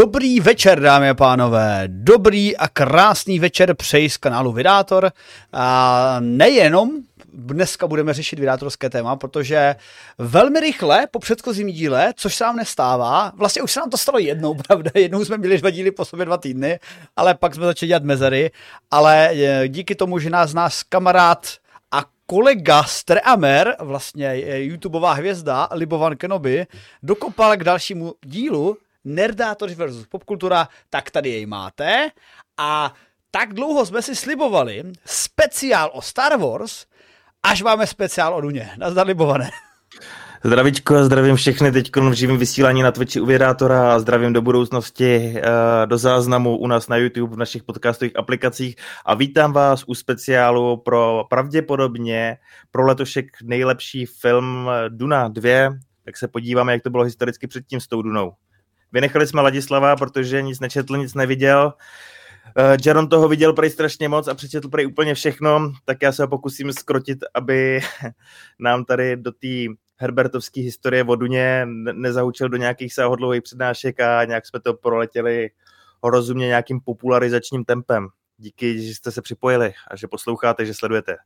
Dobrý večer, dámy a pánové. Dobrý a krásný večer přeji z kanálu Vydátor. A nejenom dneska budeme řešit vydátorské téma, protože velmi rychle po předchozím díle, což se nám nestává, vlastně už se nám to stalo jednou, pravda, jednou jsme měli dva díly po sobě dva týdny, ale pak jsme začali dělat mezery, ale eh, díky tomu, že nás nás kamarád a kolega Streamer, vlastně YouTubeová hvězda Libovan Kenobi, dokopal k dalšímu dílu, Nerdátoři versus popkultura, tak tady jej máte. A tak dlouho jsme si slibovali speciál o Star Wars, až máme speciál o Duně. Nazdar libované. Zdravičko a zdravím všechny teď v živém vysílání na Twitchi Uvědátora a zdravím do budoucnosti eh, do záznamu u nás na YouTube v našich podcastových aplikacích a vítám vás u speciálu pro pravděpodobně pro letošek nejlepší film Duna 2, tak se podíváme, jak to bylo historicky předtím s tou Dunou. Vynechali jsme Ladislava, protože nic nečetl, nic neviděl. Uh, Jaron toho viděl prej strašně moc a přečetl prej úplně všechno, tak já se ho pokusím skrotit, aby nám tady do té Herbertovské historie voduně nezahučil do nějakých sáhodlových přednášek a nějak jsme to proletěli rozumně nějakým popularizačním tempem. Díky, že jste se připojili a že posloucháte, že sledujete.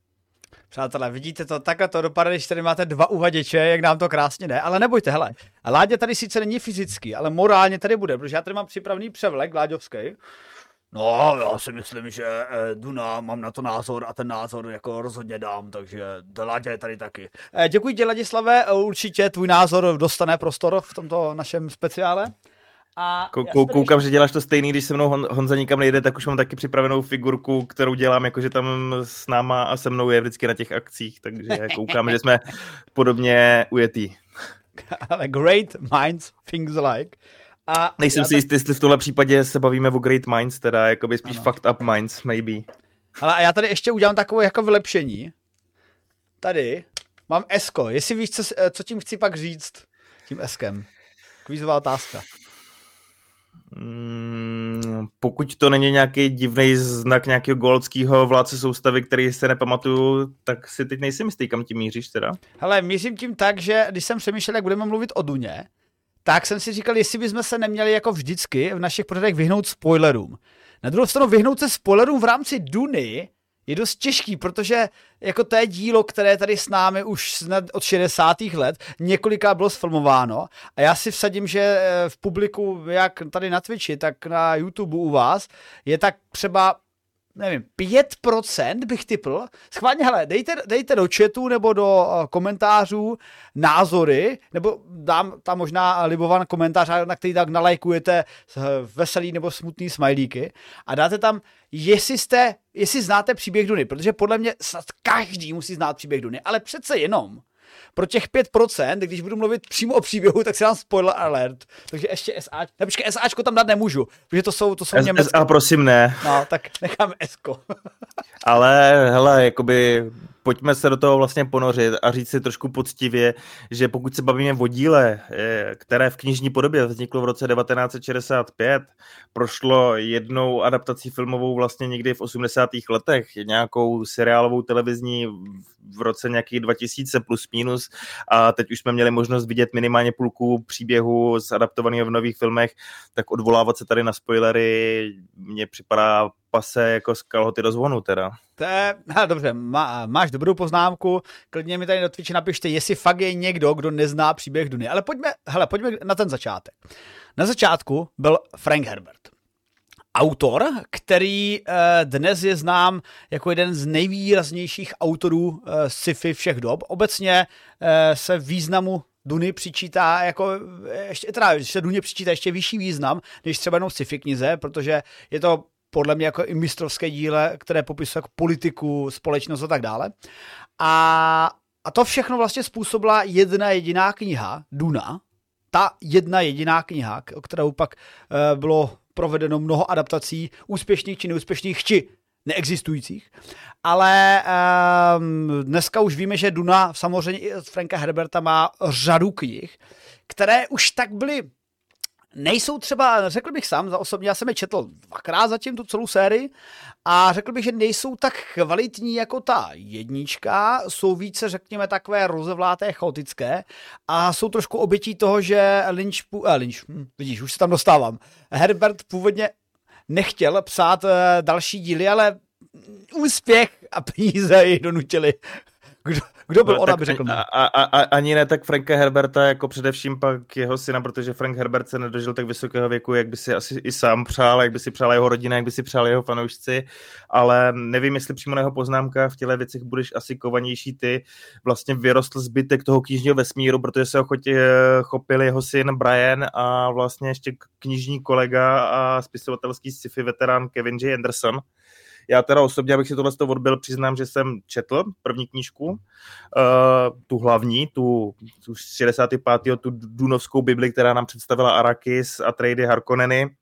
Přátelé, vidíte to, takhle to dopadne, když tady máte dva uvaděče, jak nám to krásně jde. Ale nebojte, hele, Láďa tady sice není fyzicky, ale morálně tady bude, protože já tady mám připravený převlek Láďovský. No, já si myslím, že eh, Duna, mám na to názor a ten názor jako rozhodně dám, takže Láďa je tady taky. Eh, děkuji ti, Ladislave, určitě tvůj názor dostane prostor v tomto našem speciále. A Kou, koukám, že děláš to stejný, když se mnou Hon, Honza nikam nejde, tak už mám taky připravenou figurku, kterou dělám, jakože tam s náma a se mnou je vždycky na těch akcích, takže koukám, že jsme podobně ujetý. Ale great minds things like. A Nejsem si tak... jistý, jestli v tomhle případě se bavíme o great minds, teda jakoby spíš ano. fucked up minds, maybe. Ale a já tady ještě udělám takové jako vylepšení. Tady mám Esko. Jestli víš, co, co tím chci pak říct, tím Eskem. Kvízová otázka. Mm, pokud to není nějaký divný znak nějakého golského vládce soustavy, který se nepamatuju, tak si teď nejsem jistý, kam tím míříš teda. Hele, mířím tím tak, že když jsem přemýšlel, jak budeme mluvit o Duně, tak jsem si říkal, jestli bychom se neměli jako vždycky v našich pořadech vyhnout spoilerům. Na druhou stranu vyhnout se spoilerům v rámci Duny je dost těžký, protože jako to je dílo, které tady s námi už snad od 60. let několikrát bylo sfilmováno a já si vsadím, že eh, v publiku, jak tady na Twitchi, tak na YouTube u vás, je tak třeba nevím, 5% bych typl. Schválně, hele, dejte, dejte do chatu nebo do uh, komentářů názory, nebo dám tam možná libovan komentář, na který tak nalajkujete veselý nebo smutný smajlíky a dáte tam, jestli jste, jestli znáte příběh Duny, protože podle mě snad každý musí znát příběh Duny, ale přece jenom pro těch 5%, když budu mluvit přímo o příběhu, tak si dám spoiler alert. Takže ještě SA, ne, počkej, SAčko tam dát nemůžu, protože to jsou, to jsou německé. SA prosím ne. No, tak necháme Esko. Ale hele, jakoby pojďme se do toho vlastně ponořit a říct si trošku poctivě, že pokud se bavíme o díle, eh, které v knižní podobě vzniklo v roce 1965, prošlo jednou adaptací filmovou vlastně někdy v 80. letech, nějakou seriálovou televizní v roce nějakých 2000 plus minus a teď už jsme měli možnost vidět minimálně půlku příběhu z adaptovaného v nových filmech, tak odvolávat se tady na spoilery mně připadá pase jako z kalhoty do zvonu teda. To je, ha, dobře, má, máš dobrou poznámku, klidně mi tady do Twitchi napište, jestli fakt je někdo, kdo nezná příběh Duny, ale pojďme, hele, pojďme na ten začátek. Na začátku byl Frank Herbert. Autor, který eh, dnes je znám jako jeden z nejvýraznějších autorů eh, sci-fi všech dob. Obecně eh, se významu Duny přičítá jako, ještě, teda se Duně přičítá ještě vyšší význam, než třeba jenom sci-fi knize, protože je to podle mě jako i mistrovské díle, které popisuje jako politiku, společnost a tak dále. A, a to všechno vlastně způsobila jedna jediná kniha, Duna, ta jedna jediná kniha, o kterou pak uh, bylo provedeno mnoho adaptací, úspěšných či neúspěšných, či neexistujících. Ale um, dneska už víme, že Duna samozřejmě i od Franka Herberta má řadu knih, které už tak byly nejsou třeba, řekl bych sám, za osobně, já jsem je četl dvakrát zatím tu celou sérii a řekl bych, že nejsou tak kvalitní jako ta jednička, jsou více, řekněme, takové rozevláté, chaotické a jsou trošku obětí toho, že Lynch, eh, Lynch hm, vidíš, už se tam dostávám, Herbert původně nechtěl psát eh, další díly, ale úspěch a peníze ji donutili kdo, kdo byl no, on, aby řekl a, a, a, Ani ne tak Franka Herberta, jako především pak jeho syna, protože Frank Herbert se nedožil tak vysokého věku, jak by si asi i sám přál, jak by si přál jeho rodina, jak by si přál jeho fanoušci, ale nevím, jestli přímo na jeho poznámkách v těle věcech budeš asi kovanější ty. Vlastně vyrostl zbytek toho knižního vesmíru, protože se ho chotě, chopil jeho syn Brian a vlastně ještě knižní kolega a spisovatelský sci-fi veterán Kevin J. Anderson, já teda osobně, abych si tohle odbil, přiznám, že jsem četl první knížku, uh, tu hlavní, tu, tu 65. tu Dunovskou Bibli, která nám představila Arakis a Trady Harkonneny.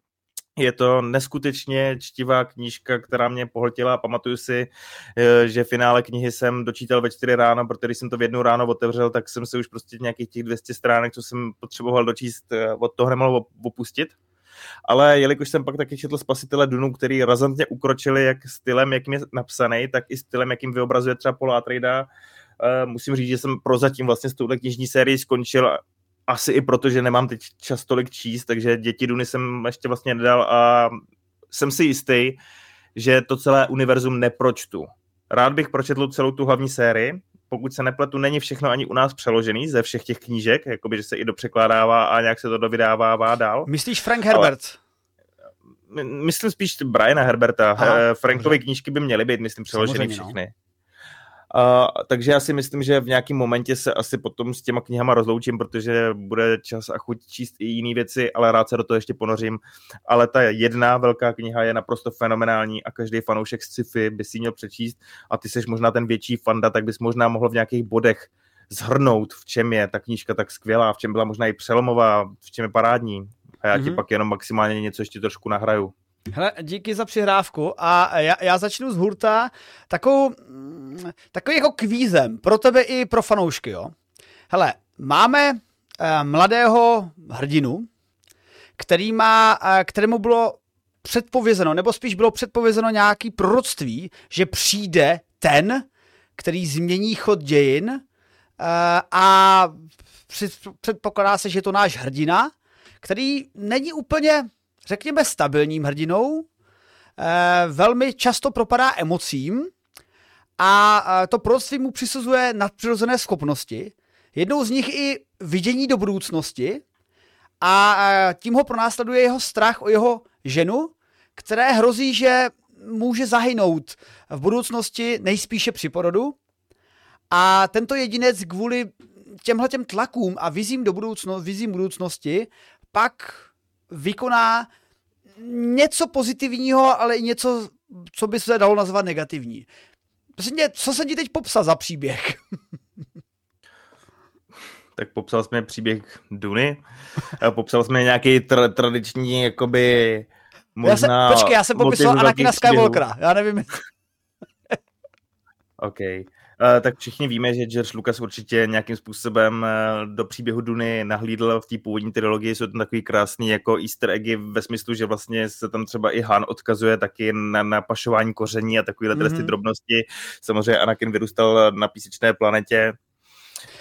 Je to neskutečně čtivá knížka, která mě pohltila pamatuju si, eh, že finále knihy jsem dočítal ve 4 ráno, protože jsem to v jednu ráno otevřel, tak jsem se už prostě nějakých těch 200 stránek, co jsem potřeboval dočíst, eh, od toho nemohl opustit ale jelikož jsem pak taky četl Spasitele Dunu, který razantně ukročili jak stylem, jakým je napsaný, tak i stylem, jakým vyobrazuje třeba Paula Atreida, uh, musím říct, že jsem prozatím vlastně s touhle knižní sérii skončil asi i proto, že nemám teď čas tolik číst, takže Děti Duny jsem ještě vlastně nedal a jsem si jistý, že to celé univerzum nepročtu. Rád bych pročetl celou tu hlavní sérii, pokud se nepletu, není všechno ani u nás přeložený ze všech těch knížek, jakoby, že se i dopřekládává a nějak se to dovydává dál. Myslíš Frank Herbert? Ale myslím spíš Briana Herberta. Aha, Frankovy knížky by měly být, myslím, přeloženy no. všechny. Uh, takže já si myslím, že v nějakém momentě se asi potom s těma knihama rozloučím, protože bude čas a chuť číst i jiné věci, ale rád se do toho ještě ponořím. Ale ta jedna velká kniha je naprosto fenomenální a každý fanoušek sci-fi by si měl přečíst a ty seš možná ten větší fanda, tak bys možná mohl v nějakých bodech zhrnout, v čem je ta knížka tak skvělá, v čem byla možná i přelomová, v čem je parádní. A já mm-hmm. ti mhm. pak jenom maximálně něco ještě trošku nahraju. Hele, díky za přihrávku a já, já začnu z hurta takovou, takový jako kvízem pro tebe i pro fanoušky, jo. Hele, máme eh, mladého hrdinu, který má, eh, kterému bylo předpovězeno, nebo spíš bylo předpovězeno nějaký proroctví, že přijde ten, který změní chod dějin eh, a předpokládá se, že je to náš hrdina, který není úplně řekněme, stabilním hrdinou, eh, velmi často propadá emocím a eh, to proroctví mu přisuzuje nadpřirozené schopnosti. Jednou z nich i vidění do budoucnosti a eh, tím ho pronásleduje jeho strach o jeho ženu, které hrozí, že může zahynout v budoucnosti nejspíše při porodu. A tento jedinec kvůli těmhle tlakům a vizím do budoucno, vizím budoucnosti pak vykoná něco pozitivního, ale i něco, co by se dalo nazvat negativní. Prostě, co jsem ti teď popsal za příběh? tak popsal jsme příběh Duny, popsal jsme nějaký tra- tradiční, jakoby, možná... Já se, počkej, já jsem popisoval Anakina Skywalkera, já nevím. OK. Eh, tak všichni víme, že George Lucas určitě nějakým způsobem eh, do příběhu Duny nahlídl v té původní trilogii. Jsou tam takový krásný jako easter eggy ve smyslu, že vlastně se tam třeba i Han odkazuje taky na, na pašování koření a takovéhle mm-hmm. ty drobnosti. Samozřejmě Anakin vyrůstal na písečné planetě,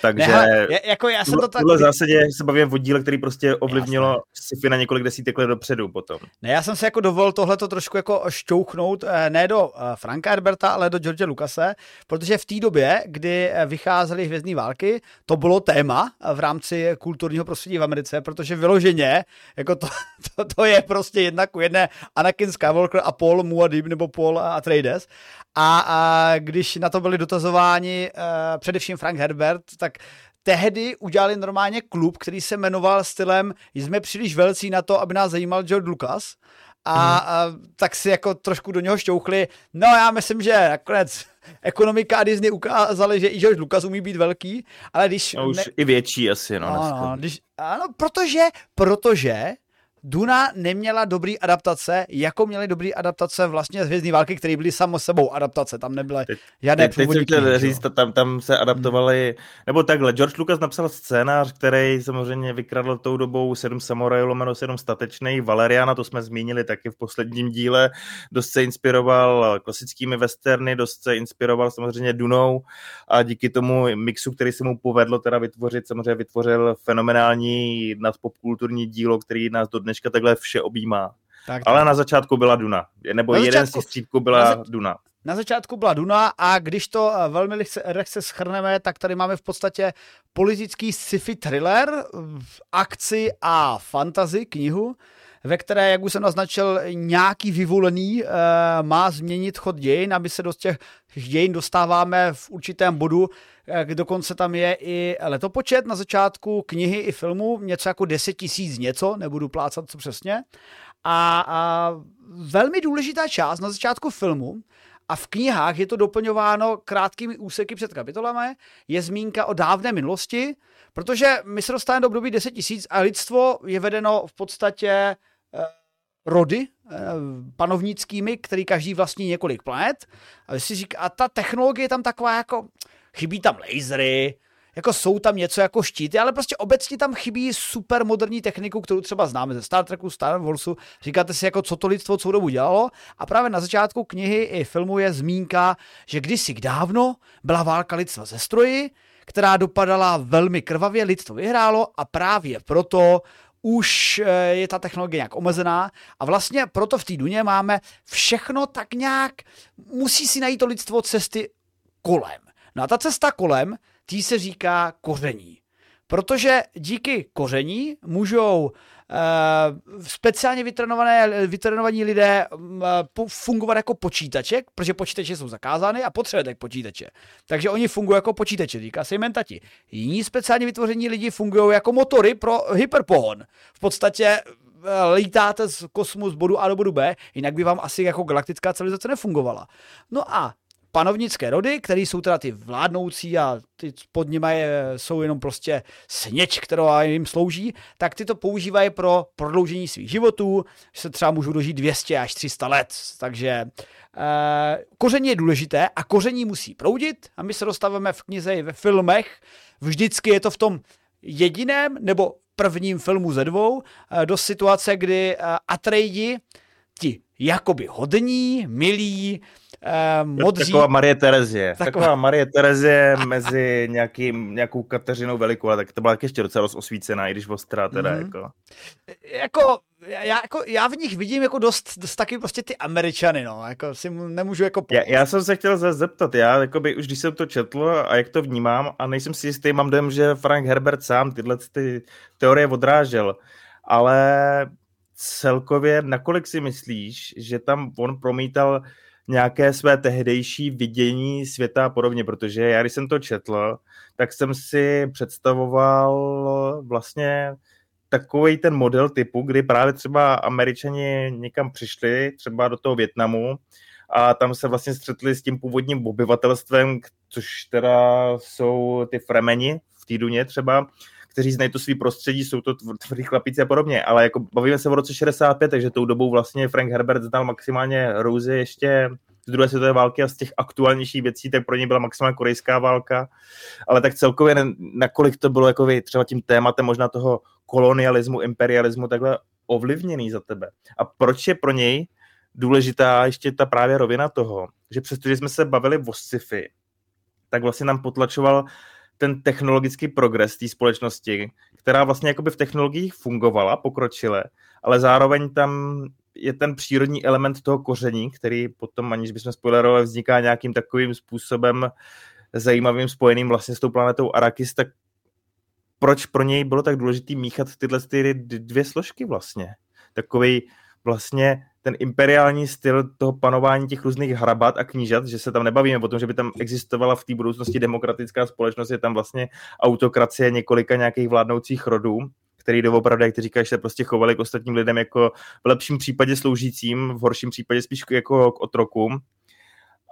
takže ne, jako já jsem to tak... V zásadě se bavím o díle, který prostě ovlivnilo sci-fi na několik desítek let dopředu potom. Ne, já jsem si jako dovolil tohleto trošku jako šťouchnout, eh, ne do eh, Franka Herberta, ale do George Lucase, protože v té době, kdy eh, vycházely Hvězdní války, to bylo téma v rámci kulturního prostředí v Americe, protože vyloženě, jako to, to, to je prostě jedna ku jedné Anakin Skywalker a Paul Muad'Dib nebo Paul Atreides a, a když na to byli dotazováni především Frank Herbert, tak tehdy udělali normálně klub, který se jmenoval stylem jsme příliš velcí na to, aby nás zajímal George Lucas. A, hmm. a tak si jako trošku do něho šťouchli. No já myslím, že nakonec ekonomika a Disney ukázali, že i George Lucas umí být velký, ale když... A už ne... i větší asi, no. no, no když, ano, protože, protože Duna neměla dobrý adaptace, jako měly dobrý adaptace vlastně Hvězdní války, které byly samo sebou adaptace, tam nebyly žádné teď, teď jsem chtěl říct, tam, tam se adaptovali, hmm. nebo takhle, George Lucas napsal scénář, který samozřejmě vykradl tou dobou sedm samurajů, lomeno sedm statečných, Valeriana, to jsme zmínili taky v posledním díle, dost se inspiroval klasickými westerny, dost se inspiroval samozřejmě Dunou a díky tomu mixu, který se mu povedlo teda vytvořit, samozřejmě vytvořil fenomenální nadpopkulturní dílo, který nás do dneška takhle vše objímá. Tak, Ale na začátku byla Duna, nebo na jeden začátku, z střípků byla za, Duna. Na začátku byla Duna a když to eh, velmi lehce schrneme, tak tady máme v podstatě politický sci-fi thriller, akci a fantasy knihu, ve které, jak už jsem naznačil, nějaký vyvolený e, má změnit chod dějin, aby se do těch dějin dostáváme v určitém bodu, e, dokonce tam je i letopočet na začátku knihy i filmu, něco jako 10 tisíc něco, nebudu plácat co přesně. A, a velmi důležitá část na začátku filmu, a v knihách je to doplňováno krátkými úseky před kapitolami, je zmínka o dávné minulosti, protože my se dostáváme do období 10 tisíc a lidstvo je vedeno v podstatě Eh, rody eh, panovnickými, který každý vlastní několik planet. A, si říká, a ta technologie je tam taková jako, chybí tam lasery, jako jsou tam něco jako štíty, ale prostě obecně tam chybí super moderní techniku, kterou třeba známe ze Star Treku, Star Warsu. Říkáte si, jako co to lidstvo celou dobu dělalo. A právě na začátku knihy i filmu je zmínka, že kdysi dávno byla válka lidstva ze stroji, která dopadala velmi krvavě, lidstvo vyhrálo a právě proto už eh, je ta technologie nějak omezená a vlastně proto v té duně máme všechno tak nějak, musí si najít to lidstvo cesty kolem. No a ta cesta kolem, tý se říká koření. Protože díky koření můžou speciálně vytrenované, vytrenovaní lidé uh, fungovat jako počítače, protože počítače jsou zakázány a potřebujete počítače. Takže oni fungují jako počítače, říká se jim tati. Jiní speciálně vytvoření lidi fungují jako motory pro hyperpohon. V podstatě eh, lítáte z kosmu z bodu A do bodu B, jinak by vám asi jako galaktická civilizace nefungovala. No a panovnické rody, které jsou teda ty vládnoucí a ty pod nimi je, jsou jenom prostě sněč, která jim slouží, tak ty to používají pro prodloužení svých životů, že se třeba můžou dožít 200 až 300 let. Takže e, koření je důležité a koření musí proudit a my se dostáváme v knize i ve filmech. Vždycky je to v tom jediném nebo prvním filmu ze dvou e, do situace, kdy e, Atreidi, ti jakoby hodní, milí, eh, modří. Taková Marie Terezie. Taková, taková Marie Terezie mezi nějakým, nějakou Kateřinou Velikou, ale tak to byla ještě docela osvícená, i když ostrá teda. Mm-hmm. Jako. jako já, jako, já v nich vidím jako dost, dost taky prostě ty Američany, no, jako si nemůžu jako... Já, já jsem se chtěl zeptat, já jakoby, už když jsem to četl a jak to vnímám a nejsem si jistý, mám dojem, že Frank Herbert sám tyhle ty teorie odrážel, ale celkově, nakolik si myslíš, že tam on promítal nějaké své tehdejší vidění světa a podobně, protože já, když jsem to četl, tak jsem si představoval vlastně takový ten model typu, kdy právě třeba američani někam přišli, třeba do toho Větnamu, a tam se vlastně střetli s tím původním obyvatelstvem, což teda jsou ty fremeni v týduně třeba, kteří znají to svý prostředí, jsou to tvrdý chlapíci a podobně, ale jako bavíme se v roce 65, takže tou dobou vlastně Frank Herbert znal maximálně Rousy ještě z druhé světové války a z těch aktuálnějších věcí, tak pro ně byla maximálně korejská válka, ale tak celkově nakolik to bylo jako třeba tím tématem možná toho kolonialismu, imperialismu takhle ovlivněný za tebe. A proč je pro něj důležitá ještě ta právě rovina toho, že přestože jsme se bavili o sci-fi, tak vlastně nám potlačoval ten technologický progres té společnosti, která vlastně jakoby v technologiích fungovala pokročile, ale zároveň tam je ten přírodní element toho koření, který potom, aniž bychom spoilerovali, vzniká nějakým takovým způsobem zajímavým spojeným vlastně s tou planetou Arrakis, tak proč pro něj bylo tak důležité míchat tyhle ty dvě složky vlastně? Takový vlastně ten imperiální styl toho panování těch různých hrabat a knížat, že se tam nebavíme o tom, že by tam existovala v té budoucnosti demokratická společnost, je tam vlastně autokracie několika nějakých vládnoucích rodů, který doopravdy, jak ty říkáš, se prostě chovali k ostatním lidem jako v lepším případě sloužícím, v horším případě spíš jako k otrokům.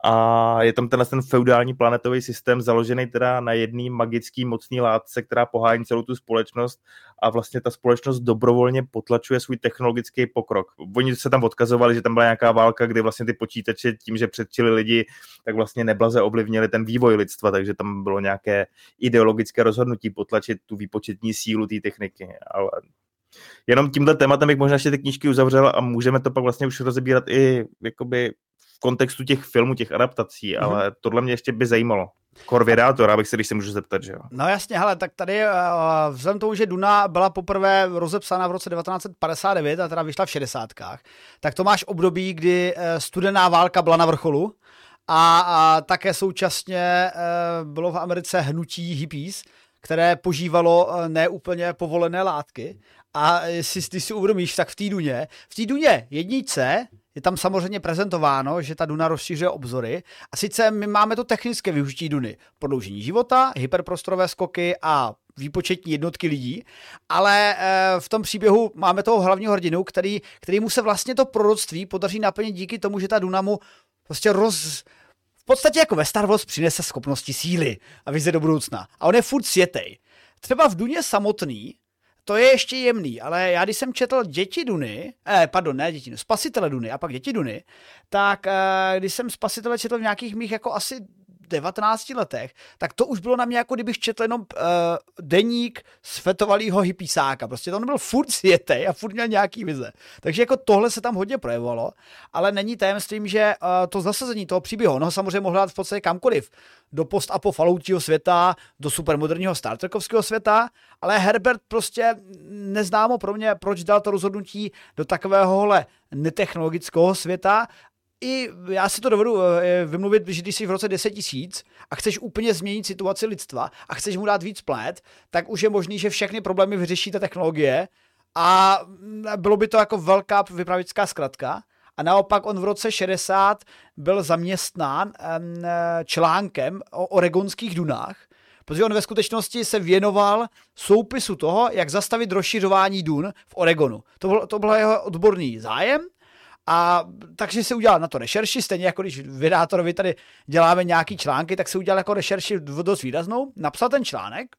A je tam tenhle ten feudální planetový systém založený teda na jedný magický mocný látce, která pohájí celou tu společnost a vlastně ta společnost dobrovolně potlačuje svůj technologický pokrok. Oni se tam odkazovali, že tam byla nějaká válka, kdy vlastně ty počítače tím, že předčili lidi, tak vlastně neblaze ovlivnili ten vývoj lidstva, takže tam bylo nějaké ideologické rozhodnutí potlačit tu výpočetní sílu té techniky. Ale jenom tímhle tématem bych možná ještě ty knížky uzavřel a můžeme to pak vlastně už rozebírat i jakoby kontextu těch filmů, těch adaptací, mm-hmm. ale tohle mě ještě by zajímalo. Korvědátor, abych se, když se můžu zeptat, že jo. No jasně, hele, tak tady uh, vzhledem tomu, že Duna byla poprvé rozepsána v roce 1959 a teda vyšla v 60. tak to máš období, kdy uh, studená válka byla na vrcholu a, a také současně uh, bylo v Americe hnutí hippies, které požívalo neúplně povolené látky. A jestli ty si uvědomíš, tak v té Duně, v té Duně jednice je tam samozřejmě prezentováno, že ta Duna rozšířuje obzory. A sice my máme to technické využití Duny. Prodloužení života, hyperprostorové skoky a výpočetní jednotky lidí, ale e, v tom příběhu máme toho hlavního hrdinu, který, který mu se vlastně to proroctví podaří naplnit díky tomu, že ta Duna mu prostě roz, v podstatě jako ve Star Wars přinese schopnosti síly a vize do budoucna. A on je furt světej. Třeba v Duně samotný to je ještě jemný, ale já když jsem četl Děti Duny, eh, pardon, ne Děti, Spasitele Duny a pak Děti Duny, tak eh, když jsem Spasitele četl v nějakých mých jako asi 19 letech, tak to už bylo na mě jako kdybych četl jenom uh, deník svetovalýho hypísáka. Prostě on byl furt světej a furt měl nějaký vize. Takže jako tohle se tam hodně projevovalo, ale není tajemstvím, že uh, to zasazení toho příběhu, no samozřejmě mohlo dát v podstatě kamkoliv. Do post apo faloutího světa, do supermoderního Star Trekovského světa, ale Herbert prostě neznámo pro mě, proč dal to rozhodnutí do takovéhohle netechnologického světa i já si to dovedu eh, vymluvit, že když jsi v roce 10 tisíc a chceš úplně změnit situaci lidstva a chceš mu dát víc plét, tak už je možný, že všechny problémy vyřeší ta technologie a bylo by to jako velká vypravická zkratka. A naopak on v roce 60 byl zaměstnán článkem o oregonských dunách, protože on ve skutečnosti se věnoval soupisu toho, jak zastavit rozšiřování dun v Oregonu. To byl, to byl jeho odborný zájem a takže si udělal na to rešerši, stejně jako když vydátorovi tady děláme nějaký články, tak si udělal jako rešerši dost výraznou, napsal ten článek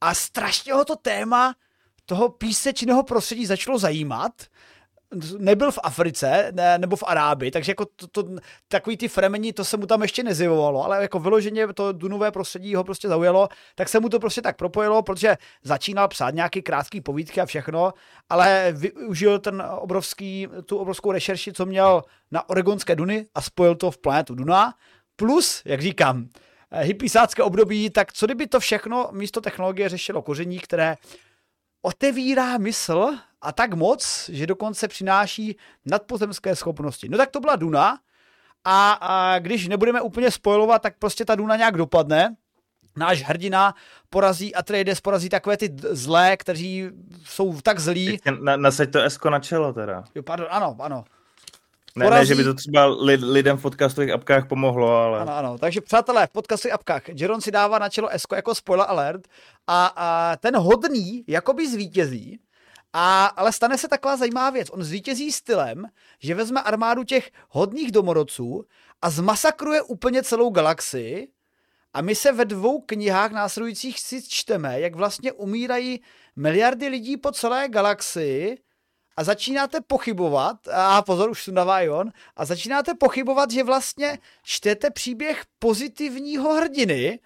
a strašně ho to téma toho písečného prostředí začalo zajímat nebyl v Africe ne, nebo v Arábii, takže jako to, to, takový ty fremeni, to se mu tam ještě nezjevovalo, ale jako vyloženě to dunové prostředí ho prostě zaujalo, tak se mu to prostě tak propojilo, protože začínal psát nějaký krátký povídky a všechno, ale využil ten obrovský, tu obrovskou rešerši, co měl na oregonské duny a spojil to v planetu Duna, plus, jak říkám, hypisácké období, tak co kdyby to všechno místo technologie řešilo koření, které otevírá mysl a tak moc, že dokonce přináší nadpozemské schopnosti. No tak to byla Duna a, a když nebudeme úplně spojovat, tak prostě ta Duna nějak dopadne. Náš hrdina porazí Atreides, porazí takové ty zlé, kteří jsou tak zlí. Na, nasaď to Esko na čelo teda. Jo, pardon, ano, ano. Ne, porazí... ne, že by to třeba lid, lidem v podcastových apkách pomohlo, ale... Ano, ano. Takže přátelé, v podcastových apkách Jeron si dává na čelo Esko jako spoiler alert a, a ten hodný jakoby zvítězí, a, ale stane se taková zajímavá věc. On zvítězí stylem, že vezme armádu těch hodných domorodců a zmasakruje úplně celou galaxii a my se ve dvou knihách následujících si čteme, jak vlastně umírají miliardy lidí po celé galaxii a začínáte pochybovat, a pozor, už sundává i on, a začínáte pochybovat, že vlastně čtete příběh pozitivního hrdiny,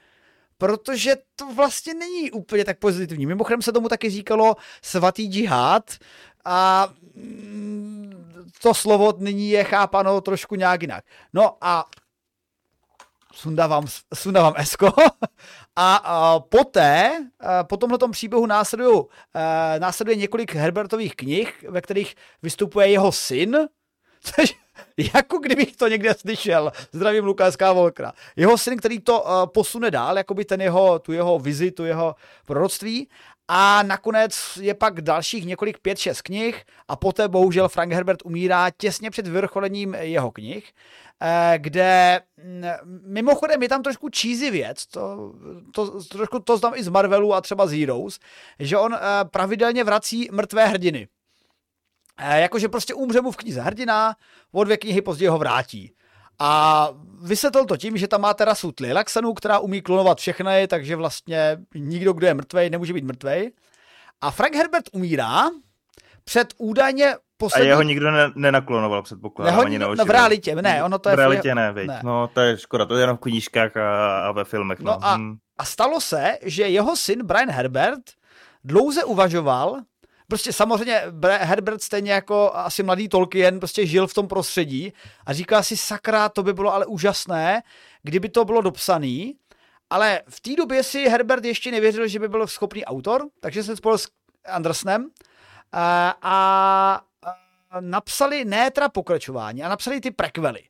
protože to vlastně není úplně tak pozitivní. Mimochodem se tomu taky říkalo svatý džihad a mm, to slovo nyní je chápano trošku nějak jinak. No a sundávám, sundávám esko a, a poté, a po tomhle příběhu následují, následuje několik Herbertových knih, ve kterých vystupuje jeho syn, což jako kdybych to někde slyšel. Zdravím Lukášská Volkra. Jeho syn, který to uh, posune dál, jako by ten jeho, tu jeho vizi, tu jeho proroctví. A nakonec je pak dalších několik pět, šest knih a poté bohužel Frank Herbert umírá těsně před vyvrcholením jeho knih, kde mm, mimochodem je tam trošku cheesy věc, to, to, trošku to znám i z Marvelu a třeba z Heroes, že on eh, pravidelně vrací mrtvé hrdiny. Jakože prostě umře mu v knize hrdina, o dvě knihy později ho vrátí. A vysvětlil to tím, že tam má terasu Tlilaxanu, která umí klonovat všechny, takže vlastně nikdo, kdo je mrtvej, nemůže být mrtvej. A Frank Herbert umírá před údajně poslední... A jeho nikdo ne, nenaklonoval, předpokládám, ani no, v realitě, ne, ono to je... V realitě ne, ne. No, to je škoda, to je jenom v knížkách a, a ve filmech. No, no a, hmm. a stalo se, že jeho syn Brian Herbert dlouze uvažoval, prostě samozřejmě Herbert stejně jako asi mladý Tolkien prostě žil v tom prostředí a říkal si, sakra, to by bylo ale úžasné, kdyby to bylo dopsaný, ale v té době si Herbert ještě nevěřil, že by byl schopný autor, takže se spolu s Andersnem a, a napsali ne teda pokračování, a napsali ty prekvely.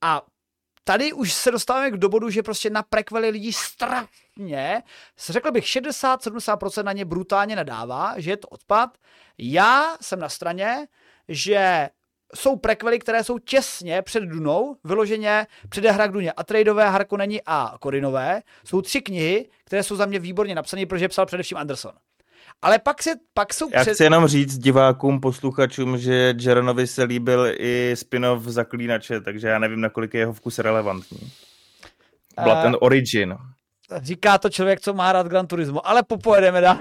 A tady už se dostáváme k dobodu, že prostě na prekvely lidí strašně, řekl bych 60-70% na ně brutálně nadává, že je to odpad. Já jsem na straně, že jsou prekvely, které jsou těsně před Dunou, vyloženě předehra k Duně. Atreidové, Harkonneni a Korinové. Jsou tři knihy, které jsou za mě výborně napsané, protože psal především Anderson. Ale pak, se, pak jsou... Já před... chci jenom říct divákům, posluchačům, že Jeronovi se líbil i spin-off Zaklínače, takže já nevím, nakolik je jeho vkus relevantní. Byla uh, ten origin. Říká to člověk, co má rád Gran Turismo, ale popojedeme dál.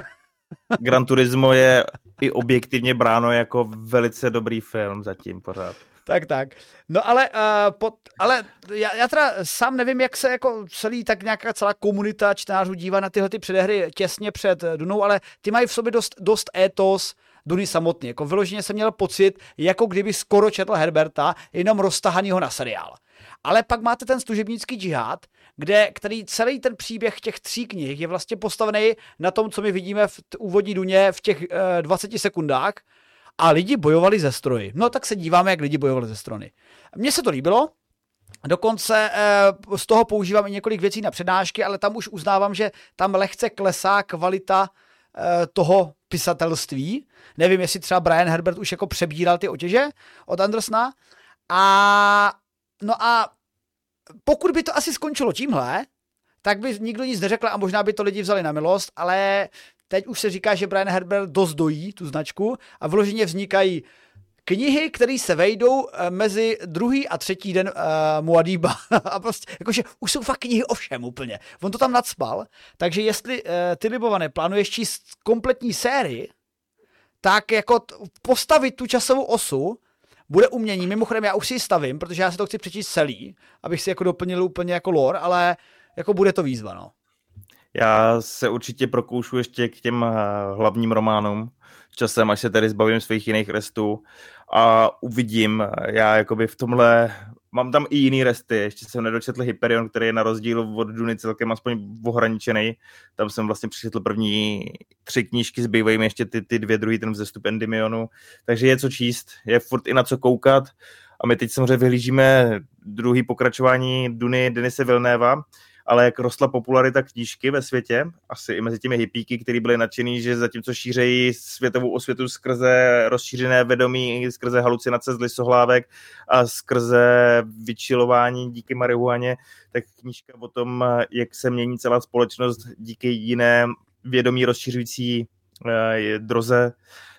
Gran Turismo je i objektivně bráno jako velice dobrý film zatím pořád tak, tak. No ale, uh, pod, ale já, já teda sám nevím, jak se jako celý, tak nějaká celá komunita čtenářů dívá na tyhle ty předehry těsně před Dunou, ale ty mají v sobě dost, dost étos, Duny samotný. Jako vyloženě jsem měl pocit, jako kdyby skoro četl Herberta, jenom roztahanýho na seriál. Ale pak máte ten služebnický džihad, kde, který celý ten příběh těch tří knih je vlastně postavený na tom, co my vidíme v úvodní duně v těch uh, 20 sekundách, a lidi bojovali ze stroji. No tak se díváme, jak lidi bojovali ze strony. Mně se to líbilo, Dokonce e, z toho používám i několik věcí na přednášky, ale tam už uznávám, že tam lehce klesá kvalita e, toho pisatelství. Nevím, jestli třeba Brian Herbert už jako přebíral ty otěže od Andersna. A no a pokud by to asi skončilo tímhle, tak by nikdo nic neřekl a možná by to lidi vzali na milost, ale teď už se říká, že Brian Herbert dost dojí tu značku a vloženě vznikají knihy, které se vejdou eh, mezi druhý a třetí den uh, Muadíba. a prostě, jakože už jsou fakt knihy o všem úplně. On to tam nadspal, takže jestli uh, ty libované plánuješ číst kompletní sérii, tak jako t- postavit tu časovou osu bude umění. Mimochodem já už si ji stavím, protože já si to chci přečíst celý, abych si jako doplnil úplně jako lore, ale jako bude to výzva, no. Já se určitě prokoušu ještě k těm eh, hlavním románům časem, až se tady zbavím svých jiných restů a uvidím. Já jakoby v tomhle mám tam i jiný resty, ještě jsem nedočetl Hyperion, který je na rozdíl od Duny celkem aspoň ohraničený. Tam jsem vlastně přečetl první tři knížky, zbývají mi ještě ty, ty dvě druhý, ten vzestup Endymionu. Takže je co číst, je furt i na co koukat. A my teď samozřejmě vyhlížíme druhý pokračování Duny Denise Vilnéva, ale jak rostla popularita knížky ve světě, asi i mezi těmi hippíky, kteří byli nadšený, že zatímco šířejí světovou osvětu skrze rozšířené vědomí, skrze halucinace z lisohlávek a skrze vyčilování díky marihuaně, tak knížka o tom, jak se mění celá společnost díky jiné vědomí rozšiřující eh, droze,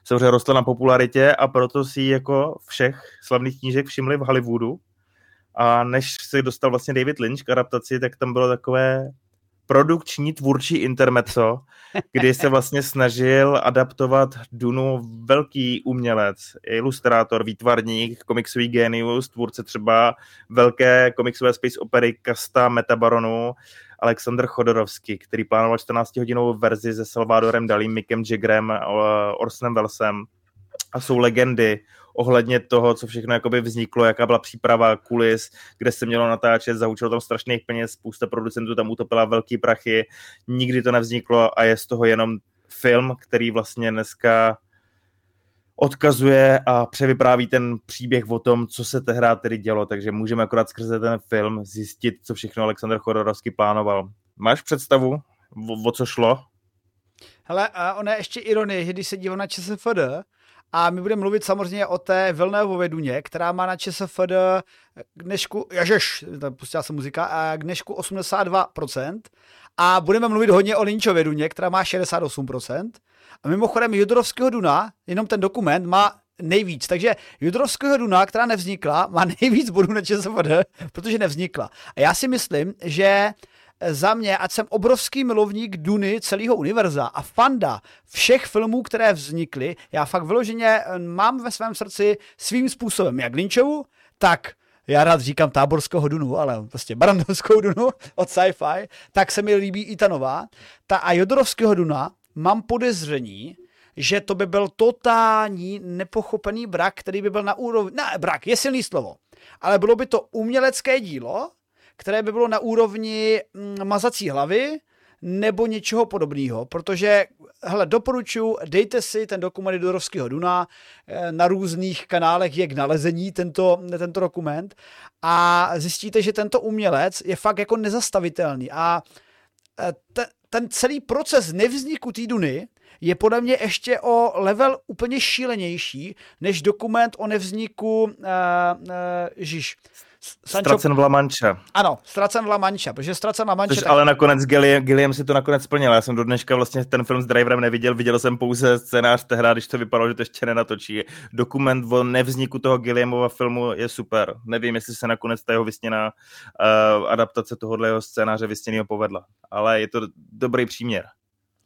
samozřejmě rostla na popularitě a proto si jako všech slavných knížek všimli v Hollywoodu, a než se dostal vlastně David Lynch k adaptaci, tak tam bylo takové produkční tvůrčí intermezzo, kdy se vlastně snažil adaptovat Dunu velký umělec, ilustrátor, výtvarník, komiksový genius, tvůrce třeba velké komiksové space opery Kasta Metabaronu, Aleksandr Chodorovský, který plánoval 14-hodinovou verzi se Salvadorem Dalím, Mikem Jaggerem, Orsonem Wellesem a jsou legendy ohledně toho, co všechno jakoby vzniklo, jaká byla příprava kulis, kde se mělo natáčet, zahučilo tam strašných peněz, spousta producentů tam utopila velký prachy, nikdy to nevzniklo a je z toho jenom film, který vlastně dneska odkazuje a převypráví ten příběh o tom, co se tehdy tedy dělo, takže můžeme akorát skrze ten film zjistit, co všechno Aleksandr Chodorovský plánoval. Máš představu, o, o co šlo? Hele, a ona je ještě ironie, že když se dívám na ČSFD, a my budeme mluvit samozřejmě o té Vilnévově Duně, která má na ČSFD k dnešku, jažeš, pustila se muzika, a k dnešku 82%. A budeme mluvit hodně o Lynčově Duně, která má 68%. A mimochodem Judorovského Duna, jenom ten dokument, má nejvíc. Takže Judrovského Duna, která nevznikla, má nejvíc bodů na ČSFD, protože nevznikla. A já si myslím, že za mě, ať jsem obrovský milovník Duny celého univerza a fanda všech filmů, které vznikly, já fakt vyloženě eh, mám ve svém srdci svým způsobem jak Lynchovu, tak já rád říkám táborského Dunu, ale prostě barandovskou Dunu od sci-fi, tak se mi líbí i ta nová. Ta a Jodorovského Duna mám podezření, že to by byl totální nepochopený brak, který by byl na úrovni, ne, brak je silný slovo, ale bylo by to umělecké dílo, které by bylo na úrovni mm, mazací hlavy nebo něčeho podobného, protože, hele, doporučuji, dejte si ten dokument Dorovského Duna, eh, na různých kanálech je k nalezení tento, tento dokument a zjistíte, že tento umělec je fakt jako nezastavitelný a eh, te, ten celý proces nevzniku té Duny je podle mě ještě o level úplně šílenější, než dokument o nevzniku uh, uh, Žiž. Sancho... Ztracen v La Mancha. Ano, ztracen v La Mancha, protože ztracen v La Mancha... Což tak... ale nakonec Gilliam, Gilliam si to nakonec splnil. Já jsem do dneška vlastně ten film s driverem neviděl, viděl jsem pouze scénář tehdy, když to vypadalo, že to ještě nenatočí. Dokument o nevzniku toho Gilliamova filmu je super. Nevím, jestli se nakonec ta jeho vysněná uh, adaptace tohohle jeho scénáře vysněného povedla, ale je to dobrý příměr.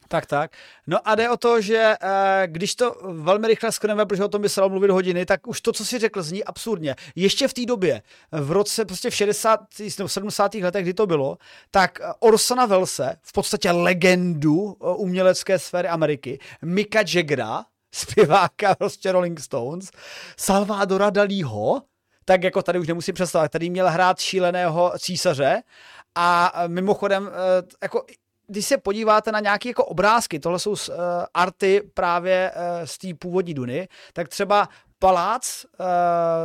Tak, tak. No a jde o to, že eh, když to velmi rychle skneme, protože o tom by se dalo mluvit hodiny, tak už to, co si řekl, zní absurdně. Ještě v té době, v roce prostě v 60. nebo 70. letech, kdy to bylo, tak Orsona Velse, v podstatě legendu eh, umělecké sféry Ameriky, Mika Jaggera, zpěváka prostě Rolling Stones, Salvadora Dalího, tak jako tady už nemusím představit, tady měl hrát šíleného císaře a mimochodem, eh, jako když se podíváte na nějaké jako obrázky, tohle jsou uh, arty právě uh, z té původní Duny, tak třeba palác uh,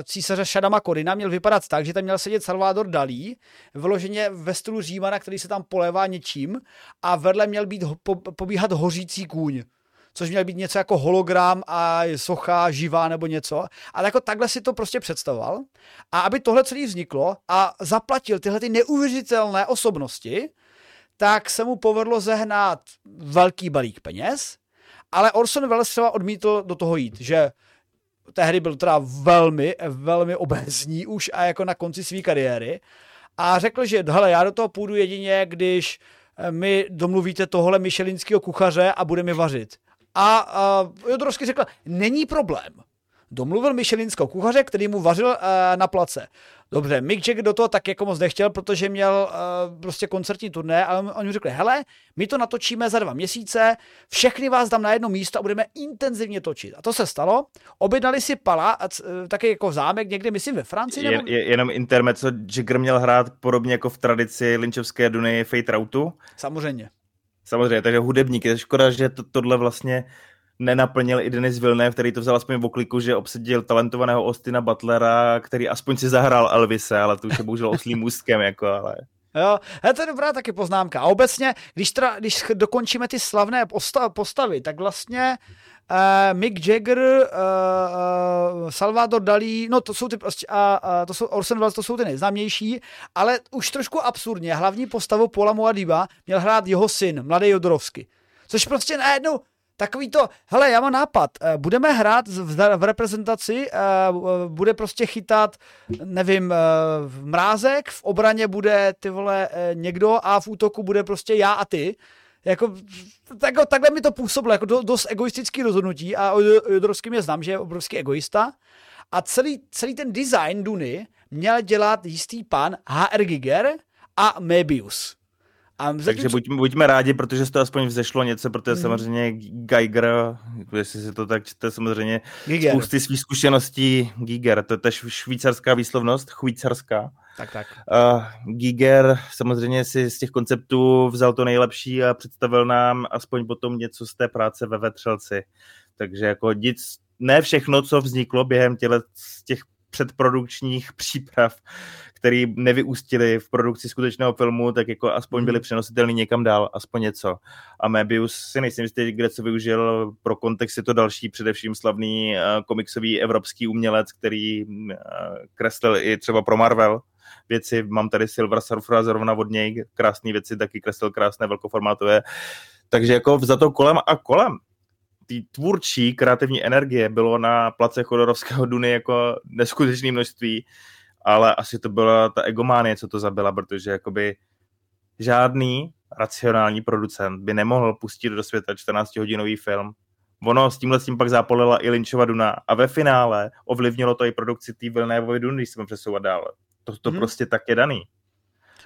císaře Šadama Korina měl vypadat tak, že tam měl sedět Salvador Dalí, vyloženě ve stylu Římana, který se tam polévá něčím a vedle měl být po, pobíhat hořící kůň což měl být něco jako hologram a socha živá nebo něco. Ale jako takhle si to prostě představoval. A aby tohle celé vzniklo a zaplatil tyhle ty neuvěřitelné osobnosti, tak se mu povedlo zehnat velký balík peněz, ale Orson Welles třeba odmítl do toho jít, že tehdy byl teda velmi, velmi obézní už a jako na konci své kariéry a řekl, že hele, já do toho půjdu jedině, když eh, mi domluvíte tohle myšelinského kuchaře a bude mi vařit. A, a Jodorovský řekl, není problém. Domluvil myšelinského kuchaře, který mu vařil uh, na place. Dobře, Mick Jagger do toho tak jako moc nechtěl, protože měl uh, prostě koncertní turné a oni řekli, hele, my to natočíme za dva měsíce, všechny vás dám na jedno místo a budeme intenzivně točit. A to se stalo. Objednali si pala, uh, taky jako zámek někde, myslím, ve Francii. Nebo... Je, je, jenom intermezzo, Jagger měl hrát podobně jako v tradici Lynchovské Duny Fate Routu. Samozřejmě. Samozřejmě, takže hudebník. Je škoda, že to, tohle vlastně nenaplnil i Denis Villeneuve, který to vzal aspoň v okliku, že obsadil talentovaného Ostina Butlera, který aspoň si zahrál Elvise, ale to už je bohužel oslým můstkem, jako, ale... Jo, to je dobrá taky poznámka. A obecně, když, teda, když dokončíme ty slavné postavy, tak vlastně uh, Mick Jagger, uh, uh, Salvador Dalí, no to jsou ty prostě, uh, uh, to jsou Orson Welles, to jsou ty nejznámější, ale už trošku absurdně, hlavní postavu Paula Moadiba měl hrát jeho syn, mladý Jodorovsky. Což prostě najednou, takový to, hele, já mám nápad, eh, budeme hrát v, reprezentaci, eh, bude prostě chytat, nevím, eh, v mrázek, v obraně bude ty vole někdo a v útoku bude prostě já a ty. Jako, tak, takhle mi to působilo, jako dost egoistický rozhodnutí a Jodorovský mě znám, že je obrovský egoista. A celý, celý ten design Duny měl dělat jistý pan H.R. Giger a Mebius. A Takže buď, buďme rádi, protože to aspoň vzešlo něco, protože mm. samozřejmě Geiger, jestli si to tak čte, samozřejmě Giger. spousty svých zkušeností, Giger, to je tež švýcarská výslovnost, švýcarská. Tak, tak. Uh, Giger samozřejmě si z těch konceptů vzal to nejlepší a představil nám aspoň potom něco z té práce ve Vetřelci. Takže jako nic, ne všechno, co vzniklo během těle, těch předprodukčních příprav, které nevyústily v produkci skutečného filmu, tak jako aspoň byly mhm. přenositelný někam dál, aspoň něco. A Mebius si nejsem jistý, kde co využil pro kontext je to další, především slavný uh, komiksový evropský umělec, který uh, kreslil i třeba pro Marvel věci. Mám tady Silver Surfera zrovna od něj, krásné věci, taky kreslil krásné velkoformátové. Takže jako za to kolem a kolem té tvůrčí kreativní energie bylo na place Chodorovského Duny jako neskutečné množství, ale asi to byla ta egománie, co to zabila, protože jakoby žádný racionální producent by nemohl pustit do světa 14-hodinový film. Ono s tímhle s tím pak zápolila i Lynchova Duna a ve finále ovlivnilo to i produkci té Vilnévovy Duny, když jsme přesouvat dále. To, to hmm. prostě tak je daný.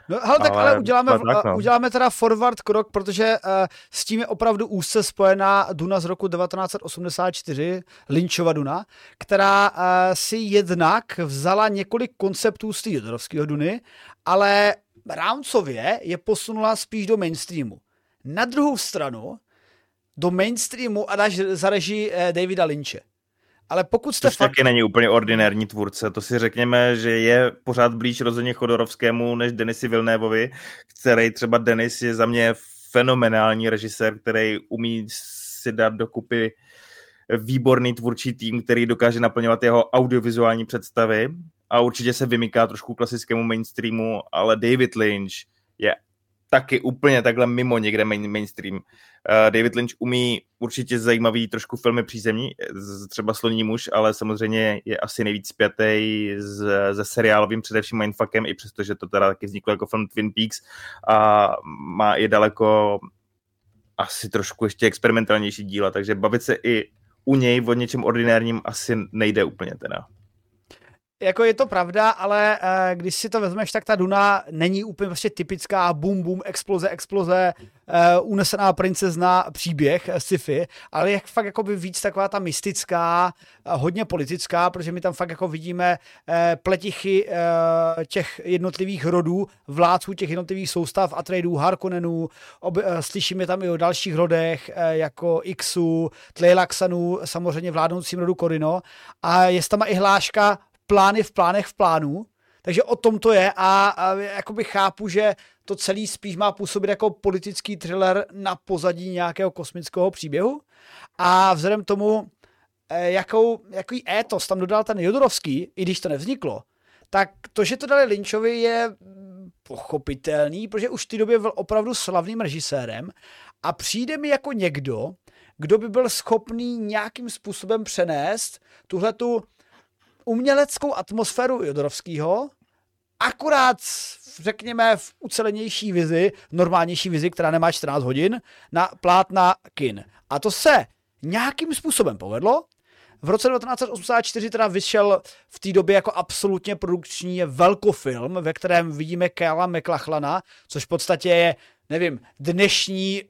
No, hele, tak ale, ale uděláme, tak, no. uděláme teda forward krok, protože uh, s tím je opravdu úzce spojená Duna z roku 1984, Lynchova Duna, která uh, si jednak vzala několik konceptů z té Jodorovského Duny, ale rámcově je posunula spíš do mainstreamu. Na druhou stranu do mainstreamu a dáš za režii Davida Lynche. Ale pokud jste Což fakt... taky není úplně ordinární tvůrce, to si řekněme, že je pořád blíž rozhodně Chodorovskému než Denisi Vilnévovi, který třeba Denis je za mě fenomenální režisér, který umí si dát dokupy výborný tvůrčí tým, který dokáže naplňovat jeho audiovizuální představy. A určitě se vymyká trošku klasickému mainstreamu, ale David Lynch je taky úplně takhle mimo někde main, mainstream. Uh, David Lynch umí určitě zajímavý trošku filmy přízemní, třeba Sloní muž, ale samozřejmě je asi nejvíc zpětej se seriálovým především Mindfuckem, i přestože to teda taky vzniklo jako film Twin Peaks a má i daleko asi trošku ještě experimentálnější díla, takže bavit se i u něj o něčem ordinárním asi nejde úplně teda jako je to pravda, ale uh, když si to vezmeš, tak ta Duna není úplně prostě typická bum bum, exploze, exploze, uh, unesená princezna příběh uh, sci-fi, ale je fakt jako by víc taková ta mystická, uh, hodně politická, protože my tam fakt jako vidíme uh, pletichy uh, těch jednotlivých rodů, vládců těch jednotlivých soustav, Atreidů, Harkonnenů, ob, uh, slyšíme tam i o dalších rodech, uh, jako Ixu, Tlailaxanů, samozřejmě vládnoucím rodu Korino a je tam i hláška plány v plánech v plánu, takže o tom to je a, a jakoby chápu, že to celý spíš má působit jako politický thriller na pozadí nějakého kosmického příběhu. A vzhledem tomu, eh, jakou, jaký étos tam dodal ten Jodorovský, i když to nevzniklo, tak to, že to dali Lynchovi je pochopitelný, protože už v té době byl opravdu slavným režisérem a přijde mi jako někdo, kdo by byl schopný nějakým způsobem přenést tuhle tu uměleckou atmosféru Jodorovského, akorát, řekněme, v ucelenější vizi, normálnější vizi, která nemá 14 hodin, na plátna kin. A to se nějakým způsobem povedlo. V roce 1984 teda vyšel v té době jako absolutně produkční velkofilm, ve kterém vidíme Kala McLachlana, což v podstatě je, nevím, dnešní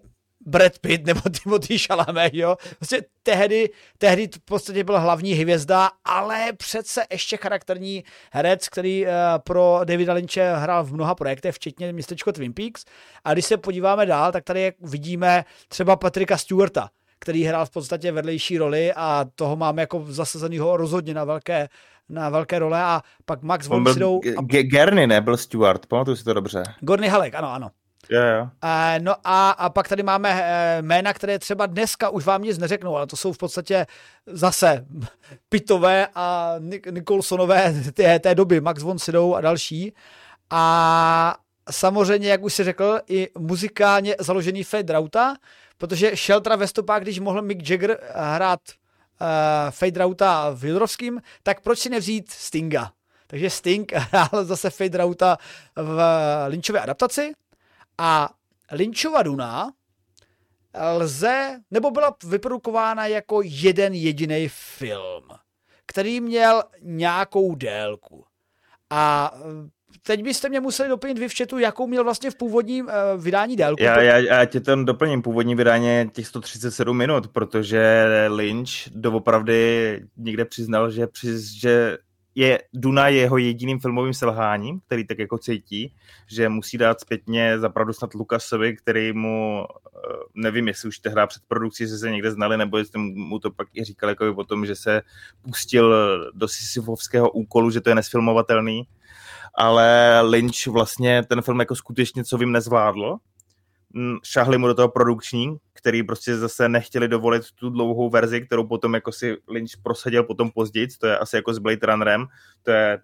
Brad Pitt nebo Timothy Chalamet, jo. Prostě tehdy, tehdy v podstatě byl hlavní hvězda, ale přece ještě charakterní herec, který uh, pro Davida Lynche hrál v mnoha projektech, včetně městečko Twin Peaks. A když se podíváme dál, tak tady vidíme třeba Patrika Stewarta, který hrál v podstatě vedlejší roli a toho máme jako zasazenýho rozhodně na velké, na velké role a pak Max von Sydow... A... Gerny nebyl Stewart, pamatuju si to dobře. Gorny Halek, ano, ano. Yeah, yeah. Uh, no a, a pak tady máme uh, jména, které třeba dneska už vám nic neřeknou, ale to jsou v podstatě zase Pitové a Nicholsonové té, té doby, Max von Sydow a další. A samozřejmě, jak už si řekl, i muzikálně založený Fade Rauta, protože Sheltra ve stopách, když mohl Mick Jagger hrát uh, Fade Rauta v Jodrovským, tak proč si nevzít Stinga? Takže Sting hrál zase Fade Rauta v Lynchové adaptaci, a Lynchova Duna lze, nebo byla vyprodukována jako jeden jediný film, který měl nějakou délku. A teď byste mě museli doplnit vy v chatu, jakou měl vlastně v původním uh, vydání délku. Já, já, já tě ten doplním. Původní vydání těch 137 minut, protože Lynch doopravdy někde přiznal, že, přiz, že je Duna jeho jediným filmovým selháním, který tak jako cítí, že musí dát zpětně zapravdu snad Lukasovi, který mu, eh, nevím, jestli už tehdy před produkcí že se někde znali, nebo jestli mu to pak i říkal jako o tom, že se pustil do Sisyfovského úkolu, že to je nesfilmovatelný, ale Lynch vlastně ten film jako skutečně co vím nezvládlo, šahli mu do toho produkční, který prostě zase nechtěli dovolit tu dlouhou verzi, kterou potom jako si Lynch prosadil potom později, to je asi jako s Blade Runnerem, to je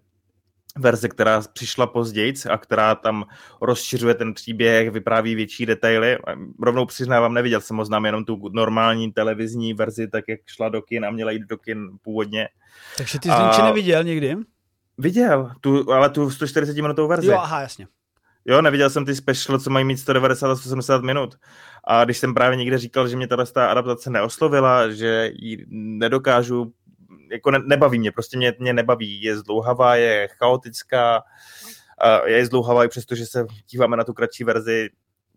verze, která přišla později a která tam rozšiřuje ten příběh, vypráví větší detaily. Rovnou přiznávám, neviděl jsem ho, znám jenom tu normální televizní verzi, tak jak šla do kin a měla jít do kin původně. Takže ty jsi a... neviděl nikdy? Viděl, tu, ale tu 140 minutovou verzi. Jo, aha, jasně. Jo, neviděl jsem ty special, co mají mít 190 a 170 minut. A když jsem právě někde říkal, že mě ta adaptace neoslovila, že ji nedokážu jako ne, nebaví mě, prostě mě, mě nebaví. Je zdlouhavá, je chaotická, je zdlouhavá i přesto, že se díváme na tu kratší verzi,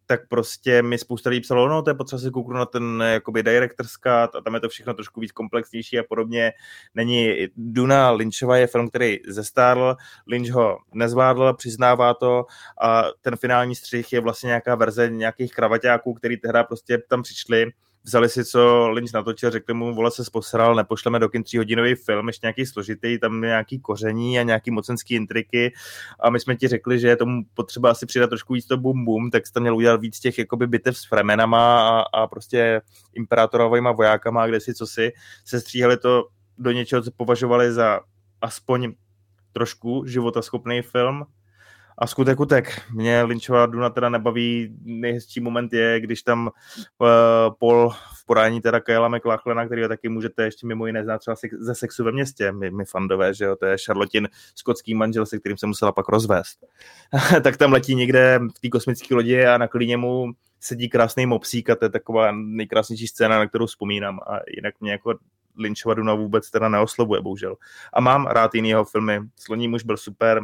tak prostě mi spousta lidí psalo, no to je potřeba si kouknout na ten jakoby director's cut a tam je to všechno trošku víc komplexnější a podobně. Není Duna Lynchova je film, který zestárl, Lynch ho nezvládl, přiznává to a ten finální střih je vlastně nějaká verze nějakých kravaťáků, který tehdy prostě tam přišli vzali si, co Lynch natočil, řekli mu, vole se posral, nepošleme do kin tříhodinový film, ještě nějaký složitý, tam nějaký koření a nějaký mocenský intriky. A my jsme ti řekli, že je tomu potřeba asi přidat trošku víc to bum bum, tak jste měl udělat víc těch jakoby bitev s Fremenama a, a prostě imperátorovými vojákama, kde si co si, se stříhali to do něčeho, co považovali za aspoň trošku životaschopný film a skutek utek. Mě Lynchová Duna teda nebaví. Nejhezčí moment je, když tam uh, Paul v podání teda Kayla McLachlena, který taky můžete ještě mimo jiné znát třeba ze sexu ve městě, my, my fandové, že jo, to je Charlotin, skotský manžel, se kterým se musela pak rozvést. tak tam letí někde v té kosmické lodi a na klíně mu sedí krásný mopsík a to je taková nejkrásnější scéna, na kterou vzpomínám a jinak mě jako Lynchova Duna vůbec teda neoslovuje, bohužel. A mám rád jiný jeho filmy. Sloní muž byl super,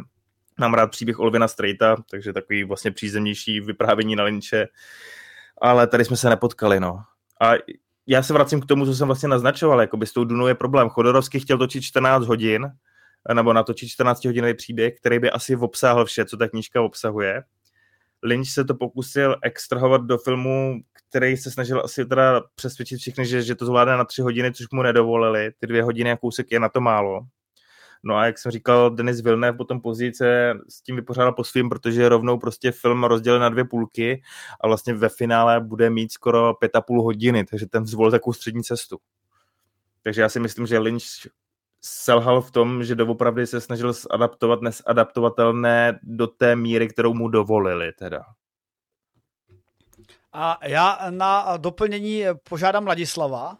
Mám rád příběh Olvina Strejta, takže takový vlastně přízemnější vyprávění na linče. Ale tady jsme se nepotkali, no. A já se vracím k tomu, co jsem vlastně naznačoval, jako by s tou Dunou je problém. Chodorovský chtěl točit 14 hodin, nebo natočit 14 hodinový příběh, který by asi obsáhl vše, co ta knížka obsahuje. Lynch se to pokusil extrahovat do filmu, který se snažil asi teda přesvědčit všechny, že, že to zvládne na tři hodiny, což mu nedovolili. Ty dvě hodiny a kousek je na to málo. No a jak jsem říkal, Denis Villeneuve potom později se s tím vypořádal po svým, protože rovnou prostě film rozdělil na dvě půlky a vlastně ve finále bude mít skoro pět a půl hodiny, takže ten zvolil takovou střední cestu. Takže já si myslím, že Lynch selhal v tom, že doopravdy se snažil adaptovat nesadaptovatelné do té míry, kterou mu dovolili teda. A já na doplnění požádám Ladislava,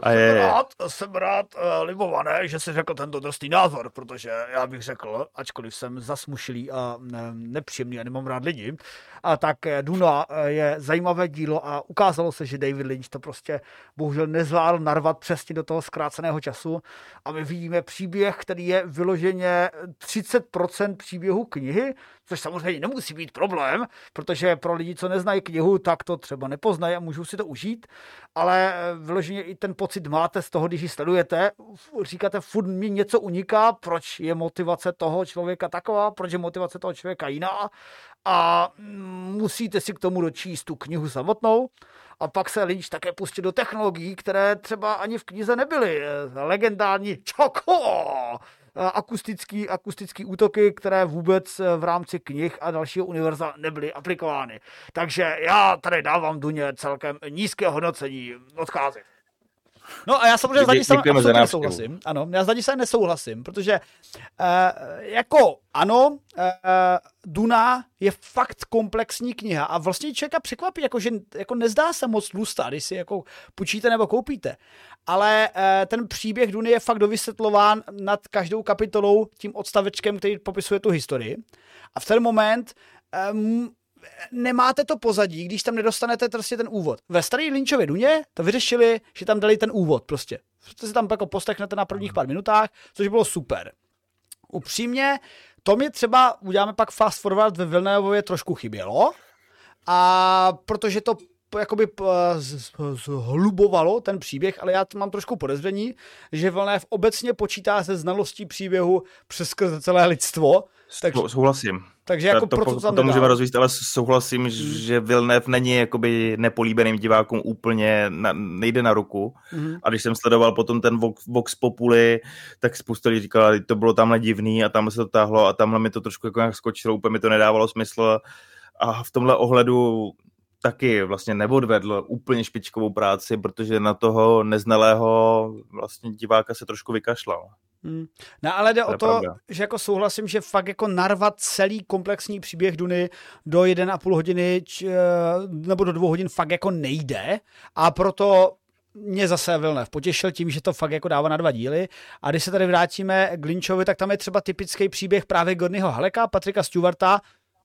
a je... jsem rád, jsem rád uh, libované, že jsi řekl tento drsný názor, protože já bych řekl, ačkoliv jsem zasmušilý a ne, nepříjemný a nemám rád lidi, a tak eh, Duna eh, je zajímavé dílo a ukázalo se, že David Lynch to prostě bohužel nezvládl narvat přesně do toho zkráceného času. A my vidíme příběh, který je vyloženě 30% příběhu knihy, což samozřejmě nemusí být problém, protože pro lidi, co neznají knihu, tak to třeba nepoznají a můžou si to užít, ale vyloženě i ten pocit máte z toho, když ji sledujete, říkáte, furt mi něco uniká, proč je motivace toho člověka taková, proč je motivace toho člověka jiná a musíte si k tomu dočíst tu knihu samotnou a pak se Lynch také pustil do technologií, které třeba ani v knize nebyly. Legendární čoko, akustický, akustický útoky, které vůbec v rámci knih a dalšího univerza nebyly aplikovány. Takže já tady dávám Duně celkem nízké hodnocení. Odcházím. No a já samozřejmě s Ladisem absolutně nesouhlasím. Ano, já s Ladisem nesouhlasím, protože uh, jako ano, uh, Duna je fakt komplexní kniha a vlastně člověka překvapí, jako, že jako nezdá se moc tlustá, když si jako půjčíte nebo koupíte. Ale uh, ten příběh Duny je fakt dovysvětlován nad každou kapitolou tím odstavečkem, který popisuje tu historii. A v ten moment um, nemáte to pozadí, když tam nedostanete prostě ten úvod. Ve staré Lynchově Duně to vyřešili, že tam dali ten úvod prostě. To si tam jako poslechnete na prvních pár minutách, což bylo super. Upřímně, to mi třeba, uděláme pak fast forward ve Vilnévově trošku chybělo, a protože to jakoby zhlubovalo ten příběh, ale já mám trošku podezření, že Vilnév obecně počítá se znalostí příběhu přes celé lidstvo. Takže, souhlasím. Takže jako to, proto to, to můžeme rozvíjet, ale souhlasím, hmm. že Vilnev není jakoby nepolíbeným divákům úplně, na, nejde na ruku. Hmm. A když jsem sledoval potom ten Vox, Vox Populi, tak spousta lidí říkala, to bylo tamhle divný a tam se to táhlo a tamhle mi to trošku jako skočilo, úplně mi to nedávalo smysl. A v tomhle ohledu taky vlastně neodvedl úplně špičkovou práci, protože na toho neznalého vlastně diváka se trošku vykašlal. Hmm. No ale jde to o to, pravda. že jako souhlasím, že fakt jako narvat celý komplexní příběh Duny do 1,5 hodiny č, eh, nebo do dvou hodin fakt jako nejde a proto mě zase Vilnev potěšil tím, že to fakt jako dává na dva díly. A když se tady vrátíme k Lynchovi, tak tam je třeba typický příběh právě Gornyho Haleka, Patrika Stewarta,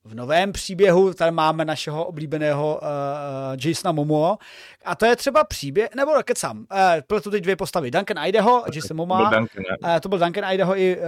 v novém příběhu tady máme našeho oblíbeného uh, Jasona Momoa. A to je třeba příběh, nebo kecám, uh, pletu teď dvě postavy. Duncan Idaho, Jason Momoa. To byl Duncan, uh, to byl Duncan Idaho i uh,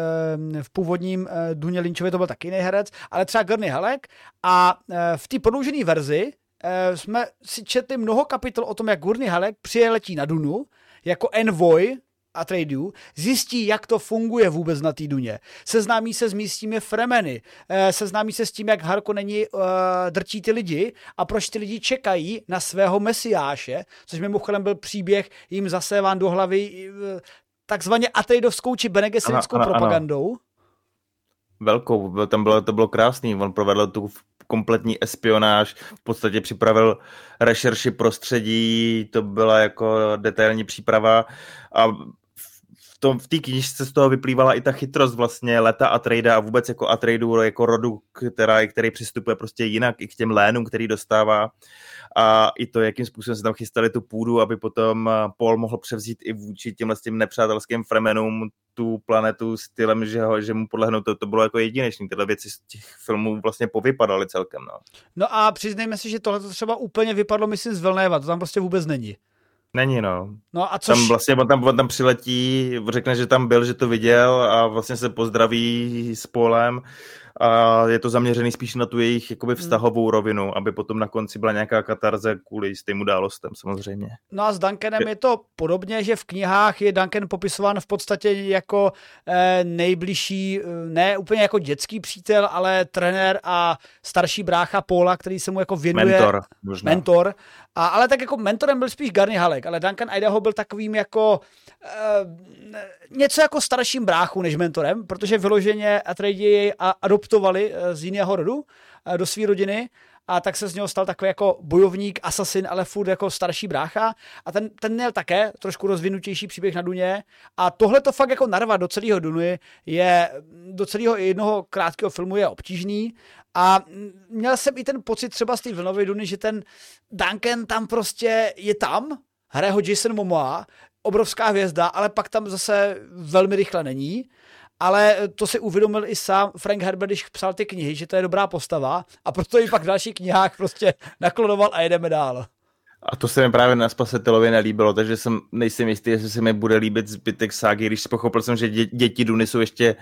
v původním uh, Duně Lynchovi to byl taky jiný herec, ale třeba Gurney Halleck. A uh, v té prodloužené verzi uh, jsme si četli mnoho kapitol o tom, jak Gurney Halleck přijeletí na Dunu jako envoy Atreidu, zjistí, jak to funguje vůbec na té Duně. Seznámí se s místními Fremeny, eh, seznámí se s tím, jak Harko není uh, drčí ty lidi a proč ty lidi čekají na svého mesiáše, což mimochodem byl příběh jim zaséván do hlavy uh, takzvaně atejdovskou či benegesickou propagandou. Ano. Velkou, tam bylo, to bylo krásný, on provedl tu kompletní espionáž, v podstatě připravil rešerši prostředí, to byla jako detailní příprava a tom, v té knižce z toho vyplývala i ta chytrost vlastně Leta a Trade a vůbec jako Atreidu jako rodu, která, který přistupuje prostě jinak i k těm lénům, který dostává a i to, jakým způsobem se tam chystali tu půdu, aby potom Paul mohl převzít i vůči těmhle těm nepřátelským Fremenům tu planetu stylem, že, ho, že mu podlehnou, to, to bylo jako jedinečný. Tyhle věci z těch filmů vlastně povypadaly celkem. No, no a přiznejme si, že tohle to třeba úplně vypadlo, myslím, z Vilnéva, to tam prostě vůbec není. Není, no. No a což... Tam vlastně on tam, on tam přiletí, řekne, že tam byl, že to viděl a vlastně se pozdraví s Polem a je to zaměřený spíš na tu jejich jakoby hmm. vztahovou rovinu, aby potom na konci byla nějaká katarze kvůli stejným událostem samozřejmě. No a s Duncanem je... to podobně, že v knihách je Duncan popisován v podstatě jako eh, nejbližší, eh, ne úplně jako dětský přítel, ale trenér a starší brácha Paula, který se mu jako věnuje. Mentor. Možná. Mentor. A, ale tak jako mentorem byl spíš Garny Halek, ale Duncan Idaho byl takovým jako eh, něco jako starším bráchu než mentorem, protože vyloženě Atreidy jej adoptovali eh, z jiného rodu eh, do své rodiny a tak se z něho stal takový jako bojovník, asasin, ale furt jako starší brácha. A ten, ten měl také trošku rozvinutější příběh na Duně. A tohle to fakt jako narvat do celého Duny je, do celého jednoho krátkého filmu je obtížný. A měl jsem i ten pocit třeba z té vlnové Duny, že ten Duncan tam prostě je tam, hraje ho Jason Momoa, obrovská hvězda, ale pak tam zase velmi rychle není. Ale to si uvědomil i sám Frank Herbert, když psal ty knihy, že to je dobrá postava a proto ji pak v dalších knihách prostě naklonoval a jedeme dál. A to se mi právě na Spasitelovi nelíbilo, takže jsem nejsem jistý, jestli se mi bude líbit zbytek ságy, když pochopil jsem, že dě, děti Duny jsou ještě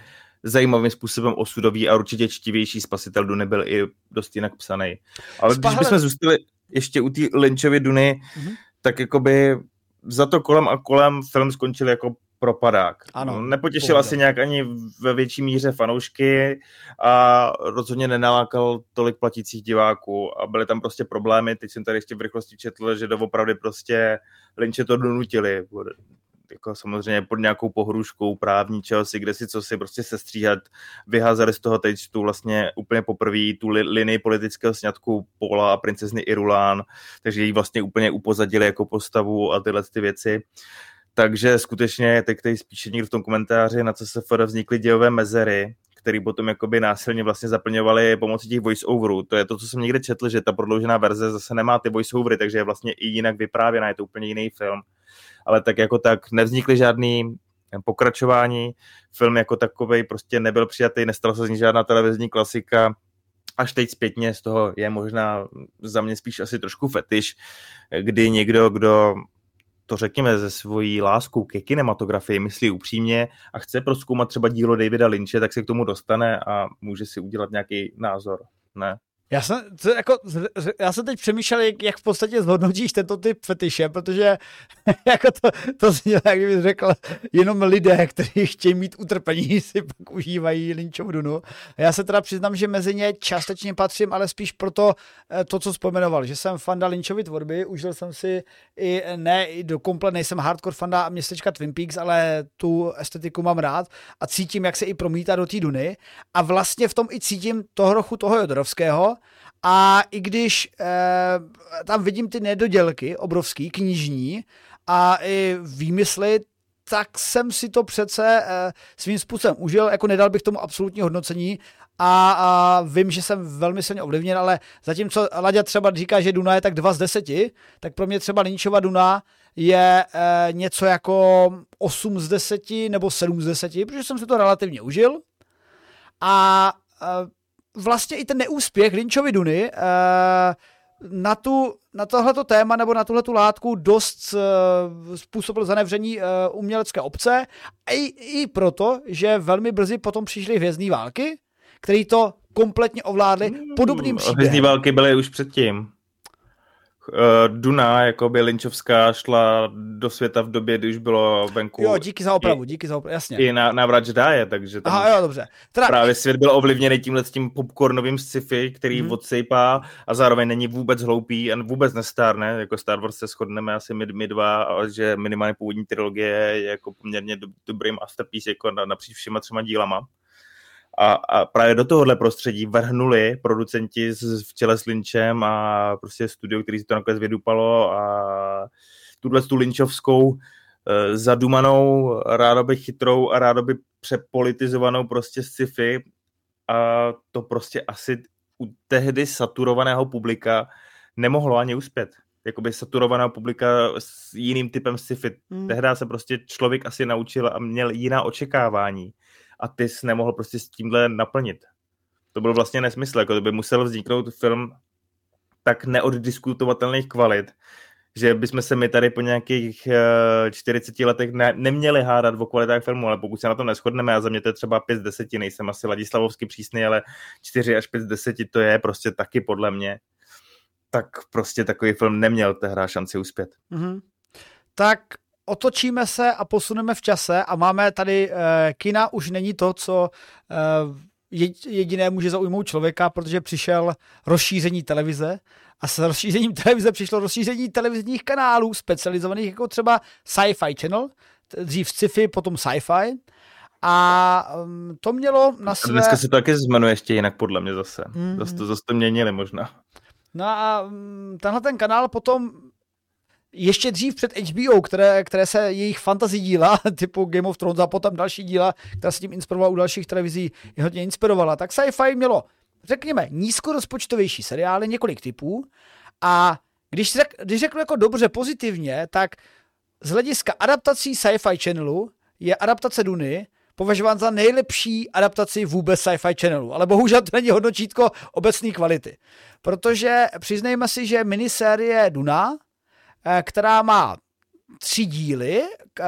zajímavým způsobem osudový a určitě čtivější spasitel Duny byl i dost jinak psaný. Ale Spahle... když bychom zůstali ještě u té Lynchovy Duny, mm-hmm. tak jakoby za to kolem a kolem film skončil jako propadák. Ano, Nepotěšil pohodě. asi nějak ani ve větší míře fanoušky a rozhodně nenalákal tolik platících diváků a byly tam prostě problémy. Teď jsem tady ještě v rychlosti četl, že doopravdy prostě Lynče to donutili jako samozřejmě pod nějakou pohruškou právní si, kde si co si prostě sestříhat, vyházeli z toho teď tu vlastně úplně poprvé tu li, linii politického sňatku Pola a princezny Irulán, takže ji vlastně úplně upozadili jako postavu a tyhle ty věci. Takže skutečně teď tady spíše někdo v tom komentáři, na co se vznikly dějové mezery, který potom jakoby násilně vlastně zaplňovali pomocí těch voice-overů. To je to, co jsem někde četl, že ta prodloužená verze zase nemá ty voice-overy, takže je vlastně i jinak vyprávěná, je to úplně jiný film ale tak jako tak nevznikly žádný pokračování. Film jako takový prostě nebyl přijatý, nestala se z ní žádná televizní klasika. Až teď zpětně z toho je možná za mě spíš asi trošku fetiš, kdy někdo, kdo to řekněme ze svojí láskou ke kinematografii myslí upřímně a chce proskoumat třeba dílo Davida Lynche, tak se k tomu dostane a může si udělat nějaký názor. Ne? Já jsem, to jako, já jsem teď přemýšlel, jak, jak v podstatě zhodnotíš tento typ fetiše, protože jako to, to znělo, jak bych řekl, jenom lidé, kteří chtějí mít utrpení, si pak užívají Lynchov Dunu. Já se teda přiznám, že mezi ně částečně patřím, ale spíš proto eh, to, co vzpomenoval, že jsem fanda Lynchovy tvorby, užil jsem si i ne i do komplet, nejsem hardcore fanda městečka Twin Peaks, ale tu estetiku mám rád a cítím, jak se i promítá do té Duny a vlastně v tom i cítím toho trochu toho Jodorovského, A i když e, tam vidím ty nedodělky obrovský, knižní a i výmysly, tak jsem si to přece e, svým způsobem užil, jako nedal bych tomu absolutní hodnocení a, a vím, že jsem velmi silně ovlivněn, ale zatímco Laďa třeba říká, že Duna je tak 2 z 10, tak pro mě třeba Lynchova Duna je e, něco jako 8 z 10 nebo 7 z 10, protože jsem si to relativně užil. A vlastně i ten neúspěch Lynchovy Duny e, na, tu, na tohleto téma nebo na tuhletu látku dost uh, způsobil zanevření uh, umělecké obce a i, i proto, že velmi brzy potom přišly hvězdní války, který to kompletně ovládli podobným příběhem. Hvězdní války byly už předtím. Eh, Duna, jako by Lynchovská, šla do světa v době, kdy už bylo venku. Jo, díky za opravu, i, díky za opravu, jasně. I na, návrat Jedi, takže tam Aha, jo, dobře. Teda... právě svět byl ovlivněný tímhle s tím popcornovým sci-fi, který hmm. odsejpá a zároveň není vůbec hloupý a vůbec nestárne, jako Star Wars se shodneme asi my, my dva, že minimálně původní trilogie je jako poměrně do, dobrý masterpiece jako na, napříč všema třema dílama. A, a právě do tohohle prostředí vrhnuli producenti v čele s Lynchem a prostě studio, který si to nakonec vydupalo a tuhle tu Lynchovskou eh, zadumanou, rádoby chytrou a rádoby přepolitizovanou prostě sci-fi a to prostě asi u tehdy saturovaného publika nemohlo ani uspět. Jakoby saturovaná publika s jiným typem sci-fi. Hmm. Tehdy se prostě člověk asi naučil a měl jiná očekávání a ty jsi nemohl prostě s tímhle naplnit. To byl vlastně nesmysl, jako by musel vzniknout film tak neoddiskutovatelných kvalit, že bychom se my tady po nějakých uh, 40 letech ne, neměli hádat o kvalitách filmu, ale pokud se na to neschodneme, a za mě to je třeba 5 z 10, nejsem asi Ladislavovský přísný, ale 4 až 5 z 10 to je prostě taky podle mě, tak prostě takový film neměl tehdy šanci uspět. Mm-hmm. Tak otočíme se a posuneme v čase a máme tady uh, kina už není to, co uh, jediné může zaujmout člověka, protože přišel rozšíření televize a s rozšířením televize přišlo rozšíření televizních kanálů specializovaných jako třeba Sci-Fi Channel, dřív sci-fi, potom sci-fi. A um, to mělo na své... Dneska se to taky zmenuje ještě jinak podle mě zase. Mm-hmm. Zase, to, zase to měnili možná. No a um, tenhle ten kanál potom ještě dřív před HBO, které, které se jejich fantasy díla, typu Game of Thrones a potom další díla, která se tím inspirovala u dalších televizí, je hodně inspirovala, tak sci-fi mělo, řekněme, nízkorozpočtovější seriály, několik typů a když, řek, když řeknu jako dobře pozitivně, tak z hlediska adaptací sci-fi channelu je adaptace Duny považován za nejlepší adaptaci vůbec sci-fi channelu. Ale bohužel to není hodnočítko obecné kvality. Protože přiznejme si, že minisérie Duna která má tři díly, eh,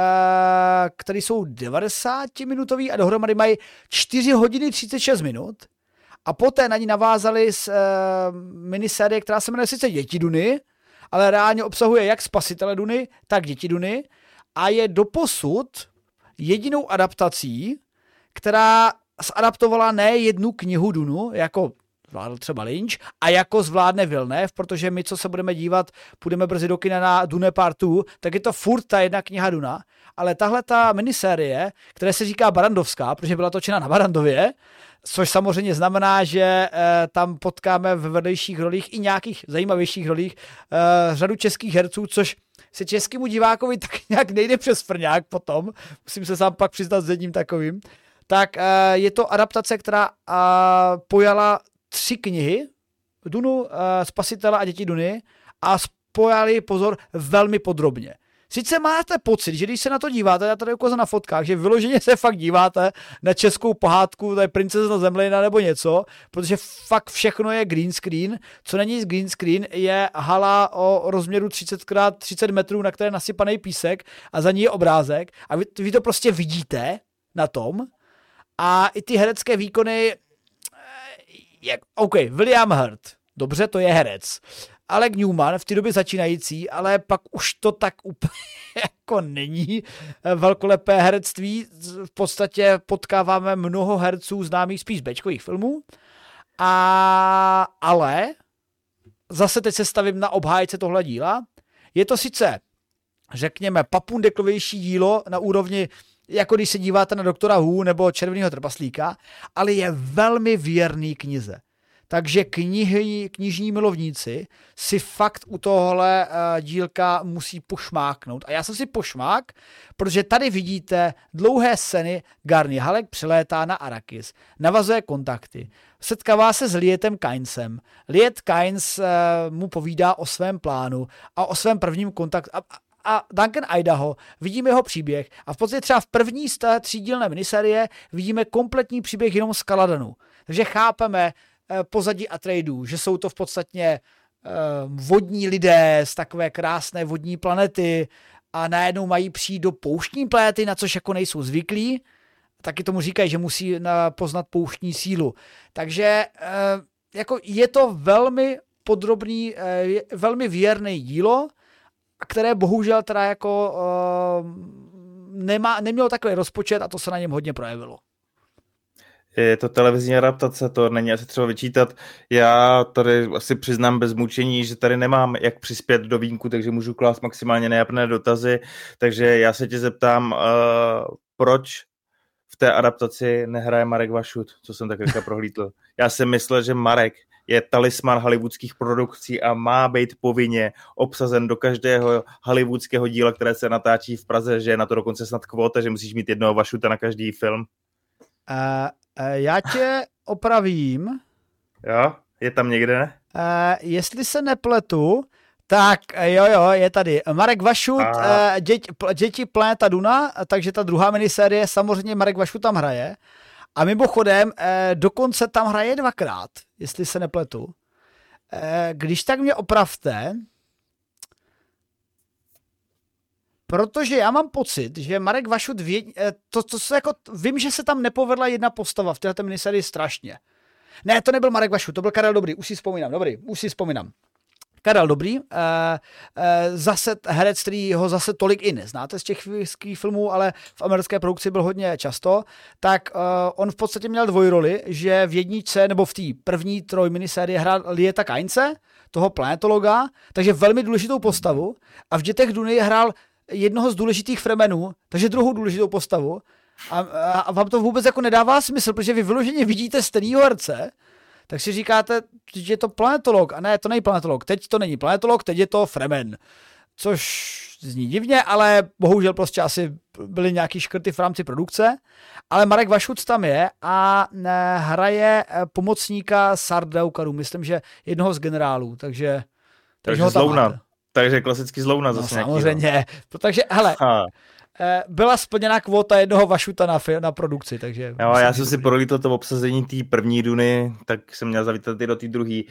které jsou 90 minutový a dohromady mají 4 hodiny 36 minut. A poté na ní navázali s uh, minisérie, která se jmenuje sice Děti Duny, ale reálně obsahuje jak Spasitele Duny, tak Děti Duny a je doposud jedinou adaptací, která zadaptovala ne jednu knihu Dunu, jako zvládl třeba Lynch a jako zvládne Villeneuve, protože my, co se budeme dívat, půjdeme brzy do kina na Dune Part 2, tak je to furt ta jedna kniha Duna, ale tahle ta minisérie, která se říká Barandovská, protože byla točena na Barandově, což samozřejmě znamená, že e, tam potkáme v vedlejších rolích i nějakých zajímavějších rolích e, řadu českých herců, což se českému divákovi tak nějak nejde přes frňák potom, musím se sám pak přiznat s jedním takovým, tak e, je to adaptace, která pojala tři knihy, Dunu, uh, Spasitela a děti Duny a spojali, pozor, velmi podrobně. Sice máte pocit, že když se na to díváte, já tady ukázal na fotkách, že vyloženě se fakt díváte na českou pohádku, to je princezna Zemlina nebo něco, protože fakt všechno je green screen. Co není green screen, je hala o rozměru 30 x 30 metrů, na které je nasypaný písek a za ní je obrázek a vy, vy to prostě vidíte na tom a i ty herecké výkony jak, OK, William Hurt, dobře, to je herec. Alec Newman v té době začínající, ale pak už to tak úplně jako není velkolepé herectví. V podstatě potkáváme mnoho herců známých spíš bečkových filmů. A, ale zase teď se stavím na obhájce tohle díla. Je to sice, řekněme, papundeklovější dílo na úrovni jako když se díváte na doktora Hu nebo Červeného trpaslíka, ale je velmi věrný knize. takže knihy, knižní milovníci si fakt u tohle uh, dílka musí pošmáknout. A já jsem si pošmák, protože tady vidíte dlouhé scény, Garni Halek přilétá na Arakis, navazuje kontakty, setkává se s Lietem Kainsem. Liet Kains uh, mu povídá o svém plánu a o svém prvním kontaktu. A, a Duncan Idaho, vidíme jeho příběh a v podstatě třeba v první z té třídílné miniserie vidíme kompletní příběh jenom z Kaladanu. Takže chápeme uh, pozadí a tradeů, že jsou to v podstatě uh, vodní lidé z takové krásné vodní planety a najednou mají přijít do pouštní planety, na což jako nejsou zvyklí. Taky tomu říkají, že musí poznat pouštní sílu. Takže jako je to velmi podrobný, velmi věrný dílo, které bohužel teda jako uh, nemá, nemělo takový rozpočet a to se na něm hodně projevilo. Je to televizní adaptace, to není asi třeba vyčítat. Já tady asi přiznám bez mučení, že tady nemám jak přispět do výjimku, takže můžu klást maximálně nejapné dotazy. Takže já se tě zeptám, uh, proč v té adaptaci nehraje Marek Vašut, co jsem tak prohlídl. Já jsem myslel, že Marek je talisman hollywoodských produkcí a má být povinně obsazen do každého hollywoodského díla, které se natáčí v Praze, že je na to dokonce snad kvota, že musíš mít jednoho vašuta na každý film. Uh, uh, já tě opravím. Jo, je tam někde, ne? Uh, jestli se nepletu, tak jo, jo, je tady Marek Vašut, uh, děti, děti Planeta Duna, takže ta druhá minisérie, samozřejmě Marek Vašut tam hraje. A mimochodem, eh, dokonce tam hraje dvakrát, jestli se nepletu. Eh, když tak mě opravte, protože já mám pocit, že Marek Vašut, vě, eh, to, to se jako, vím, že se tam nepovedla jedna postava v této miniserii strašně. Ne, to nebyl Marek Vašut, to byl Karel Dobrý, už si vzpomínám, dobrý, už si vzpomínám. Karel Dobrý, uh, uh, zase herec, který ho zase tolik i neznáte z těch filmů, ale v americké produkci byl hodně často, tak uh, on v podstatě měl dvojroli, že v jedničce nebo v té první troj minisérie hrál Lieta Kaince, toho planetologa, takže velmi důležitou postavu a v Dětech Duny hrál jednoho z důležitých fremenů, takže druhou důležitou postavu. A, a, a vám to vůbec jako nedává smysl, protože vy vyloženě vidíte stejného herce, tak si říkáte, že je to planetolog. A ne, to není planetolog. Teď to není planetolog, teď je to Fremen. Což zní divně, ale bohužel prostě asi byly nějaký škrty v rámci produkce. Ale Marek Vašuc tam je a hraje eh, pomocníka Sardaukaru, myslím, že jednoho z generálů, takže... Takže, takže zlouna. Takže klasický zlouna zase no, samozřejmě. Nějaký, no. Takže, hele, ha. Eh, byla splněna kvota jednoho vašuta na, na produkci, takže... Jo, já jsem si prolítl to obsazení té první duny, tak jsem měl zavítat i do té druhé.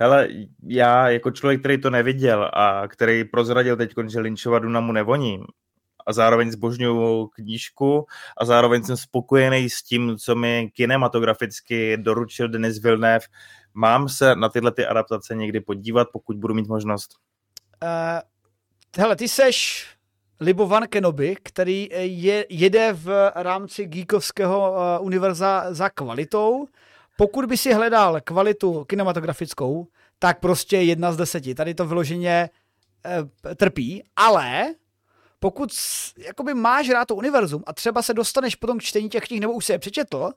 Hele, já jako člověk, který to neviděl a který prozradil teď, že Lynchova duna mu nevoní, a zároveň zbožňuju knížku a zároveň jsem spokojený s tím, co mi kinematograficky doručil Denis Villeneuve. Mám se na tyhle ty adaptace někdy podívat, pokud budu mít možnost? Uh, hele, ty seš Libovan Kenobi, který eh, je, jede v rámci geekovského uh, univerza za kvalitou. Pokud by si hledal kvalitu kinematografickou, tak prostě jedna z deseti. Tady to vyloženě uh, trpí, ale pokud jakoby máš rád to univerzum a třeba se dostaneš potom k čtení těch knih, nebo už si je přečetl,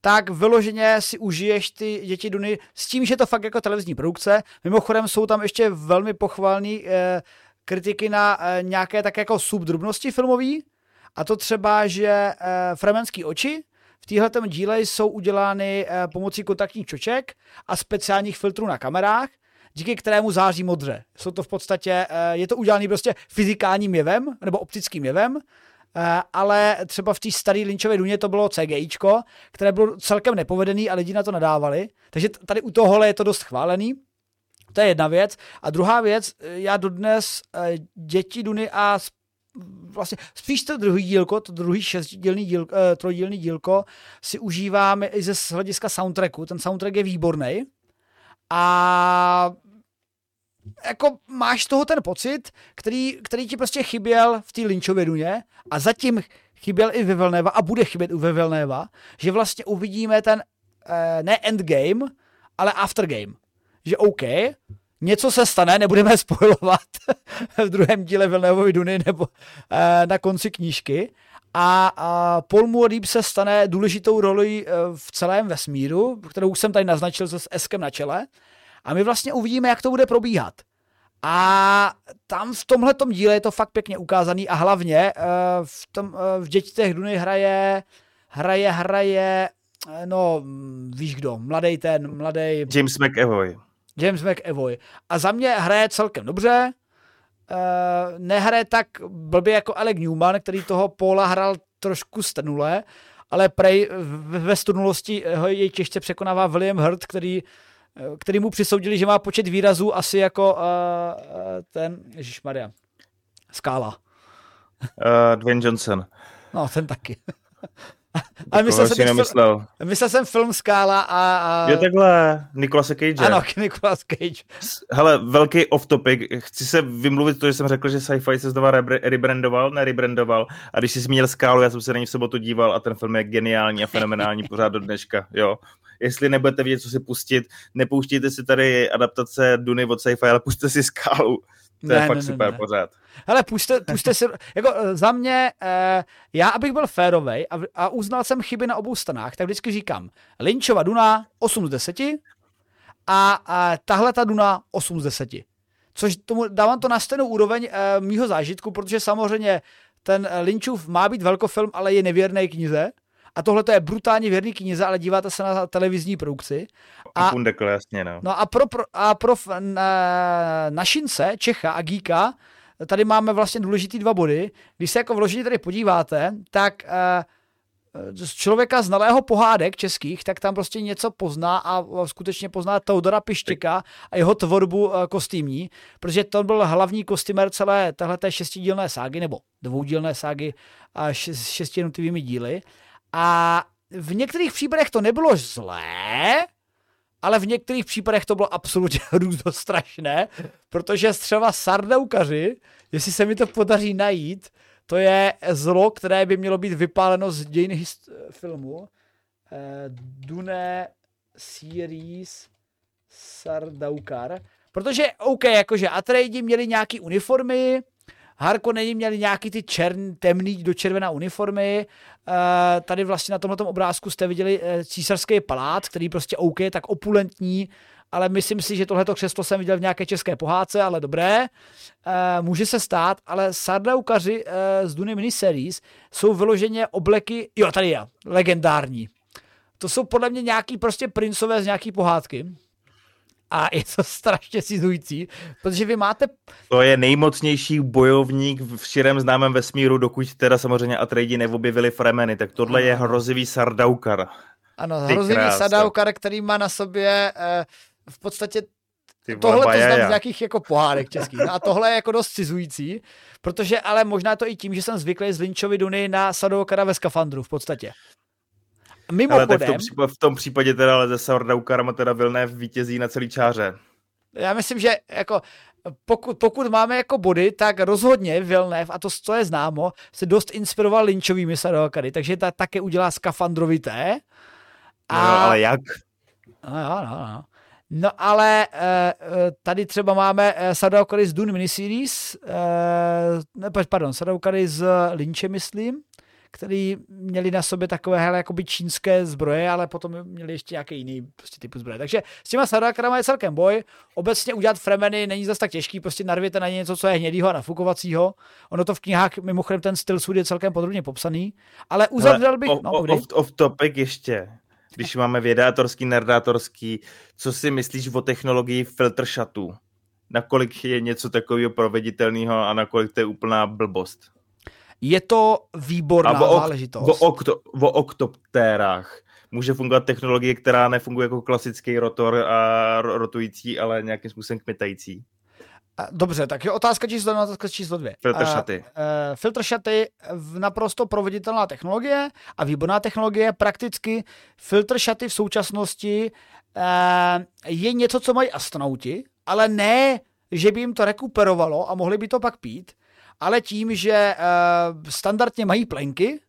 tak vyloženě si užiješ ty děti Duny s tím, že to fakt jako televizní produkce. Mimochodem jsou tam ještě velmi pochválný eh, kritiky na e, nějaké tak jako subdrobnosti filmový, a to třeba, že e, fremenský oči v této díle jsou udělány e, pomocí kontaktních čoček a speciálních filtrů na kamerách, díky kterému září modře. Jsou to v podstatě, je to udělané prostě fyzikálním jevem, nebo optickým jevem, ale třeba v té staré Lynchově duně to bylo CGIčko, které bylo celkem nepovedený a lidi na to nadávali. Takže tady u tohohle je to dost chválený. To je jedna věc. A druhá věc, já dodnes eh, děti Duny a vlastně spíš to druhý dílko, to druhý šestdílný dílko, eh, trojdílný dílko si užíváme i ze hlediska soundtracku. Ten soundtrack je výborný. A jako máš toho ten pocit, který, který ti prostě chyběl v té Lynchově duně a zatím chyběl i ve Vilneva a bude chybět u ve Vilneva, že vlastně uvidíme ten eh, ne endgame, ale aftergame že OK, něco se stane, nebudeme spojovat v druhém díle Vilnévovy Duny nebo uh, na konci knížky, a, a Paul Muad'Dib se stane důležitou roli eh, v celém vesmíru, kterou jsem tady naznačil s Eskem na čele. A my vlastně uvidíme, jak to bude probíhat. A tam v tomhle díle je to fakt pěkně ukázaný a hlavně uh, v, tom, uh, v Dětitech Duny hraje, hraje, hraje, no víš kdo, mladý ten, mladý... James McAvoy. James McAvoy. A za mě hraje celkem dobře, uh, nehraje tak blbě jako Alec Newman, který toho Paula hrál trošku stenule, ale prej ve stunulosti ho jej těžce překonává William Hurt, který který mu přisoudili, že má počet výrazů asi jako uh, ten, Maria, Skála. Uh, Dwayne Johnson. No, ten taky. Ale myslel jsem, nemyslel. myslel jsem film Skála a... a... Je takhle, Nicolas Cage. Ano, Nicolas Cage. Hele, velký off-topic. Chci se vymluvit to, že jsem řekl, že sci-fi se znova rebrandoval, ne rebrandoval. A když jsi zmínil Skálu, já jsem se na ní v sobotu díval a ten film je geniální a fenomenální pořád do dneška. Jo jestli nebudete vědět, co si pustit, nepouštějte si tady adaptace Duny od sci-fi, ale puste si skálu. To ne, je fakt ne, super ne. pořád. Hele, puste, puste si, jako eh, za mě, eh, já abych byl férovej a, a uznal jsem chyby na obou stranách, tak vždycky říkám, Lynchova Duna 8 z 10 a, a tahle ta Duna 8 z 10. Což tomu, dávám to na stejnou úroveň eh, mýho zážitku, protože samozřejmě ten Lynchův má být velkofilm, ale je nevěrný knize, a tohle to je brutálně věrný knize, ale díváte se na televizní produkci. A, Pundekl, jasně, no. no a pro, pro, a pro na, našince, Čecha a Gíka, tady máme vlastně důležitý dva body. Když se jako vložení tady podíváte, tak uh, z člověka znalého pohádek českých, tak tam prostě něco pozná a skutečně pozná Teodora Pištěka a jeho tvorbu uh, kostýmní, protože to byl hlavní kostýmer celé téhleté šestidílné ságy, nebo dvoudílné ságy a s šesti jednotlivými díly. A v některých případech to nebylo zlé, ale v některých případech to bylo absolutně strašné, protože třeba sardaukaři, jestli se mi to podaří najít, to je zlo, které by mělo být vypáleno z dějin hist- filmu. Eh, Dune series Sardaukar. Protože, OK, jakože Atreidi měli nějaký uniformy, Harkonneni měli nějaký ty čern, temný do červená uniformy. Uh, tady vlastně na tomhle obrázku jste viděli uh, císařský palát, který prostě OK, tak opulentní, ale myslím si, že tohleto křeslo jsem viděl v nějaké české pohádce, ale dobré. Uh, může se stát, ale sardaukaři uh, z Duny miniseries jsou vyloženě obleky, jo, tady je, legendární. To jsou podle mě nějaký prostě princové z nějaký pohádky a je to strašně cizující, protože vy máte... To je nejmocnější bojovník v širém známém vesmíru, dokud teda samozřejmě Atreidi neobjevili Fremeny, tak tohle je hrozivý Sardaukar. Ano, Ty hrozivý krása. Sardaukar, který má na sobě eh, v podstatě tohle to znám z nějakých jako pohádek českých. No a tohle je jako dost cizující, protože ale možná to i tím, že jsem zvyklý z Lynčovy Duny na Sardaukara ve skafandru v podstatě. Mimochodem, ale v, tom případě, v tom případě teda ale ze Sardaukarama teda Vilné vítězí na celý čáře. Já myslím, že jako pokud, pokud máme jako body, tak rozhodně Vilnev, a to, co je známo, se dost inspiroval Lynchovými Sardaukary, takže ta také udělá skafandrovité. A... No, ale jak? No, no, no, no. No ale e, tady třeba máme eh, Sardaukary z Dune miniseries, e, ne, pardon, Sardaukary z Lynche, myslím, který měli na sobě takové hele, jakoby čínské zbroje, ale potom měli ještě nějaký jiný prostě typu zbroje. Takže s těma sadakrama je celkem boj. Obecně udělat fremeny není zase tak těžký, prostě narvěte na ně něco, co je hnědýho a nafukovacího. Ono to v knihách, mimochodem ten styl sud je celkem podrobně popsaný, ale uzavřel bych... No, off, off topic ještě když máme vědátorský, nerdátorský, co si myslíš o technologii filtr shotů? Nakolik je něco takového proveditelného a nakolik to je úplná blbost? Je to výborná a o, záležitost. O, okto, o oktoptérách může fungovat technologie, která nefunguje jako klasický rotor a rotující, ale nějakým způsobem kmitající. Dobře, tak je otázka číslo jedna, otázka číslo dvě. Filtr šaty. Uh, uh, filtr šaty, naprosto proveditelná technologie a výborná technologie. Prakticky filtr šaty v současnosti uh, je něco, co mají astronauti, ale ne, že by jim to rekuperovalo a mohli by to pak pít, ale tím, že uh, standardně mají plenky,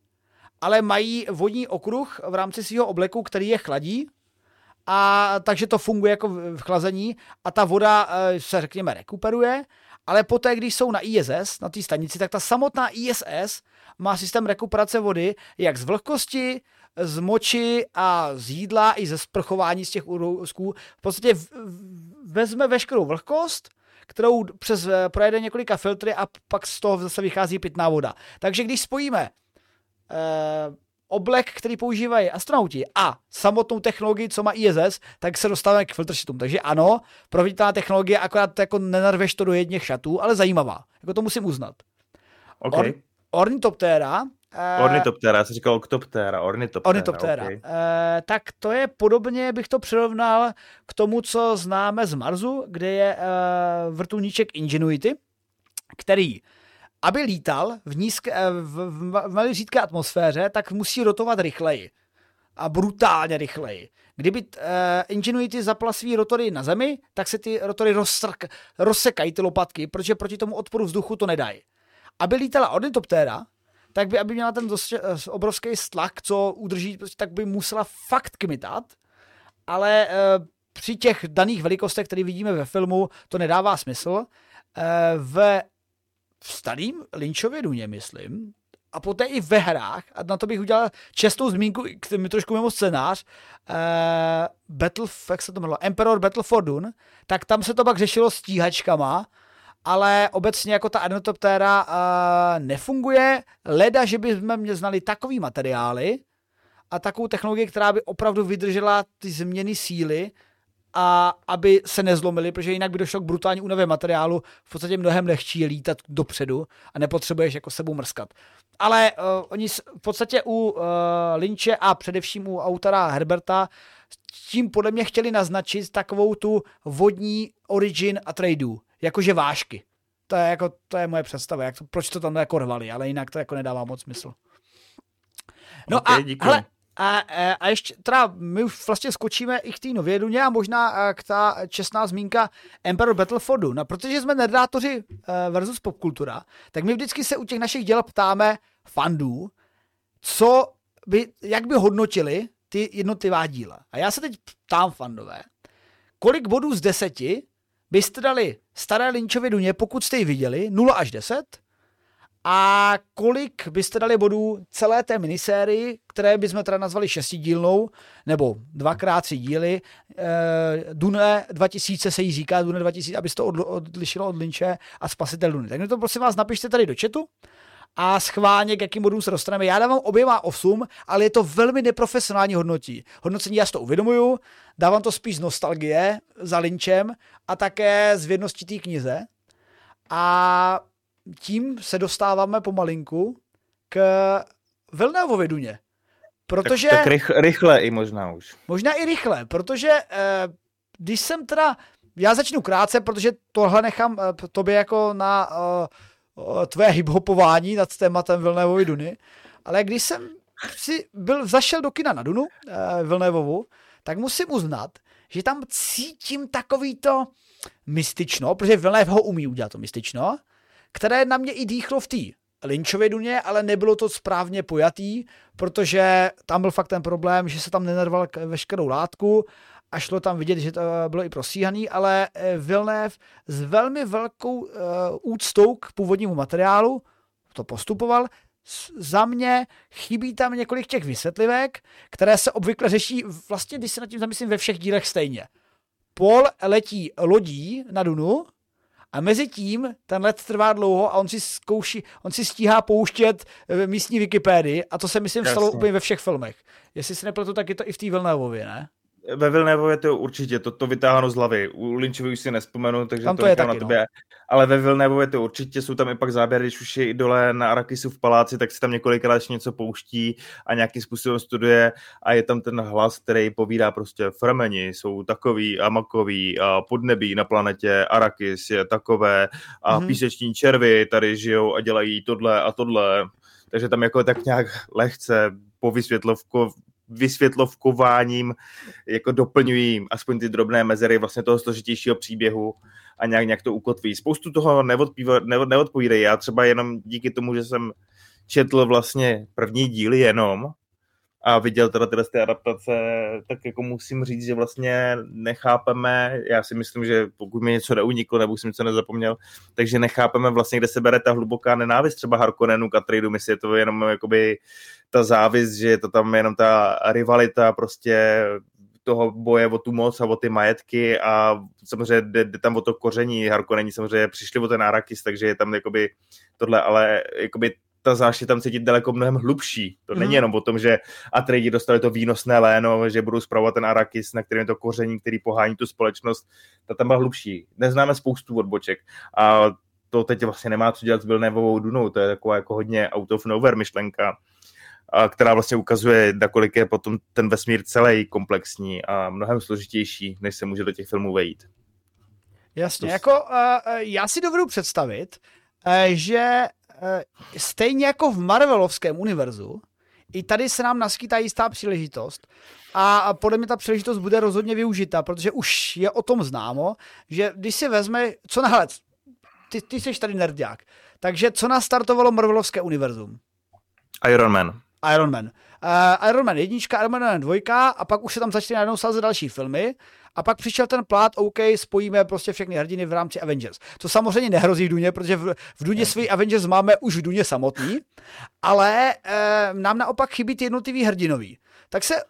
ale mají vodní okruh v rámci svého obleku, který je chladí, a takže to funguje jako v chlazení a ta voda uh, se řekněme rekuperuje ale poté, když jsou na ISS, na té stanici, tak ta samotná ISS má systém rekuperace vody jak z vlhkosti, z moči a z jídla i ze sprchování z těch úzků. V podstatě vezme veškerou vlhkost, kterou přes eh, projede několika filtry a pak z toho zase vychází pitná voda. Takže když spojíme eh, oblek, který používají astronauti a samotnou technologii, co má ISS, tak se dostáváme k filtršitům. Takže ano, proveditelná technologie, akorát jako nenarveš to do jedných šatů, ale zajímavá. Jako to musím uznat. Okay. Or, ornitoptéra Uh, ornitoptéra, já jsem říkal oktoptéra, ornitoptéra. Ornitoptéra. Okay. Uh, tak to je podobně, bych to přirovnal k tomu, co známe z Marsu, kde je uh, vrtulníček Ingenuity, který aby lítal v, nízké, v, v, v malé řídké atmosféře, tak musí rotovat rychleji. A brutálně rychleji. Kdyby uh, Ingenuity zapla svý rotory na zemi, tak se ty rotory rozsrk, rozsekají ty lopatky, protože proti tomu odporu vzduchu to nedají. Aby lítala ornitoptéra, tak by, aby měla ten dost, eh, obrovský stlak, co udrží, prostě, tak by musela fakt kmitat, ale e, při těch daných velikostech, které vidíme ve filmu, to nedává smysl. E, ve starým Lynchově duně, myslím, a poté i ve hrách, a na to bych udělal čestou zmínku, mi trošku mimo scénář, uh, Battle, jak se to jmenovalo, Emperor Battle for Dune, tak tam se to pak řešilo stíhačkama ale obecně jako ta Adnotoptéra uh, nefunguje. Leda, že bychom mě znali takový materiály a takovou technologii, která by opravdu vydržela ty změny síly a aby se nezlomily, protože jinak by došlo k brutální únavě materiálu, v podstatě mnohem lehčí je lítat dopředu a nepotřebuješ jako sebou mrskat. Ale uh, oni v podstatě u uh, Lynche a především u autora Herberta tím podle mě chtěli naznačit takovou tu vodní origin a tradu jakože vášky. To je, jako, to je moje představa, jak to, proč to tam jako rvali, ale jinak to jako nedává moc smysl. No okay, a, hele, a, a ještě, teda my už vlastně skočíme i k té nově duně a možná k ta čestná zmínka Emperor Battlefordu. No, protože jsme nerdátoři versus popkultura, tak my vždycky se u těch našich děl ptáme fandů, co by, jak by hodnotili ty jednotlivá díla. A já se teď ptám fandové, kolik bodů z deseti byste dali staré Lynchovy duně, pokud jste ji viděli, 0 až 10, a kolik byste dali bodů celé té minisérii, které bychom teda nazvali šestidílnou, nebo dvakrát tři díly. E, Dune 2000 se jí říká, Dune 2000, abyste to odlišilo od Lynche a Spasitel Duny. Tak mi to prosím vás napište tady do chatu a schválně, k jakým bodům se dostaneme. Já dávám oběma 8, ale je to velmi neprofesionální hodnotí. Hodnocení já si to uvědomuju, dávám to spíš z nostalgie za Lynchem a také z vědnosti té knize. A tím se dostáváme pomalinku k Vilnévovi Duně. Protože... Tak, tak rych, rychle i možná už. Možná i rychle, protože eh, když jsem teda, já začnu krátce, protože tohle nechám eh, tobě jako na eh, tvé hiphopování nad tématem Vilnévovy Duny, ale když jsem si byl, zašel do kina na Dunu, eh, Vilnévovu, tak musím uznat, že tam cítím takový to mystično, protože Vilnév ho umí udělat to mystično, které na mě i dýchlo v té Lynchově duně, ale nebylo to správně pojatý, protože tam byl fakt ten problém, že se tam nenarval veškerou látku a šlo tam vidět, že to bylo i prosíhaný, ale eh, Villeneuve s velmi velkou uh, úctou k původnímu materiálu to postupoval. Za mě chybí tam několik těch vysvětlivek, které se obvykle řeší vlastně, když se nad tím zamyslím, ve všech dílech stejně. Pol letí lodí na Dunu a mezi tím ten let trvá dlouho a on si zkouší, on si stíhá pouštět eh, místní Wikipedii a to se myslím stalo úplně ve všech filmech. Jestli si nepletu, tak je to i v té Villeneuveově, ne? Ve Vilnévově to určitě, to, to vytáhnu z hlavy. U Lynchovi už si nespomenu, takže Tam to, to je taky, na no. tebe. No. Ale ve Vilnévově to určitě, jsou tam i pak záběry, když už je dole na Arakisu v paláci, tak si tam několikrát ještě něco pouští a nějakým způsobem studuje a je tam ten hlas, který povídá prostě Fremeni jsou takový a makový a podnebí na planetě Arakis je takové a mm-hmm. píseční červy tady žijou a dělají tohle a tohle. Takže tam jako tak nějak lehce po vysvětlovkováním jako doplňují aspoň ty drobné mezery vlastně toho složitějšího příběhu a nějak, nějak to ukotví. Spoustu toho neodpovídají. Já třeba jenom díky tomu, že jsem četl vlastně první díly jenom, a viděl teda tyhle ty adaptace, tak jako musím říct, že vlastně nechápeme, já si myslím, že pokud mi něco neuniklo, nebo jsem něco nezapomněl, takže nechápeme vlastně, kde se bere ta hluboká nenávist třeba Harkonnenu k Atreidu, myslím, je to jenom jakoby ta závis, že je to tam jenom ta rivalita prostě toho boje o tu moc a o ty majetky a samozřejmě jde, jde tam o to koření. Harkonneni samozřejmě přišli o ten Arakis, takže je tam jakoby tohle, ale jakoby ta zášť tam cítit daleko mnohem hlubší. To mm. není mhm. jenom o tom, že Atreidi dostali to výnosné léno, že budou zpravovat ten Arakis, na kterém je to koření, který pohání tu společnost. Ta tam byla hlubší. Neznáme spoustu odboček. A to teď vlastně nemá co dělat s Vilnévovou Dunou, to je taková jako hodně out of nowhere myšlenka, která vlastně ukazuje, nakolik je potom ten vesmír celý komplexní a mnohem složitější, než se může do těch filmů vejít. Jasně, to... jako uh, já si dovedu představit, uh, že Eh, stejně jako v Marvelovském univerzu, i tady se nám naskýtá jistá příležitost a podle mě ta příležitost bude rozhodně využita, protože už je o tom známo, že když si vezme, co nahled, ty, ty jsi tady nerdák, takže co nastartovalo Marvelovské univerzum? Iron Man. Iron Man. Uh, Iron Man jednička, Iron Man dvojka a pak už se tam začaly najednou sázet další filmy a pak přišel ten plát, OK, spojíme prostě všechny hrdiny v rámci Avengers. To samozřejmě nehrozí v Duně, protože v, v Duně svý Avengers máme už v Duně samotný, ale e, nám naopak chybí ty jednotlivý hrdinový. Tak se e,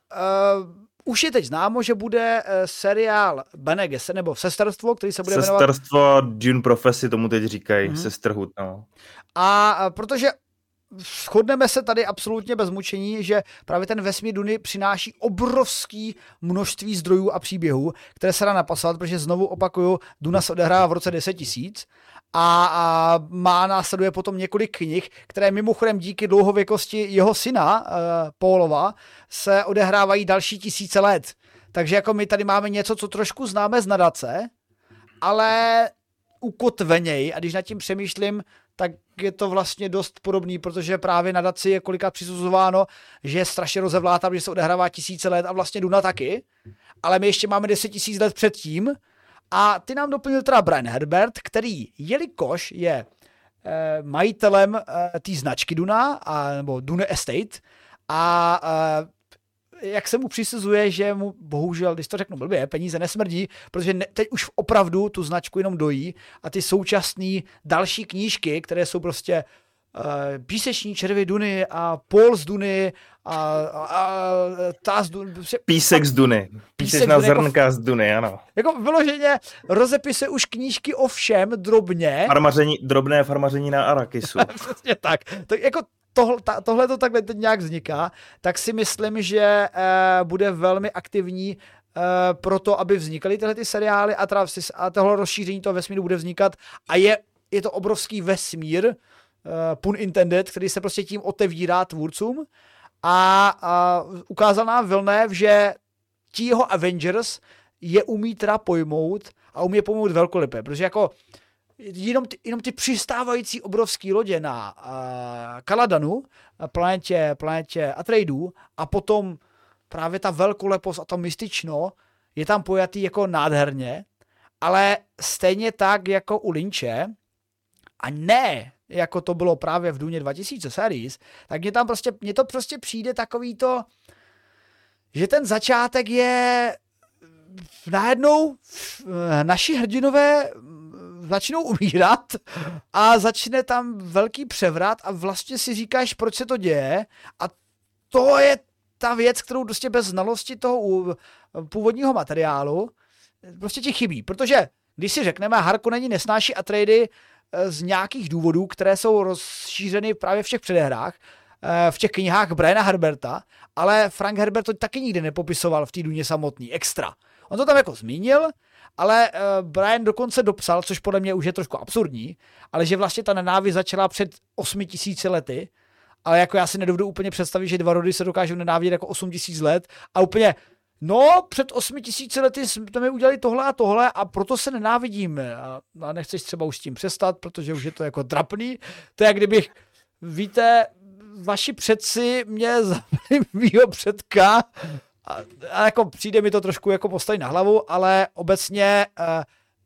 už je teď známo, že bude seriál Bene Gesserit, nebo Sesterstvo, který se bude Sesterstvo, jmenovat... Sesterstvo, Dune Prophecy, tomu teď říkají, mm-hmm. Sesterhood, no. A protože shodneme se tady absolutně bez mučení, že právě ten vesmír Duny přináší obrovský množství zdrojů a příběhů, které se dá napasovat, protože znovu opakuju, Duna se odehrává v roce 10 tisíc a, a má následuje potom několik knih, které mimochodem díky dlouhověkosti jeho syna, uh, Paulova, se odehrávají další tisíce let. Takže jako my tady máme něco, co trošku známe z nadace, ale ukotveněj a když nad tím přemýšlím, tak je to vlastně dost podobný, protože právě na Daci je kolikrát přisuzováno, že je strašně rozevlátá, že se odehrává tisíce let a vlastně Duna taky, ale my ještě máme deset tisíc let předtím. A ty nám doplnil teda Brian Herbert, který, jelikož je eh, majitelem eh, té značky Duna, a, nebo Dune Estate, a eh, jak se mu přisuzuje, že mu bohužel, když to řeknu blbě, peníze nesmrdí, protože ne, teď už opravdu tu značku jenom dojí a ty současné další knížky, které jsou prostě uh, píseční červy Duny a pol z Duny a, a, a ta z Duny. Prostě, Písek z Duny. Písečná Duny, zrnka jako, z Duny, ano. Jako vyloženě rozepisuje už knížky o všem drobně. Farmaření, drobné farmaření na Arakisu. Přesně tak. To, jako tohle, to takhle teď nějak vzniká, tak si myslím, že uh, bude velmi aktivní uh, pro to, aby vznikaly tyhle ty seriály a, teda, a tohle rozšíření toho vesmíru bude vznikat a je, je to obrovský vesmír, uh, pun intended, který se prostě tím otevírá tvůrcům a, a ukázal nám Villeneuve, že ti jeho Avengers je umí teda pojmout a umí pojmout velkolepé, protože jako jenom ty, jenom ty přistávající obrovské lodě na uh, Kaladanu, planetě, planetě Atreidů a potom právě ta velkolepost a to mystično je tam pojatý jako nádherně, ale stejně tak jako u Lynče a ne jako to bylo právě v Duně 2000 series, tak mě tam prostě, mně to prostě přijde takový to, že ten začátek je najednou naši hrdinové začnou umírat a začne tam velký převrat a vlastně si říkáš, proč se to děje a to je ta věc, kterou prostě bez znalosti toho původního materiálu prostě ti chybí, protože když si řekneme, Harkonneni nesnáší Atreidy eh, z nějakých důvodů, které jsou rozšířeny právě v těch předehrách, eh, v těch knihách Briana Herberta, ale Frank Herbert to taky nikdy nepopisoval v té důně samotný, extra. On to tam jako zmínil, ale uh, Brian dokonce dopsal, což podle mě už je trošku absurdní, ale že vlastně ta nenávist začala před 8 tisíci lety, ale jako já si nedovedu úplně představit, že dva rody se dokážou nenávidět jako 8 tisíc let a úplně No, před 8 tisíci lety jsme mi udělali tohle a tohle a proto se nenávidíme. A, a nechceš třeba už s tím přestat, protože už je to jako drapný. To je, jak kdybych, víte, vaši předci mě zabili mýho předka a, a jako přijde mi to trošku jako postavit na hlavu, ale obecně uh,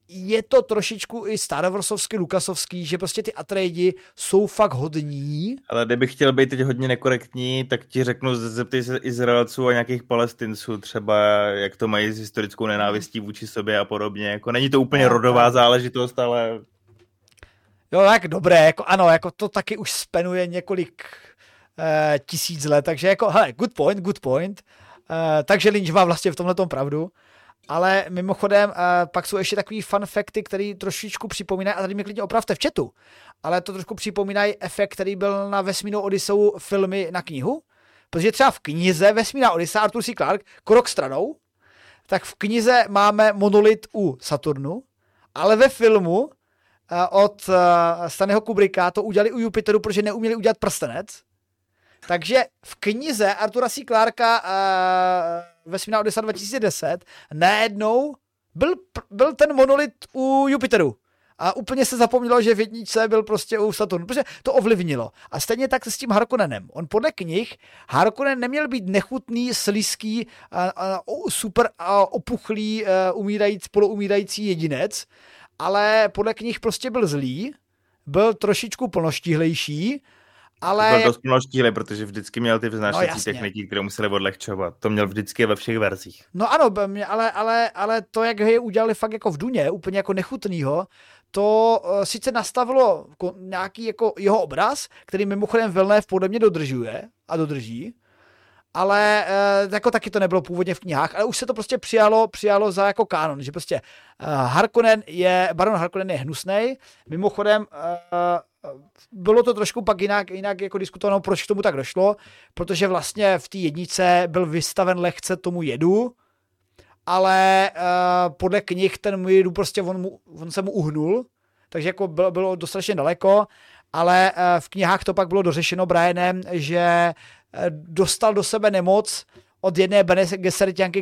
je to trošičku i Star Warsovský, Lukasovský, že prostě ty Atreidi jsou fakt hodní. Ale kdybych chtěl být teď hodně nekorektní, tak ti řeknu, zeptej se Izraelců a nějakých palestinců třeba, jak to mají s historickou nenávistí vůči sobě a podobně. Jako není to úplně rodová záležitost, ale... Jo, tak dobré, jako ano, jako to taky už spenuje několik eh, tisíc let, takže jako, hele, good point, good point. Eh, takže Lynch má vlastně v tomhle pravdu. Ale mimochodem, uh, pak jsou ještě takový fun fakty, který trošičku připomínají, a tady mě klidně opravte v chatu, ale to trošku připomínají efekt, který byl na Vesmínou Odysseu filmy na knihu, protože třeba v knize Vesmína Odyssea Arthur C. Clarke, krok stranou, tak v knize máme monolit u Saturnu, ale ve filmu uh, od uh, Stanleyho Kubricka to udělali u Jupiteru, protože neuměli udělat prstenec, takže v knize Artura C. Clarka uh, Vesmírná Odisa 2010 najednou byl, byl ten monolit u Jupiteru. A úplně se zapomnělo, že v jedničce byl prostě u Saturnu, protože to ovlivnilo. A stejně tak s tím Harkonnenem. On podle knih, Harkonnen neměl být nechutný, slizký, a, a, super a opuchlý, a, umírající, poloumírající jedinec, ale podle knih prostě byl zlý, byl trošičku plnoštíhlejší, ale... Byl dost množství, protože vždycky měl ty vznášecí no, techniky, které museli odlehčovat. To měl vždycky ve všech verzích. No ano, ale, ale, ale to, jak je udělali fakt jako v Duně, úplně jako nechutnýho, to uh, sice nastavilo nějaký jako jeho obraz, který mimochodem Villeneuve podle mě dodržuje a dodrží, ale uh, jako taky to nebylo původně v knihách, ale už se to prostě přijalo, přijalo za jako kánon, že prostě uh, Harkonnen je, Baron Harkonnen je hnusný. Mimochodem uh, bylo to trošku pak jinak, jinak jako diskutováno, proč k tomu tak došlo, protože vlastně v té jednice byl vystaven lehce tomu jedu, ale uh, podle knih ten mu jedu prostě on, mu, on se mu uhnul, takže jako bylo, bylo dostatečně daleko, ale uh, v knihách to pak bylo dořešeno Brianem, že Eh, dostal do sebe nemoc od jedné Bene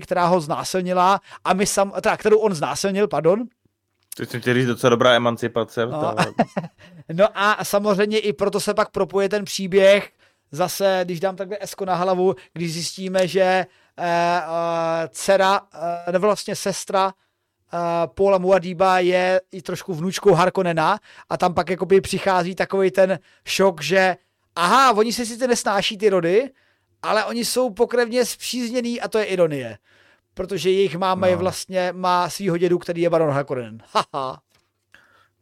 která ho znásilnila, a my sam, teda, kterou on znásilnil, pardon. To jsem chtěl říct docela dobrá emancipace. No. no a samozřejmě i proto se pak propoje ten příběh, zase, když dám takhle esko na hlavu, když zjistíme, že eh, eh, dcera, eh, nebo vlastně sestra eh, Paula Muadiba je i trošku vnučkou Harkonena a tam pak jakoby přichází takový ten šok, že aha, oni se sice nesnáší ty rody, ale oni jsou pokrevně zpřízněný a to je ironie. Protože jejich máma no. je vlastně, má svýho dědu, který je Baron Harkonnen. Haha.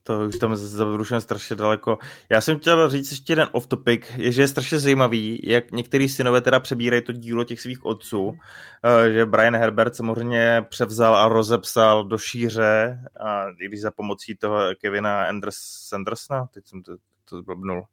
To už tam zavrušujeme strašně daleko. Já jsem chtěl říct ještě jeden off-topic, je, že je strašně zajímavý, jak některý synové teda přebírají to dílo těch svých otců, eh, že Brian Herbert samozřejmě převzal a rozepsal do šíře, a i když za pomocí toho Kevina Anders, Andersona, teď jsem to, to zblbnul,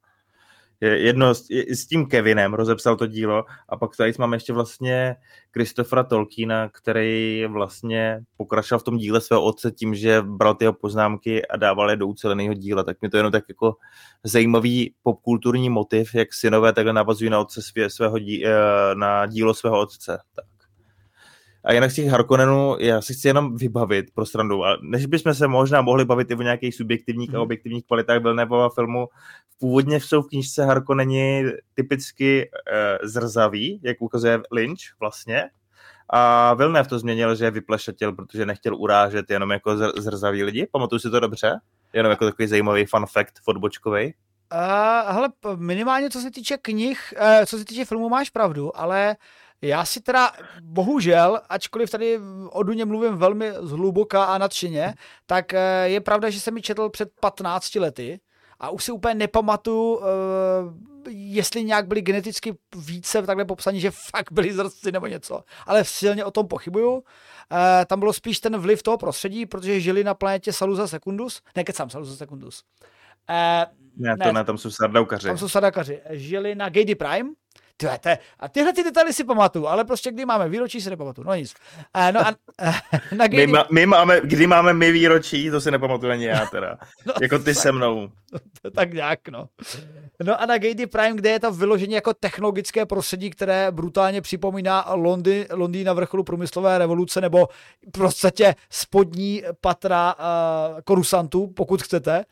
jedno s, s tím Kevinem rozepsal to dílo a pak tady máme ještě vlastně Kristofra Tolkiena, který vlastně pokračoval v tom díle svého otce tím, že bral ty jeho poznámky a dával je do uceleného díla. Tak mi to jenom tak jako zajímavý popkulturní motiv, jak synové takhle navazují na, otce svě, svého dí, eh, na dílo svého otce. Tak. A jinak z těch Harkonnenů já si chci jenom vybavit pro strandu. A než bychom se možná mohli bavit i o nějakých subjektivních hmm. a objektivních kvalitách Villeneuveova filmu, původně jsou v knižce Harkonneni typicky uh, zrzaví, jak ukazuje Lynch vlastně. A Villeneuve to změnil, že je vyplešatil, protože nechtěl urážet jenom jako zrzavý lidi. Pamatuju si to dobře? Jenom jako takový zajímavý fun fact fotbočkový. Uh, hele, minimálně co se týče knih, uh, co se týče filmu máš pravdu, ale já si teda, bohužel, ačkoliv tady o Duně mluvím velmi zhluboka a nadšeně, tak eh, je pravda, že jsem mi četl před 15 lety a už si úplně nepamatuju, eh, jestli nějak byli geneticky více takhle popsaní, že fakt byli zrstci nebo něco, ale silně o tom pochybuju. Eh, tam bylo spíš ten vliv toho prostředí, protože žili na planetě Saluza Secundus, ne, kecám, Saluza Secundus. Ne, to ne, tam jsou sardaukaři. Tam jsou sardaukaři. Žili na Gady Prime, Tyhle, te, a tyhle ty detaily si pamatuju, ale prostě kdy máme výročí, si nepamatuju. No nic. A, no a, na my, ma, my, máme, kdy máme my výročí, to si nepamatuju ani já teda. no, jako ty tak, se mnou. tak nějak, no. No a na Gady Prime, kde je to vyložení jako technologické prostředí, které brutálně připomíná Londýn, Londýn na vrcholu průmyslové revoluce, nebo v podstatě spodní patra uh, korusantů, pokud chcete,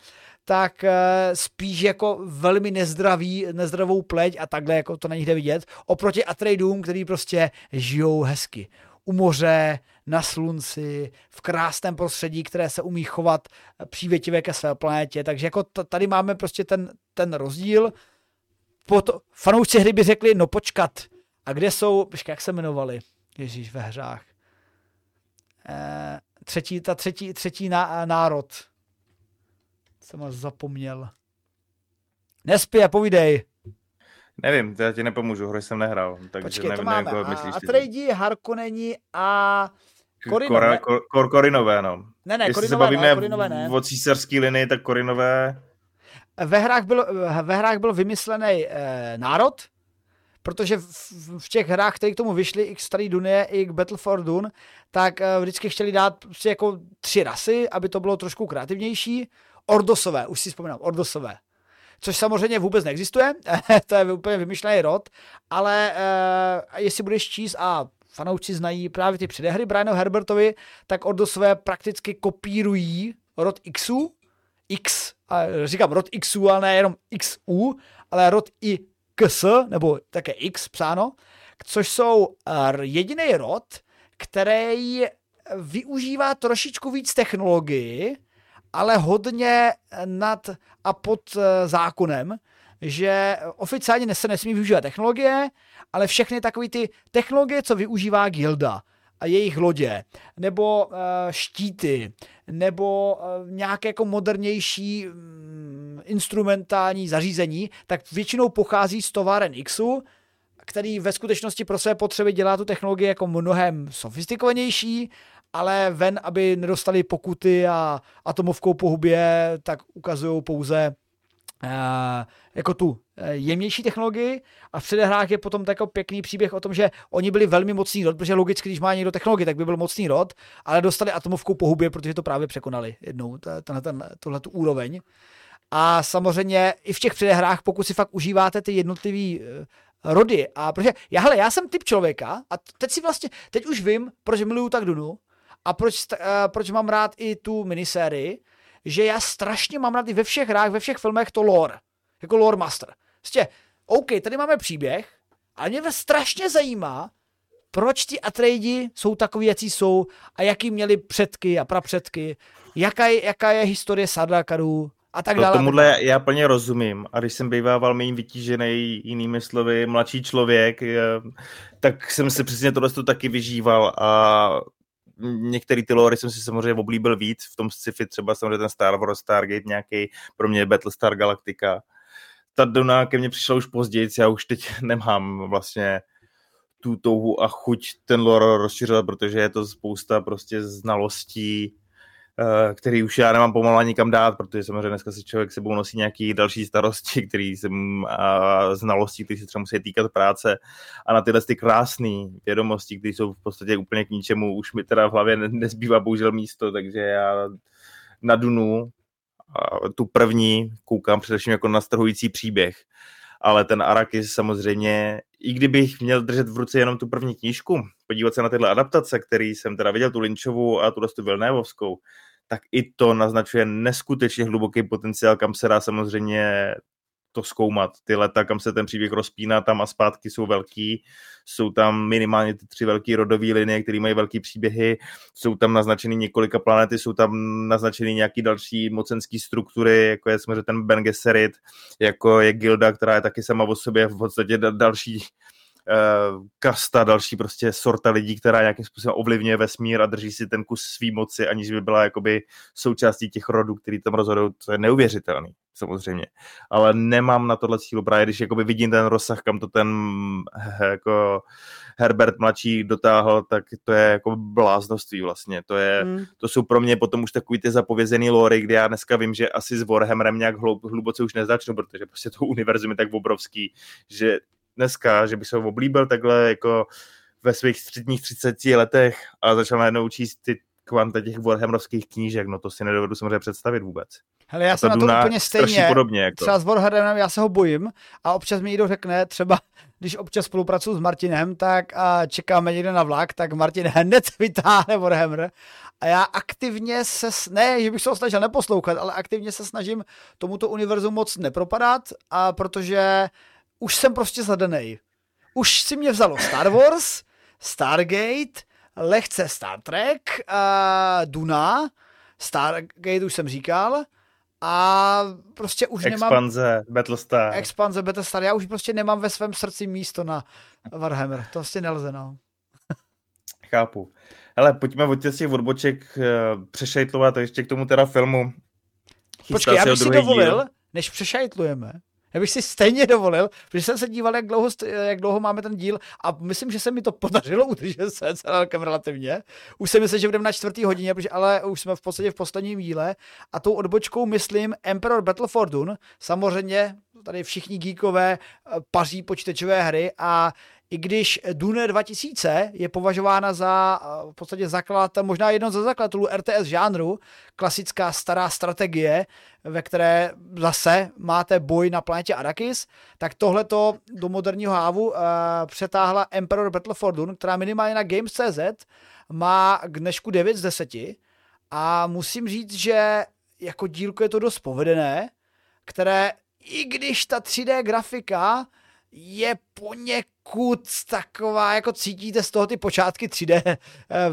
tak eh, spíš jako velmi nezdravý, nezdravou pleť a takhle jako to na nich jde vidět, oproti Atreidům, který prostě žijou hezky. u moře, na slunci, v krásném prostředí, které se umí chovat přívětivě ke své planetě. Takže jako tady máme prostě ten, ten rozdíl. Pot, fanoušci hry by řekli, no počkat, a kde jsou, jak se jmenovali, Ježíš, ve hřách. E, třetí, ta třetí, třetí ná, národ. Jsem vás zapomněl. Nespě, povídej. Nevím, já ti nepomůžu, hry jsem nehrál, takže Počkej, nevím, to máme. nevím, myslíš. A Trejdi, Harkoneni a Korinové. Kor, kor, korinové, no. Ne, ne, Jestli korinové se bavíme ne, korinové ne. o císařský linii, tak korinové... Ve hrách byl, ve hrách byl vymyslený eh, národ, protože v, v těch hrách, které k tomu vyšly, i k Starý Dunie, i k Battle for Dune, tak eh, vždycky chtěli dát prostě jako tři rasy, aby to bylo trošku kreativnější. Ordosové, už si vzpomínám, Ordosové. Což samozřejmě vůbec neexistuje, to je úplně vymyšlený rod, ale eh, jestli budeš číst a fanoušci znají právě ty předehry Brianu Herbertovi, tak Ordosové prakticky kopírují rod Xu, X, a říkám rod Xu, ale ne jenom XU, ale rod i KS, nebo také X psáno, což jsou jediný rod, který využívá trošičku víc technologii, ale hodně nad a pod eh, zákonem, že oficiálně se nesmí využívat technologie, ale všechny takové ty technologie, co využívá Gilda a jejich lodě, nebo uh, štíty, nebo nějaké jako modernější um, instrumentální zařízení, tak většinou pochází z továren Xu, který ve skutečnosti pro své potřeby dělá tu technologii jako mnohem sofistikovanější, ale ven, aby nedostali pokuty a atomovkou pohubě, tak ukazují pouze uh, jako tu Eh, jemnější technologii a v předehrách je potom takový pěkný příběh o tom, že oni byli velmi mocný rod, protože logicky, když má někdo technologii, tak by byl mocný rod, ale dostali atomovkou po hubě, protože to právě překonali jednou, tuhle tu úroveň. A samozřejmě i v těch předehrách, pokud si fakt užíváte ty jednotlivý eh, rody, a protože já, hele, já jsem typ člověka a teď si vlastně, teď už vím, proč miluju tak Dunu a proč, uh, proč mám rád i tu minisérii, že já strašně mám rád i ve všech hrách, ve všech filmech to lore, jako lore master. Prostě, OK, tady máme příběh, ale mě strašně zajímá, proč ty Atreidi jsou takový, jaký jsou a jaký měli předky a prapředky, jaká je, jaká je historie Sardakarů a tak dále. Tomuhle já plně rozumím a když jsem býval méně vytížený jinými slovy, mladší člověk, tak jsem se přesně tohle taky vyžíval a některé ty lory jsem si samozřejmě oblíbil víc, v tom sci-fi třeba samozřejmě ten Star Wars, Stargate nějaký, pro mě Battlestar Galactica. Ta Dona ke mně přišla už později, já už teď nemám vlastně tu touhu a chuť ten lore rozšiřovat, protože je to spousta prostě znalostí, který už já nemám pomalu ani kam dát, protože samozřejmě dneska si člověk sebou nosí nějaký další starosti, který se, a znalosti, které se třeba musí týkat práce a na tyhle ty krásné vědomosti, které jsou v podstatě úplně k ničemu, už mi teda v hlavě nezbývá bohužel místo, takže já na Dunu tu první koukám především jako na strhující příběh. Ale ten Arakis samozřejmě, i kdybych měl držet v ruce jenom tu první knížku, podívat se na tyhle adaptace, který jsem teda viděl, tu Lynchovu a tu tu Vilnévovskou, tak i to naznačuje neskutečně hluboký potenciál, kam se dá samozřejmě to zkoumat. Ty leta, kam se ten příběh rozpíná, tam a zpátky jsou velký. Jsou tam minimálně ty tři velké rodové linie, které mají velké příběhy. Jsou tam naznačeny několika planety, jsou tam naznačeny nějaké další mocenské struktury, jako je samozřejmě ten Ben Gesserit, jako je Gilda, která je taky sama o sobě v podstatě další kasta, další prostě sorta lidí, která nějakým způsobem ovlivňuje vesmír a drží si ten kus svý moci, aniž by byla jakoby součástí těch rodů, který tam rozhodují. To je neuvěřitelný, samozřejmě. Ale nemám na tohle cílu právě, když jakoby vidím ten rozsah, kam to ten eh, jako Herbert mladší dotáhl, tak to je jako bláznoství vlastně. To, je, hmm. to jsou pro mě potom už takový ty zapovězený lory, kde já dneska vím, že asi s Warhammerem nějak hluboce už nezačnu, protože prostě to univerzum je tak obrovský, že dneska, že by se ho oblíbil takhle jako ve svých středních 30 letech a začal najednou číst ty kvanta těch Warhammerovských knížek, no to si nedovedu samozřejmě představit vůbec. Hele, já jsem na to úplně stejně. Podobně, jako. Třeba s Warhammerem já se ho bojím a občas mi někdo řekne, třeba když občas spolupracuju s Martinem, tak a čekáme někde na vlak, tak Martin hned vytáhne Warhammer a já aktivně se, ne, že bych se ho snažil neposlouchat, ale aktivně se snažím tomuto univerzu moc nepropadat, a protože už jsem prostě zadanej. Už si mě vzalo Star Wars, Stargate, lehce Star Trek, uh, Duna, Stargate už jsem říkal, a prostě už Expanze, nemám... Expanze, Battlestar. Expanze, Battlestar. Já už prostě nemám ve svém srdci místo na Warhammer. To prostě nelze, no. Chápu. Ale pojďme od těch odboček uh, přešejtlovat ještě k tomu teda filmu. Chystá Počkej, já bych si dovolil, díl. než přešajtlujeme, já bych si stejně dovolil, protože jsem se díval, jak dlouho, jak dlouho máme ten díl a myslím, že se mi to podařilo udržet se celkem relativně. Už jsem myslel, že budeme na čtvrtý hodině, protože, ale už jsme v podstatě v posledním díle a tou odbočkou myslím Emperor Battle for Dune. Samozřejmě tady všichni geekové eh, paří počítačové hry a i když Dune 2000 je považována za v podstatě zakladatel, možná jedno ze zakladatelů RTS žánru, klasická stará strategie, ve které zase máte boj na planetě Arrakis, tak tohleto do moderního hávu uh, přetáhla Emperor Battle for Dune, která minimálně na Games.cz má k dnešku 9 z 10 a musím říct, že jako dílko je to dost povedené, které i když ta 3D grafika je poněkud taková, jako cítíte z toho ty počátky 3D eh,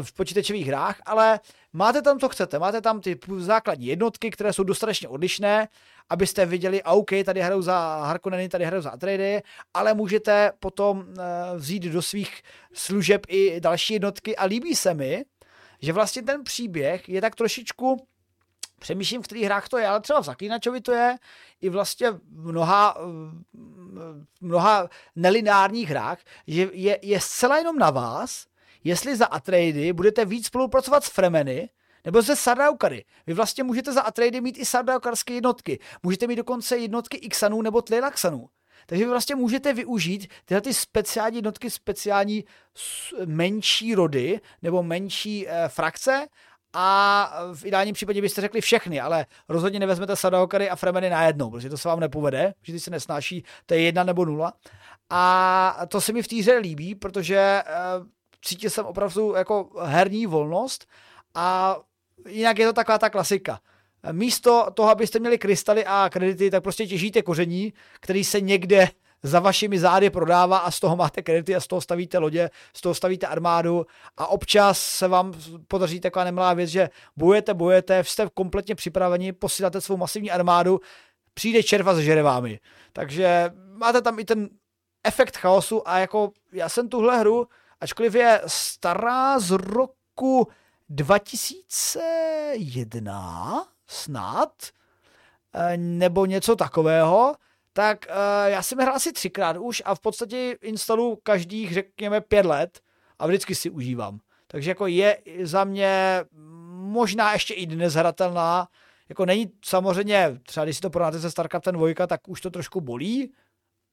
v počítačových hrách, ale máte tam, co chcete. Máte tam ty základní jednotky, které jsou dostatečně odlišné, abyste viděli, OK, tady hrajou za Harkonneny, tady hrajou za Atreidy, ale můžete potom eh, vzít do svých služeb i další jednotky a líbí se mi, že vlastně ten příběh je tak trošičku přemýšlím, v kterých hrách to je, ale třeba v Zaklínačovi to je, i vlastně mnoha, mnoha nelinárních hrách, že je, je zcela jenom na vás, jestli za Atreidy budete víc spolupracovat s Fremeny, nebo ze Sardaukary. Vy vlastně můžete za Atreidy mít i Sardaukarské jednotky. Můžete mít dokonce jednotky Ixanů nebo Tleilaxanů. Takže vy vlastně můžete využít tyhle ty speciální jednotky, speciální menší rody nebo menší e, frakce a v ideálním případě byste řekli všechny, ale rozhodně nevezmete Sadaokary a Fremeny najednou, protože to se vám nepovede, že se nesnáší, to je jedna nebo nula. A to se mi v té hře líbí, protože uh, cítil jsem opravdu jako herní volnost a jinak je to taková ta klasika. Místo toho, abyste měli krystaly a kredity, tak prostě těžíte koření, který se někde za vašimi zády prodává a z toho máte kredity a z toho stavíte lodě, z toho stavíte armádu a občas se vám podaří taková nemilá věc, že bojujete, bojujete, jste kompletně připraveni, posíláte svou masivní armádu, přijde červa se žerevámi. Takže máte tam i ten efekt chaosu a jako já jsem tuhle hru, ačkoliv je stará z roku 2001 snad, eh, nebo něco takového, tak uh, já jsem hrál asi třikrát už a v podstatě instalu každých, řekněme, pět let a vždycky si užívám. Takže jako je za mě možná ještě i dnes hratelná, jako není samozřejmě, třeba když si to porovnáte se StarCraftem 2, tak už to trošku bolí,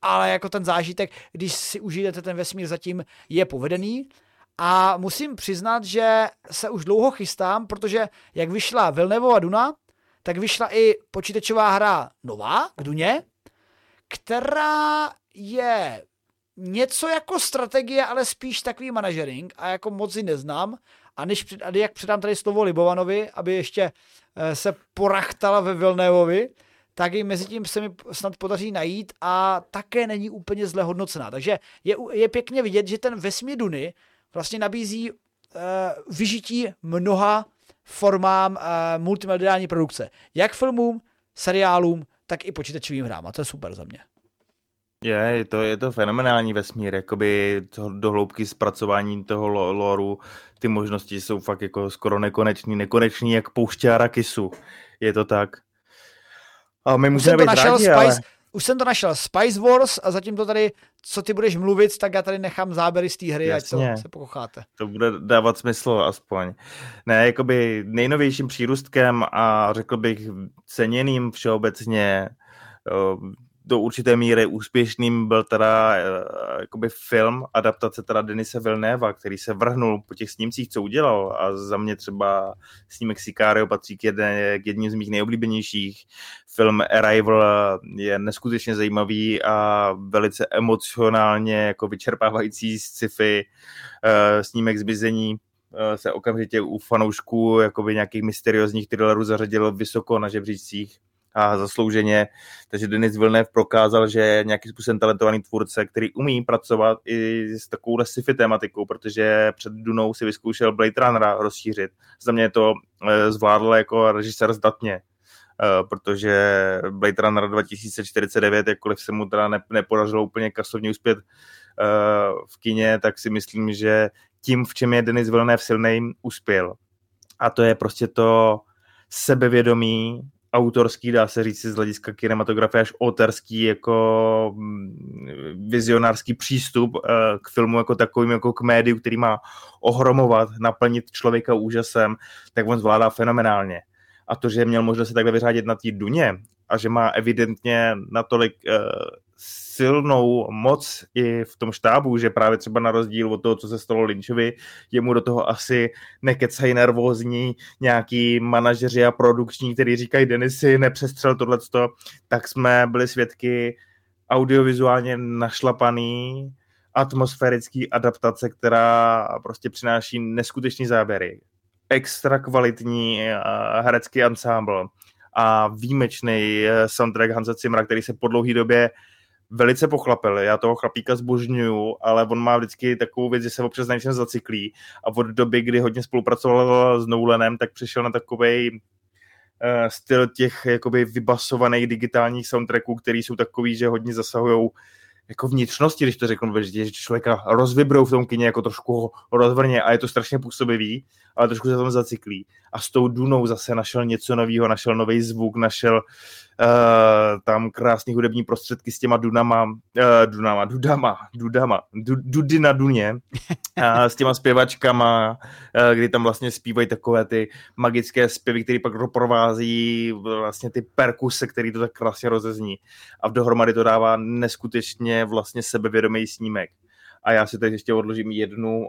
ale jako ten zážitek, když si užijete ten vesmír zatím, je povedený. A musím přiznat, že se už dlouho chystám, protože jak vyšla Vilnevova Duna, tak vyšla i počítačová hra nová k Duně, která je něco jako strategie, ale spíš takový manažering a jako moc si neznám. A než a jak předám tady slovo Libovanovi, aby ještě eh, se porachtala ve Vilnévovi, tak i mezi tím se mi snad podaří najít a také není úplně zle hodnocená. Takže je, je pěkně vidět, že ten vesmír Duny vlastně nabízí uh, vyžití mnoha formám uh, multimediální produkce. Jak filmům, seriálům, tak i počítačovým hrám a to je super za mě. Je, je to, je to fenomenální vesmír, jakoby to dohloubky zpracování toho loru, ty možnosti jsou fakt jako skoro nekonečný, nekonečný jak pouště Arakisu. Je to tak. A my můžeme být rádi, Spice, ale... Už jsem to našel, Spice Wars a zatím to tady, co ty budeš mluvit, tak já tady nechám záběry z té hry, Jasně. ať to se pokocháte. To bude dávat smysl aspoň. Ne, jakoby nejnovějším přírůstkem a řekl bych ceněným všeobecně do určité míry úspěšným byl teda uh, jakoby film, adaptace teda Denise Vilnéva, který se vrhnul po těch snímcích, co udělal a za mě třeba snímek Sicario patří k, jedné, k jedním z mých nejoblíbenějších. Film Arrival je neskutečně zajímavý a velice emocionálně jako vyčerpávající sci-fi. Uh, snímek Zmizení uh, se okamžitě u fanoušků jakoby nějakých mysteriózních thrillerů zařadil vysoko na žebříčcích a zaslouženě. Takže Denis Villeneuve prokázal, že je nějakým způsobem talentovaný tvůrce, který umí pracovat i s takovou sci-fi tématikou, protože před Dunou si vyzkoušel Blade Runnera rozšířit. Za mě to eh, zvládl jako režisér zdatně, eh, protože Blade Runner 2049, jakkoliv se mu teda nepodařilo úplně kasovně uspět eh, v kině, tak si myslím, že tím, v čem je Denis Villeneuve silný, uspěl. A to je prostě to sebevědomí, autorský, dá se říct z hlediska kinematografie, až oterský jako mm, vizionářský přístup eh, k filmu jako takovým, jako k médiu, který má ohromovat, naplnit člověka úžasem, tak on zvládá fenomenálně. A to, že měl možnost se takhle vyřádit na té duně a že má evidentně natolik uh, silnou moc i v tom štábu, že právě třeba na rozdíl od toho, co se stalo Lynchovi, jemu do toho asi nekecají nervózní nějaký manažeři a produkční, který říkají Denisy, nepřestřel tohleto, tak jsme byli svědky audiovizuálně našlapaný atmosférický adaptace, která prostě přináší neskutečný záběry. Extra kvalitní eh, herecký ensemble a výjimečný eh, soundtrack Hansa Zimmera, který se po dlouhé době velice pochlapil. Já toho chlapíka zbožňuju, ale on má vždycky takovou věc, že se občas na něčem zacyklí a od doby, kdy hodně spolupracoval s Nolanem, tak přišel na takový uh, styl těch jakoby vybasovaných digitálních soundtracků, který jsou takový, že hodně zasahují jako vnitřnosti, když to řeknu, že člověka rozvibrou v tom kině jako trošku rozvrně a je to strašně působivý, ale trošku se tam zacyklí. A s tou Dunou zase našel něco nového, našel nový zvuk, našel uh, tam krásný hudební prostředky s těma Dunama, uh, Dunama, Dudama, Dudama, du, Dudy na Duně, uh, s těma zpěvačkama, uh, kdy tam vlastně zpívají takové ty magické zpěvy, které pak doprovází vlastně ty perkuse, který to tak krásně rozezní. A v dohromady to dává neskutečně vlastně sebevědomý snímek a já si teď ještě odložím jednu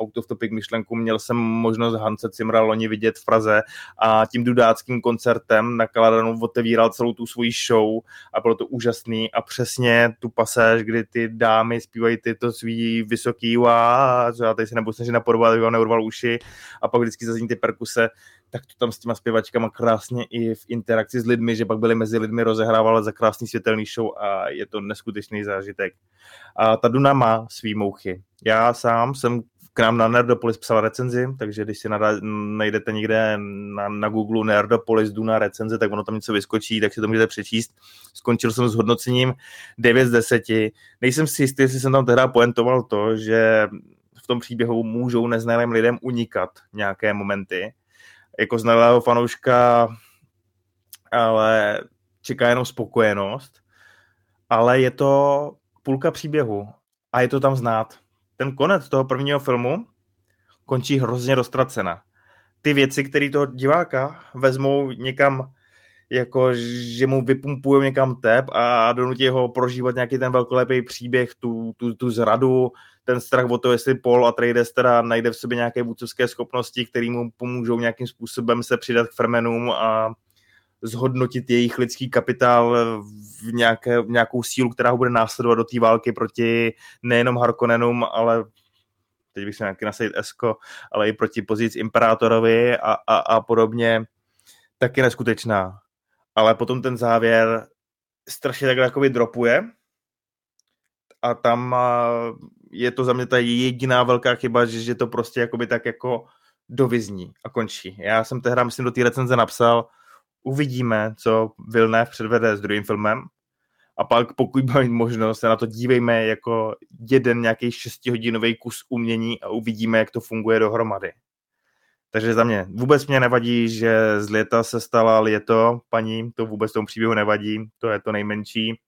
out of topic myšlenku. Měl jsem možnost Hance Cimra loni vidět v Praze a tím dudáckým koncertem na Kaladanu otevíral celou tu svoji show a bylo to úžasný. A přesně tu pasáž, kdy ty dámy zpívají tyto svý vysoký a já tady se nebudu snažit napodobovat, aby vám neurval uši. A pak vždycky zazní ty perkuse, tak to tam s těma zpěvačkama krásně i v interakci s lidmi, že pak byli mezi lidmi rozehrávali za krásný světelný show a je to neskutečný zážitek. A ta Duna má svý mouchy. Já sám jsem k nám na Nerdopolis psal recenzi, takže když si nada, najdete někde na, na Google Nerdopolis Duna recenze, tak ono tam něco vyskočí, tak si to můžete přečíst. Skončil jsem s hodnocením 9 z 10. Nejsem si jistý, jestli jsem tam teda poentoval to, že v tom příběhu můžou neznalým lidem unikat nějaké momenty, jako znalého fanouška, ale čeká jenom spokojenost. Ale je to půlka příběhu a je to tam znát. Ten konec toho prvního filmu končí hrozně roztracena. Ty věci, které toho diváka vezmou někam, jako že mu vypumpují někam tep a donutí ho prožívat nějaký ten velkolepý příběh, tu, tu, tu zradu, ten strach o to, jestli Paul Atreides teda najde v sobě nějaké vůdcovské schopnosti, které mu pomůžou nějakým způsobem se přidat k Fremenům a zhodnotit jejich lidský kapitál v, nějaké, v nějakou sílu, která ho bude následovat do té války proti nejenom Harkonnenům, ale teď bych se nějaký nasadit Esko, ale i proti pozic Imperátorovi a, a, a podobně, taky neskutečná. Ale potom ten závěr strašně takhle jakoby dropuje a tam je to za mě ta jediná velká chyba, že, že to prostě jakoby tak jako dovyzní a končí. Já jsem tehdy, myslím, do té recenze napsal, uvidíme, co Villeneuve předvede s druhým filmem a pak pokud bude možnost, se na to dívejme jako jeden nějaký šestihodinový kus umění a uvidíme, jak to funguje dohromady. Takže za mě vůbec mě nevadí, že z léta se stala léto, paní, to vůbec tomu příběhu nevadí, to je to nejmenší.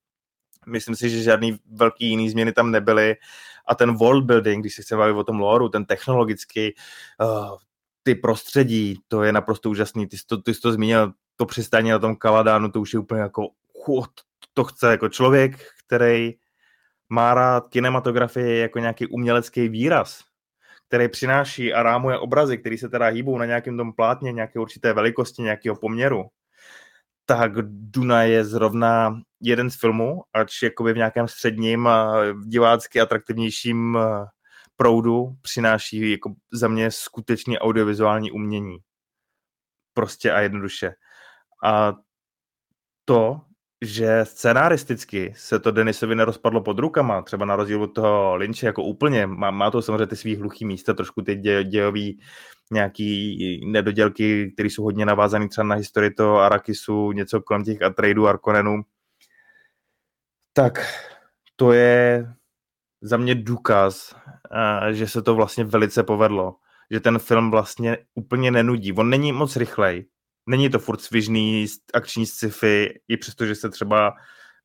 Myslím si, že žádný velký jiný změny tam nebyly a ten world building, když se chceme bavit o tom loru, ten technologický, uh, ty prostředí, to je naprosto úžasný. Ty jsi to, ty jsi to zmínil, to přistání na tom Kaladánu, to už je úplně jako, chod, to chce jako člověk, který má rád kinematografii jako nějaký umělecký výraz, který přináší a rámuje obrazy, které se teda hýbou na nějakém tom plátně, nějaké určité velikosti, nějakého poměru, tak Duna je zrovna jeden z filmů, ač jakoby v nějakém středním divácky atraktivnějším proudu přináší jako za mě skutečně audiovizuální umění. Prostě a jednoduše. A to, že scenaristicky se to Denisovi nerozpadlo pod rukama, třeba na rozdíl od toho Lynche jako úplně, má, má to samozřejmě ty svých hluchý místa, trošku ty dě, dějový nějaký nedodělky, které jsou hodně navázané třeba na historii toho Arakisu, něco kolem těch Atreidu, Arkonenu, tak to je za mě důkaz, že se to vlastně velice povedlo. Že ten film vlastně úplně nenudí. On není moc rychlej. Není to furt svižný akční sci-fi, i přesto, že se třeba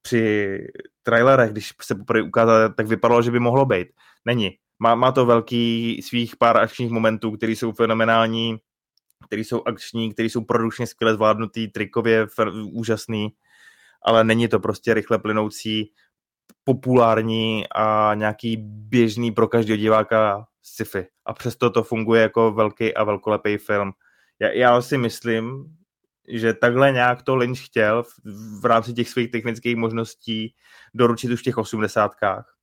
při trailerech, když se poprvé ukázal, tak vypadalo, že by mohlo být. Není. Má, má to velký svých pár akčních momentů, které jsou fenomenální, které jsou akční, které jsou produkčně skvěle zvládnutý, trikově úžasný, ale není to prostě rychle plynoucí, populární a nějaký běžný pro každého diváka sci-fi. A přesto to funguje jako velký a velkolepý film. Já, já si myslím, že takhle nějak to Lynch chtěl v, v rámci těch svých technických možností doručit už v těch osmdesátkách.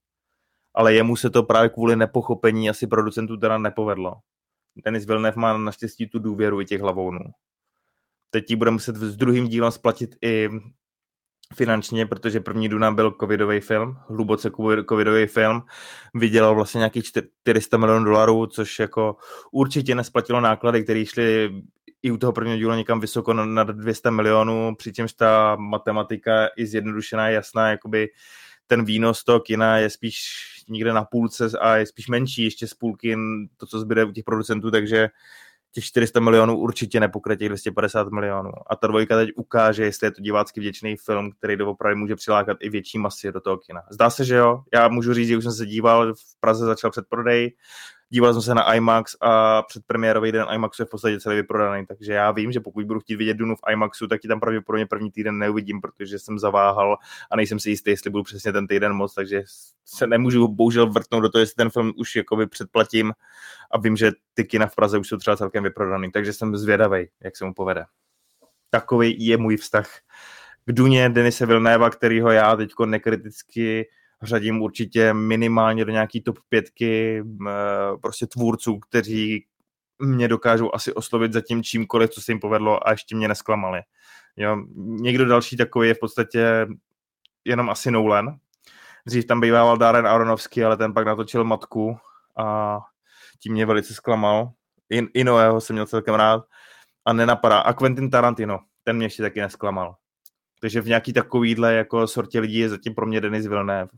Ale jemu se to právě kvůli nepochopení asi producentů teda nepovedlo. Denis Villeneuve má naštěstí tu důvěru i těch hlavounů. Teď ti bude muset s druhým dílem splatit i finančně, protože první Duna byl covidový film, hluboce covidový film, vydělal vlastně nějakých 400 milionů dolarů, což jako určitě nesplatilo náklady, které šly i u toho prvního dílu někam vysoko na 200 milionů, přičemž ta matematika i zjednodušená je jasná, jakoby ten výnos toho kina je spíš někde na půlce a je spíš menší ještě z půlky to, co zbyde u těch producentů, takže těch 400 milionů určitě nepokryje těch 250 milionů. A ta dvojka teď ukáže, jestli je to divácky vděčný film, který doopravdy může přilákat i větší masy do toho kina. Zdá se, že jo. Já můžu říct, že už jsem se díval, v Praze začal předprodej, díval jsem se na IMAX a předpremiérový den IMAXu je v podstatě celý vyprodaný, takže já vím, že pokud budu chtít vidět Dunu v IMAXu, tak ji tam pravděpodobně první týden neuvidím, protože jsem zaváhal a nejsem si jistý, jestli budu přesně ten týden moc, takže se nemůžu bohužel vrtnout do toho, jestli ten film už jakoby předplatím a vím, že ty kina v Praze už jsou třeba celkem vyprodaný, takže jsem zvědavý, jak se mu povede. Takový je můj vztah k Duně Denise Vilnéva, kterýho já teď nekriticky řadím určitě minimálně do nějaký top pětky prostě tvůrců, kteří mě dokážou asi oslovit za tím čímkoliv, co se jim povedlo a ještě mě nesklamali. Jo, někdo další takový je v podstatě jenom asi Nolan. Dřív tam býval Darren Aronofsky, ale ten pak natočil Matku a tím mě velice zklamal. I, I Noého jsem měl celkem rád a nenapadá. A Quentin Tarantino, ten mě ještě taky nesklamal. Takže v nějaký takovýhle jako sortě lidí je zatím pro mě Denis Villeneuve.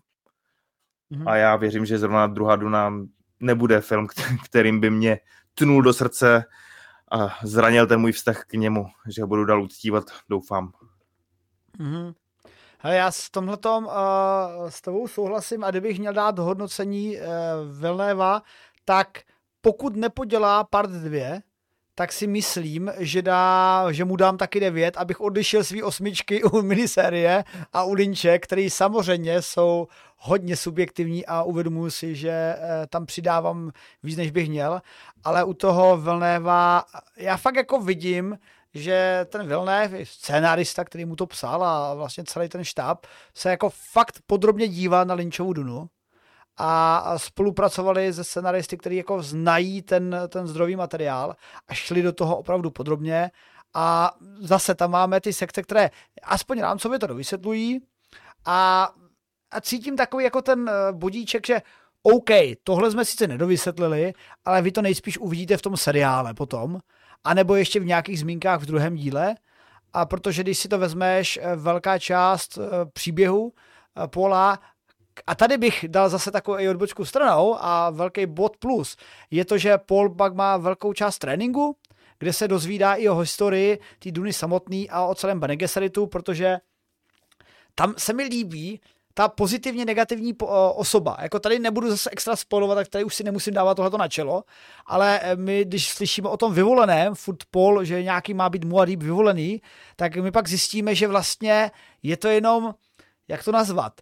A já věřím, že zrovna druhá Duna nebude film, kterým by mě tnul do srdce a zranil ten můj vztah k němu, že ho budu dál uctívat, doufám. Mm-hmm. Hele, já s tomhletom uh, s tebou souhlasím a kdybych měl dát hodnocení uh, Vilnéva, tak pokud nepodělá part 2, tak si myslím, že, dá, že mu dám taky devět, abych odlišil svý osmičky u minisérie a u Lynče, který samozřejmě jsou hodně subjektivní a uvědomuji si, že eh, tam přidávám víc, než bych měl, ale u toho Vilnéva já fakt jako vidím, že ten Vilnév, scénárista, který mu to psal a vlastně celý ten štáb, se jako fakt podrobně dívá na Lynchovu Dunu a spolupracovali se scenaristy, kteří jako znají ten, ten zdrový materiál a šli do toho opravdu podrobně. A zase tam máme ty sekce, které aspoň rámcově to dovysvětlují. A, a cítím takový jako ten eh, bodíček, že OK, tohle jsme sice nedovysvětlili, ale vy to nejspíš uvidíte v tom seriále potom, anebo ještě v nějakých zmínkách v druhém díle, a protože když si to vezmeš, eh, velká část eh, příběhu Pola a tady bych dal zase takovou odbočku stranou a velký bod plus je to, že Paul Bug má velkou část tréninku, kde se dozvídá i o historii té Duny samotný a o celém Bene Gesseritu, protože tam se mi líbí ta pozitivně negativní osoba. Jako tady nebudu zase extra spolovat, tak tady už si nemusím dávat tohleto na čelo, ale eh, my, když slyšíme o tom vyvoleném, football, že nějaký má být Muad'Dib vyvolený, tak my pak zjistíme, že vlastně je to jenom, jak to nazvat,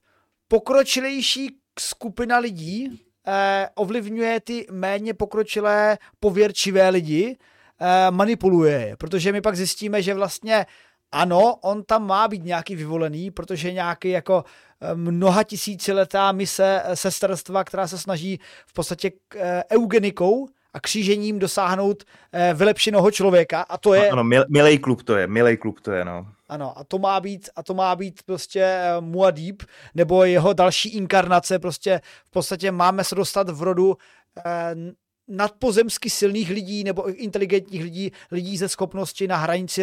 pokročilejší skupina lidí eh, ovlivňuje ty méně pokročilé pověrčivé lidi, eh, manipuluje je, protože my pak zjistíme, že vlastně ano, on tam má být nějaký vyvolený, protože nějaký jako eh, mnoha tisíciletá mise eh, sesterstva, která se snaží v podstatě eh, eugenikou a křížením dosáhnout vylepšeného člověka. A to je... Ano, milý klub to je, milý klub to je, no Ano, a to má být, a to má být prostě Muad'Dib, nebo jeho další inkarnace, prostě v podstatě máme se dostat v rodu nadpozemsky silných lidí nebo inteligentních lidí, lidí ze schopnosti na hranici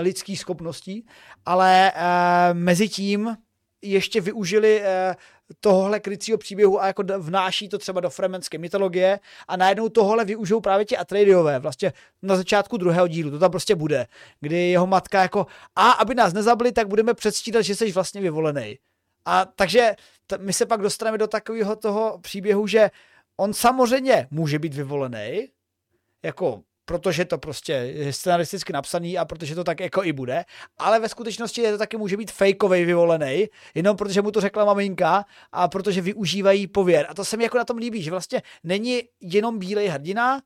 lidských schopností, ale e, mezi tím ještě využili e, tohohle krycího příběhu a jako vnáší to třeba do fremenské mytologie a najednou tohle využijou právě ti Atreidiové, vlastně na začátku druhého dílu, to tam prostě bude, kdy jeho matka jako, a aby nás nezabili, tak budeme předstírat, že jsi vlastně vyvolený. A takže t- my se pak dostaneme do takového toho příběhu, že on samozřejmě může být vyvolený, jako protože to prostě je scenaristicky napsaný a protože to tak jako i bude, ale ve skutečnosti je to taky může být fejkovej vyvolený, jenom protože mu to řekla maminka a protože využívají pověr. A to se mi jako na tom líbí, že vlastně není jenom bílej hrdina,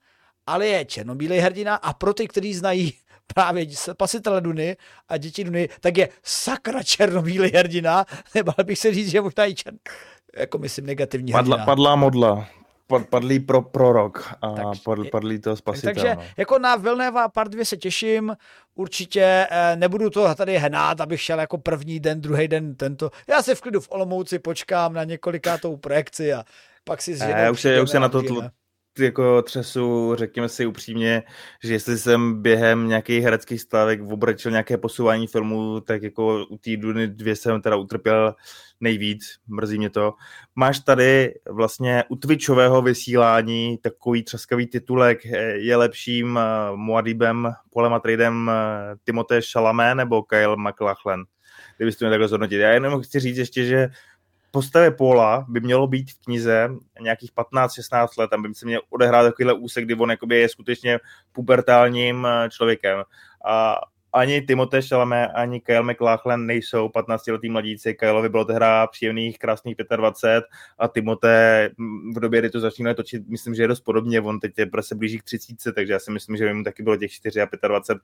ale je černobílej hrdina a pro ty, kteří znají právě pasitele Duny a děti Duny, tak je sakra černobílý hrdina, nebo bych se říct, že možná i čern, jako myslím negativní Padla, hrdina. padlá modla padlý pro prorok a tak, padl, padlý to spasitel. Takže no. jako na Vilneva part 2 se těším, určitě eh, nebudu to tady hnát, abych šel jako první den, druhý den tento. Já si v klidu v Olomouci počkám na několikátou projekci a pak si zřejmě. Já už se, už se na to tl- jako třesu, řekněme si upřímně, že jestli jsem během nějakých hereckých stavek obrečil nějaké posouvání filmu, tak jako u té Duny dvě jsem teda utrpěl nejvíc, mrzí mě to. Máš tady vlastně u Twitchového vysílání takový třaskavý titulek, je lepším uh, Muadibem, Polem Atreidem uh, Timothée Chalamet nebo Kyle McLachlan? Kdybyste mě takhle zhodnotit. Já jenom chci říct ještě, že postavě Paula by mělo být v knize nějakých 15-16 let, tam by se měl odehrát takovýhle úsek, kdy on je skutečně pubertálním eh, člověkem. A ani Timothée Chalamet, ani Kyle McLachlan nejsou 15-letý mladíci. Kyleovi bylo tehdy příjemných, krásných 25 a Timothée v době, kdy to začíná točit, myslím, že je dost podobně. On teď je se blíží k 30, takže já si myslím, že by mu taky bylo těch 4 a 25.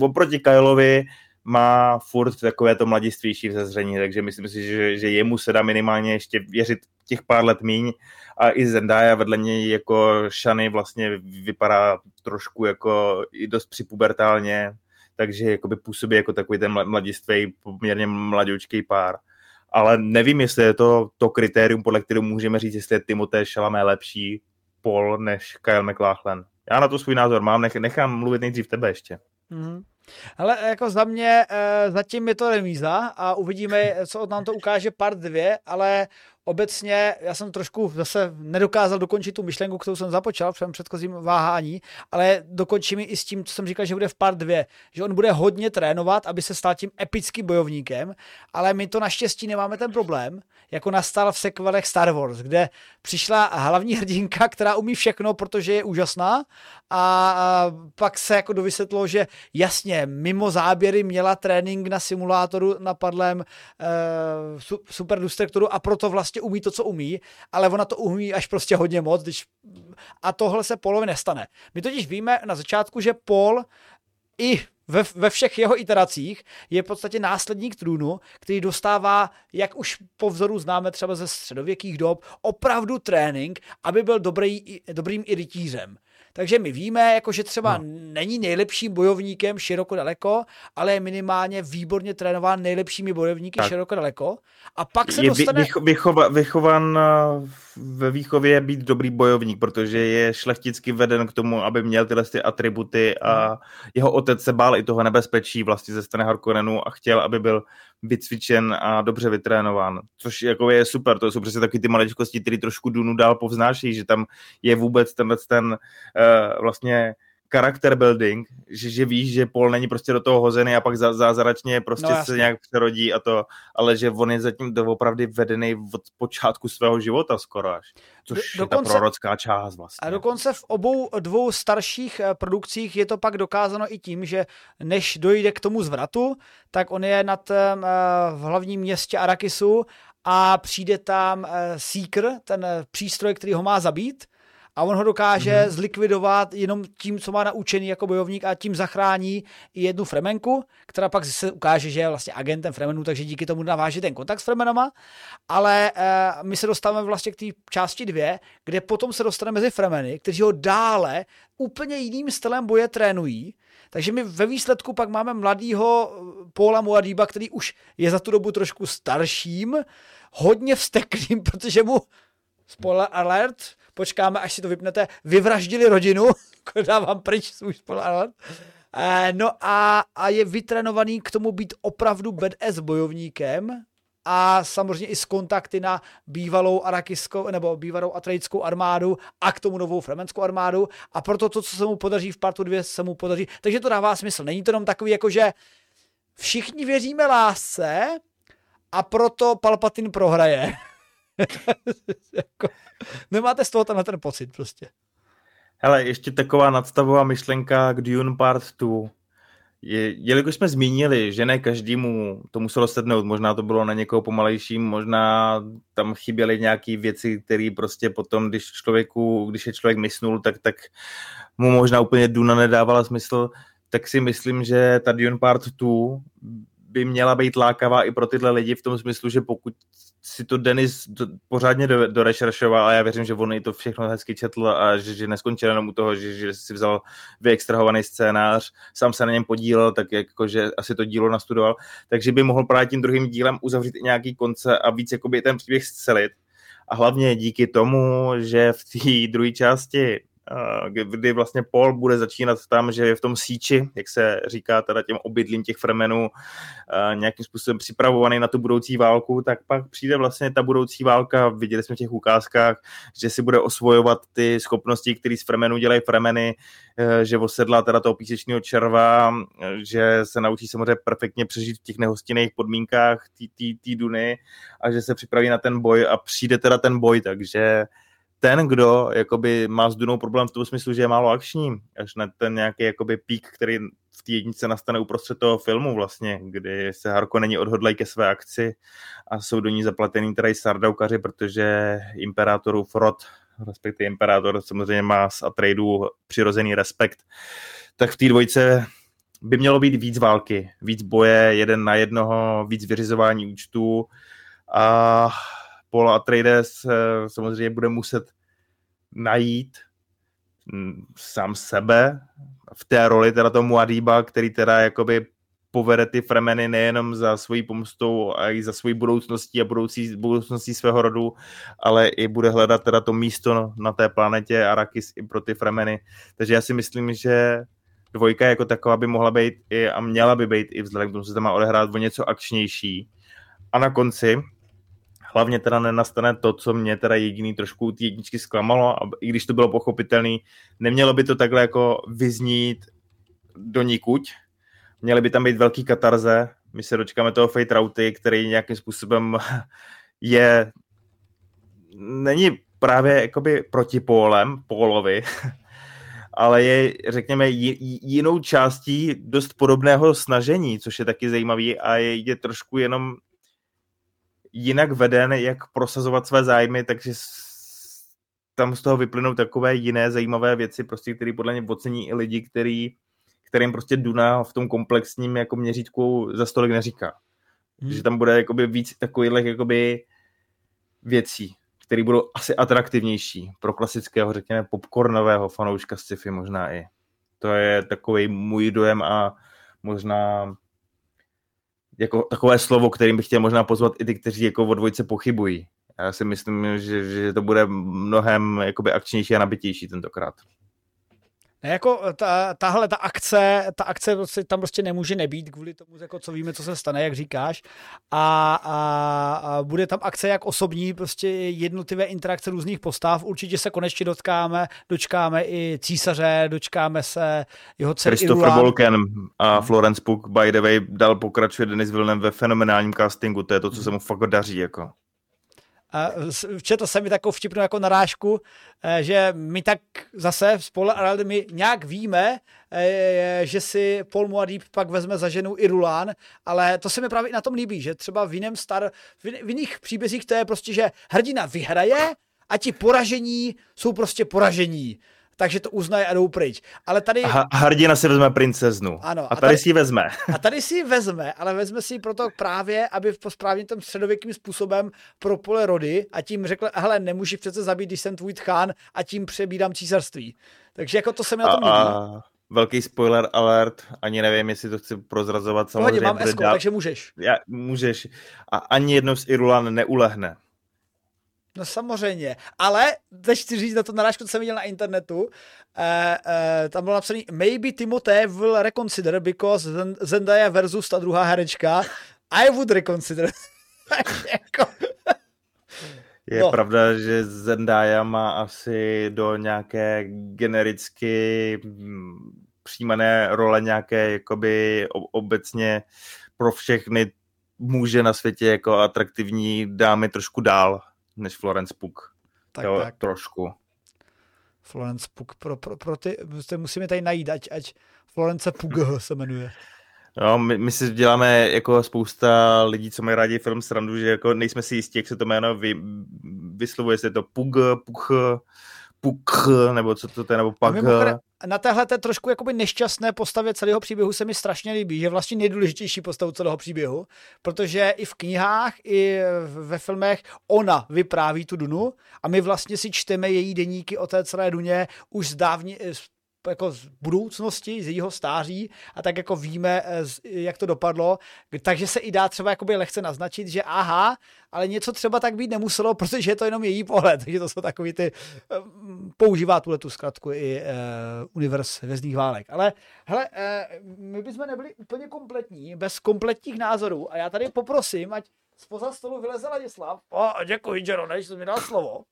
Oproti Kyleovi má furt takové to mladistvější vzezření, takže myslím si, že, že jemu se dá minimálně ještě věřit těch pár let míň a i Zendaya vedle něj jako Shany vlastně vypadá trošku jako i dost připubertálně, takže jakoby působí jako takový ten mladistvý, poměrně mladoučký pár. Ale nevím, jestli je to to kritérium, podle kterého můžeme říct, jestli je Timothée Chalamet lepší Paul než Kyle McLachlan. Já na to svůj názor mám, nech, nechám mluvit nejdřív tebe ještě. Mm-hmm. Ale jako za mě e, zatím je to remíza a uvidíme, co od nám to ukáže part 2, ale obecně já jsem trošku zase nedokázal dokončit tu myšlenku, kterou jsem započal v svém předchozím váhání, ale dokončím i s tím, co jsem říkal, že bude v part 2, že on bude hodně trénovat, aby se stal tím epickým bojovníkem, ale my to naštěstí nemáme ten problém, jako nastal v sekvelech Star Wars, kde přišla hlavní hrdinka, která umí všechno, protože je úžasná a, pak se jako dovysvětlo, že jasně, mimo záběry měla trénink na simulátoru na padlém uh, Super Destructoru a proto vlastně umí to, co umí, ale ona to umí až prostě hodně moc, když... a tohle se Polovi nestane. My totiž víme na začátku, že Paul i ve, ve všech jeho iteracích je v podstatě následník trůnu, který dostává, jak už po vzoru známe třeba ze středověkých dob, opravdu trénink, aby byl dobrý, dobrým i rytířem. Takže my víme, jako, že třeba no. není nejlepším bojovníkem široko daleko, ale je minimálně výborně trénován nejlepšími bojovníky tak. široko daleko. A pak se je dostane... Vy, vychova, vychovan eh, ve výchově být dobrý bojovník, protože je šlechticky veden k tomu, aby měl tyhle ty atributy a hmm. jeho otec se bál i toho nebezpečí vlastně ze strany Harkonnenu a chtěl, aby byl vycvičen a dobře vytrénován, což jako je super, to jsou přesně taky ty maličkosti, které trošku Dunu dál povznáší, že tam je vůbec tenhle ten uh, vlastně character building, že, že víš, že Paul není prostě do toho hozený a pak zázračně prostě no, se nějak přerodí a to, ale že on je zatím opravdu vedený od počátku svého života skoro až, což do, dokonce, je ta prorocká část vlastně. A dokonce v obou dvou starších eh, produkcích je to pak dokázáno i tím, že než dojde k tomu zvratu, tak on je nad, uh, v hlavním městě Arakisu a přijde tam uh, Seeker, ten přístroj, který ho má zabít, a on ho dokáže mm-hmm. zlikvidovat jenom tím, co má naučený jako bojovník a tím zachrání i jednu Fremenku, která pak se ukáže, že je vlastně agentem Fremenů, takže díky tomu naváží ten kontakt s Fremenama, ale uh, my se dostáváme vlastně k té části dvě, kde potom se dostane mezi Fremeny, kteří ho dále úplně jiným stylem boje trénují, takže my ve výsledku pak máme mladýho eh, Paula Muadíba, který už je za tu dobu trošku starším, hodně vsteklým, protože mu spoiler alert, počkáme, až si to vypnete, vyvraždili rodinu, dávám pryč svůj. Eh, no a, a je vytrenovaný k tomu být opravdu badass bojovníkem a samozřejmě i s kontakty na bývalou arakiskou nebo bývalou atrejickou armádu a k tomu novou fremenskou armádu a proto to, co se mu podaří v partu 2, se mu podaří. Takže to dává smysl. Není to jenom takový, jako že všichni věříme lásce a proto Palpatin prohraje. jako, nemáte z toho tenhle ten pocit prostě. Hele, ještě taková nadstavová myšlenka k Dune Part 2. Je, jelikož jsme zmínili, že ne každému to muselo sednout, možná to bylo na někoho pomalejším, možná tam chyběly nějaké věci, které prostě potom, když člověku, když je člověk mysnul, tak, tak mu možná úplně Duna nedávala smysl, tak si myslím, že ta Dune Part 2 by měla být lákavá i pro tyhle lidi v tom smyslu, že pokud si to Denis do, pořádně do, dorešeršoval a já věřím, že on i to všechno hezky četl a že, že neskončil jenom u toho, že, že si vzal vyextrahovaný scénář, sám se na něm podílel, tak jako, že asi to dílo nastudoval, takže by mohl právě tím druhým dílem uzavřít i nějaký konce a víc jakoby ten příběh zcelit. A hlavně díky tomu, že v té druhé části kdy vlastně Paul bude začínat tam, že je v tom síči, jak se říká teda těm obydlím těch fremenů, nějakým způsobem připravovaný na tu budoucí válku, tak pak přijde vlastně ta budoucí válka, viděli jsme v těch ukázkách, že si bude osvojovat ty schopnosti, které z fremenů dělají fremeny, e, že osedla teda toho písečního červa, že se naučí samozřejmě perfektně přežít v těch nehostinných podmínkách té duny a že se připraví na ten boj a přijde teda ten boj, takže ten, kdo jakoby má s Dunou problém v tom smyslu, že je málo akční, až na ten nějaký jakoby pík, který v té jednice nastane uprostřed toho filmu vlastně, kdy se Harko není odhodlej ke své akci a jsou do ní zaplatený teda i sardaukaři, protože imperátorův rod, respektive imperátor samozřejmě má z Atreidu přirozený respekt, tak v té dvojce by mělo být víc války, víc boje, jeden na jednoho, víc vyřizování účtů a Paul Atreides samozřejmě bude muset najít mm, sám sebe v té roli teda tomu Adiba, který teda jakoby povede ty Fremeny nejenom za svojí pomstou a i za svojí budoucností a budoucí, budoucností svého rodu, ale i bude hledat teda to místo na té planetě Arrakis i pro ty Fremeny. Takže já si myslím, že dvojka jako taková by mohla být i, a měla by být i vzhledem k tomu, že se tam má odehrát o něco akčnější. A na konci hlavně teda nenastane to, co mě teda jediný trošku ty jedničky zklamalo, a i když to bylo pochopitelný, nemělo by to takhle jako vyznít do nikuť, měly by tam být velký katarze, my se dočkáme toho Fate Routy, který nějakým způsobem je, není právě jakoby proti pólem, pólovi, ale je, řekněme, jinou částí dost podobného snažení, což je taky zajímavý a je, je trošku jenom jinak veden, jak prosazovat své zájmy, takže tam z toho vyplynou takové jiné zajímavé věci, prostě, které podle mě ocení i lidi, který, kterým prostě Duna v tom komplexním jako měřítku za stolik neříká. Hmm. Že tam bude jakoby víc takových jakoby věcí, které budou asi atraktivnější pro klasického, řekněme, popcornového fanouška sci-fi možná i. To je takový můj dojem a možná jako takové slovo, kterým bych chtěl možná pozvat i ty, kteří jako o dvojce pochybují. Já si myslím, že, že to bude mnohem jakoby akčnější a nabitější tentokrát. Ne, jako ta, tahle ta akce, ta akce prostě, tam prostě nemůže nebýt kvůli tomu, jako co víme, co se stane, jak říkáš. A, a, a bude tam akce jak osobní, prostě jednotlivé interakce různých postav. Určitě se konečně dotkáme, dočkáme i císaře, dočkáme se jeho dcery Christopher Volken a hmm. Florence Pugh, by the way, dal pokračuje Denis Villeneuve ve fenomenálním castingu, to je to, co se mu fakt daří, jako. A četl jsem mi takovou vtipnou jako narážku, eh, že my tak zase spolu a my nějak víme, eh, že si Paul Muad'Dib pak vezme za ženu Irulán, ale to se mi právě i na tom líbí, že třeba v jiném star, v jiných příbězích to je prostě, že hrdina vyhraje A ti poražení jsou prostě poražení takže to uznají a jdou pryč. Ale tady... A hrdina si vezme princeznu. Ano. A, a tady, tady si ji vezme. A tady si ji vezme, ale vezme si ji proto právě, aby po správně tom středověkým způsobem pro pole rody a tím řekl, hele, nemůžeš přece zabít, když jsem tvůj tchán a tím přebídám císařství. Takže jako to se mi na tom a, velký spoiler alert, ani nevím, jestli to chci prozrazovat. Samozřejmě Pohodě, mám esko, dál... takže můžeš. Já, můžeš. A ani jednou z Irulan neulehne. No samozřejmě, ale teď chci říct na to narážku, co jsem viděl na internetu, uh, uh, tam bylo napsané maybe Timothée will reconsider because Zendaya versus ta druhá herečka I would reconsider. Jako- Je no. pravda, že Zendaya má asi do nějaké genericky mm, přijímané role nějaké jakoby obecně pro všechny muže na světě jako atraktivní dámy trošku dál než Florence Pugh. Tak, jo, tak. Trošku. Florence Pugh, pro, pro, pro ty, to musíme tady najít, ať, ať Florence Pugh se jmenuje. No, my, my si děláme jako spousta lidí, co mají rádi film srandu, že jako nejsme si jistí, jak se to jméno vy, vyslovuje, jestli je to Pug, Pug, Puk, nebo co to je, nebo Pag. Na téhle té trošku jakoby nešťastné postavě celého příběhu se mi strašně líbí, že vlastně nejdůležitější postavu celého příběhu, protože i v knihách, i ve filmech ona vypráví tu Dunu a my vlastně si čteme její deníky o té celé Duně už z dávni, jako z budoucnosti, z jejího stáří a tak jako víme, eh, jak to dopadlo, takže se i dá třeba jakoby lehce naznačit, že aha, ale něco třeba tak být nemuselo, protože je to jenom její pohled, takže to jsou takový ty, eh, používá tuhle tu zkratku i uh, univerz hvězdných válek. Ale hele, uh, my bychom nebyli úplně kompletní, bez kompletních názorů. A já tady poprosím, ať spoza stolu vyleze Ladislav. O, děkuji, Jerone, že jsi mi dal slovo.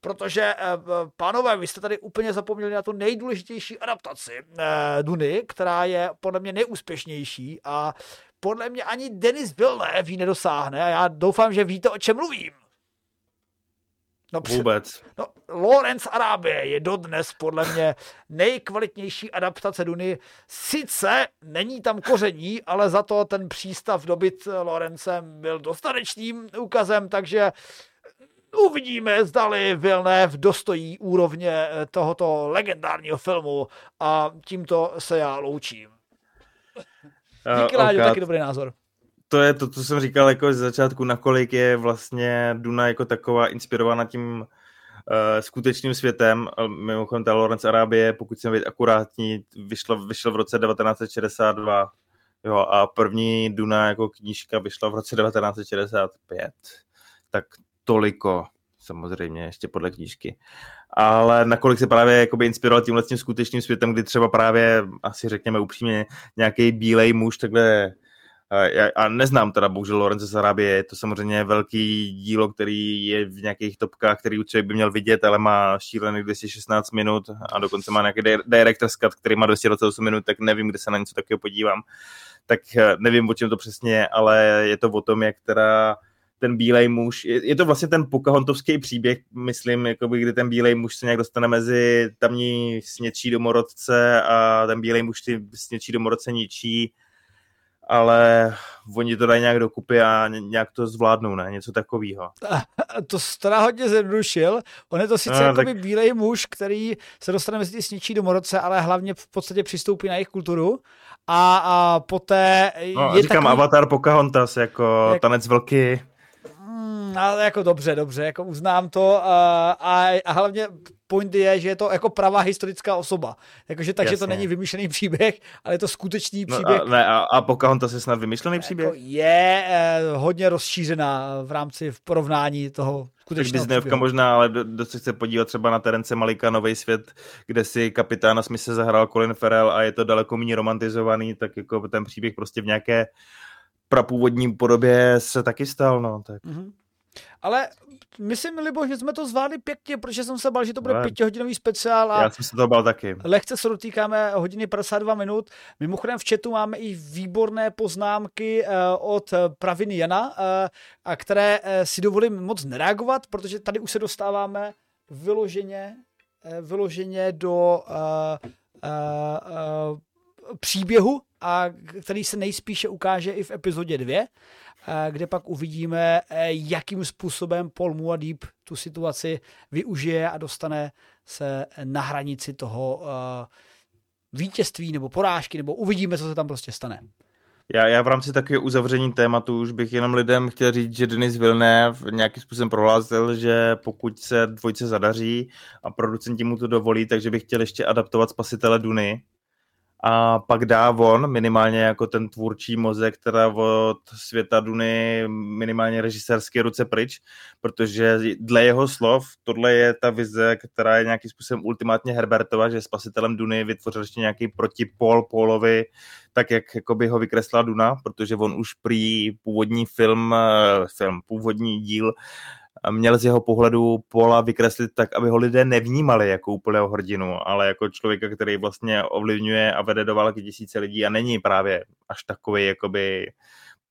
Protože, eh, pánové, vy jste tady úplně zapomněli na tu nejdůležitější adaptaci eh, Duny, která je podle mě nejúspěšnější a podle mě ani Denis Villeneuve ji nedosáhne a já doufám, že víte, o čem mluvím. No, Vůbec. No, Lawrence Arábie je dodnes podle mě nejkvalitnější adaptace Duny. Sice není tam koření, ale za to ten přístav dobyt Lorencem byl dostatečným úkazem, takže uvidíme, zdali Villeneuve dostojí úrovně tohoto legendárního filmu a tímto se já loučím. Díky, uh, Láďo, taky dobrý názor to je to, co jsem říkal jako z začátku, nakolik je vlastně Duna jako taková inspirována tím uh, skutečným světem. Mimochodem ta Lawrence Arábie, pokud jsem být akurátní, vyšlo, vyšlo v roce 1962. Jo, a první Duna jako knížka vyšla v roce 1965. Tak toliko, samozřejmě, ještě podle knížky. Ale nakolik se právě jakoby inspiroval tímhle tím skutečným světem, kdy třeba právě, asi řekněme upřímně, nějaký bílej muž takhle a neznám teda bohužel Lorence z Arábie, je to samozřejmě velký dílo, který je v nějakých topkách, který člověk by měl vidět, ale má šílených 216 minut a dokonce má nějaký director's cut, který má 228 minut, tak nevím, kde se na něco takového podívám. Tak eh, nevím, o čem to přesně je, ale je to o tom, jak teda ten bílej muž, je, to vlastně ten Pocahontovský příběh, myslím, jakoby, kdy ten bílej muž se nějak dostane mezi tamní sněčí domorodce a ten bílej muž ty sněčí domorodce ničí ale oni to dají nějak dokupy a nějak to zvládnou, ne? Něco takového. To teda hodně zjednodušil. On je to sice no, jako tak... bílej muž, který se dostane mezi ty sněčí domorodce, ale hlavně v podstatě přistoupí na jejich kulturu a, a poté no, je říkám takový... Avatar Pocahontas, jako Jak... tanec vlky. Hmm, ale jako dobře, dobře, jako uznám to a, a, a hlavně point je, že je to jako pravá historická osoba. Jakože takže Jasně. to není vymyšlený příběh, ale je to skutečný příběh. No a, ne, a, a Pocahontas je snad vymyšlený jako příběh? Je eh, hodně rozšířená v rámci v porovnání toho skutečného příběhu. možná, ale dost se chce podívat třeba na Terence Malika Nový svět, kde si kapitána se zahrál Colin Farrell a je to daleko méně romantizovaný, tak jako ten příběh prostě v nějaké prapůvodní podobě se taky stal, no. Tak. Mm-hmm. Ale myslím, Libo, že jsme to zvládli pěkně, protože jsem se bál, že to bude pětihodinový speciál. A Já jsem se to bál taky. Lehce se dotýkáme hodiny 52 minut. Mimochodem v chatu máme i výborné poznámky uh, od Praviny Jana, uh, a které uh, si dovolím moc nereagovat, protože tady už se dostáváme vyloženě, vyloženě do uh, uh, uh, příběhu a který se nejspíše ukáže i v epizodě 2, kde pak uvidíme, jakým způsobem Paul Muad'Dib tu situaci využije a dostane se na hranici toho vítězství nebo porážky, nebo uvidíme, co se tam prostě stane. Já, já v rámci takového uzavření tématu už bych jenom lidem chtěl říct, že Denis Villeneuve nějakým způsobem prohlásil, že pokud se dvojce zadaří a producenti mu to dovolí, takže bych chtěl ještě adaptovat Spasitele Duny, a pak dá von minimálně jako ten tvůrčí mozek, teda od světa Duny minimálně režisérské ruce pryč, protože dle jeho slov tohle je ta vize, která je nějakým způsobem ultimátně Herbertova, že spasitelem Duny vytvořil ještě nějaký protipol Polovi, tak jak by ho vykreslila Duna, protože on už prý původní film, eh, film původní díl měl z jeho pohledu Pola vykreslit tak, aby ho lidé nevnímali jako úplného hrdinu, ale jako člověka, který vlastně ovlivňuje a vede do války tisíce lidí a není právě až takový jakoby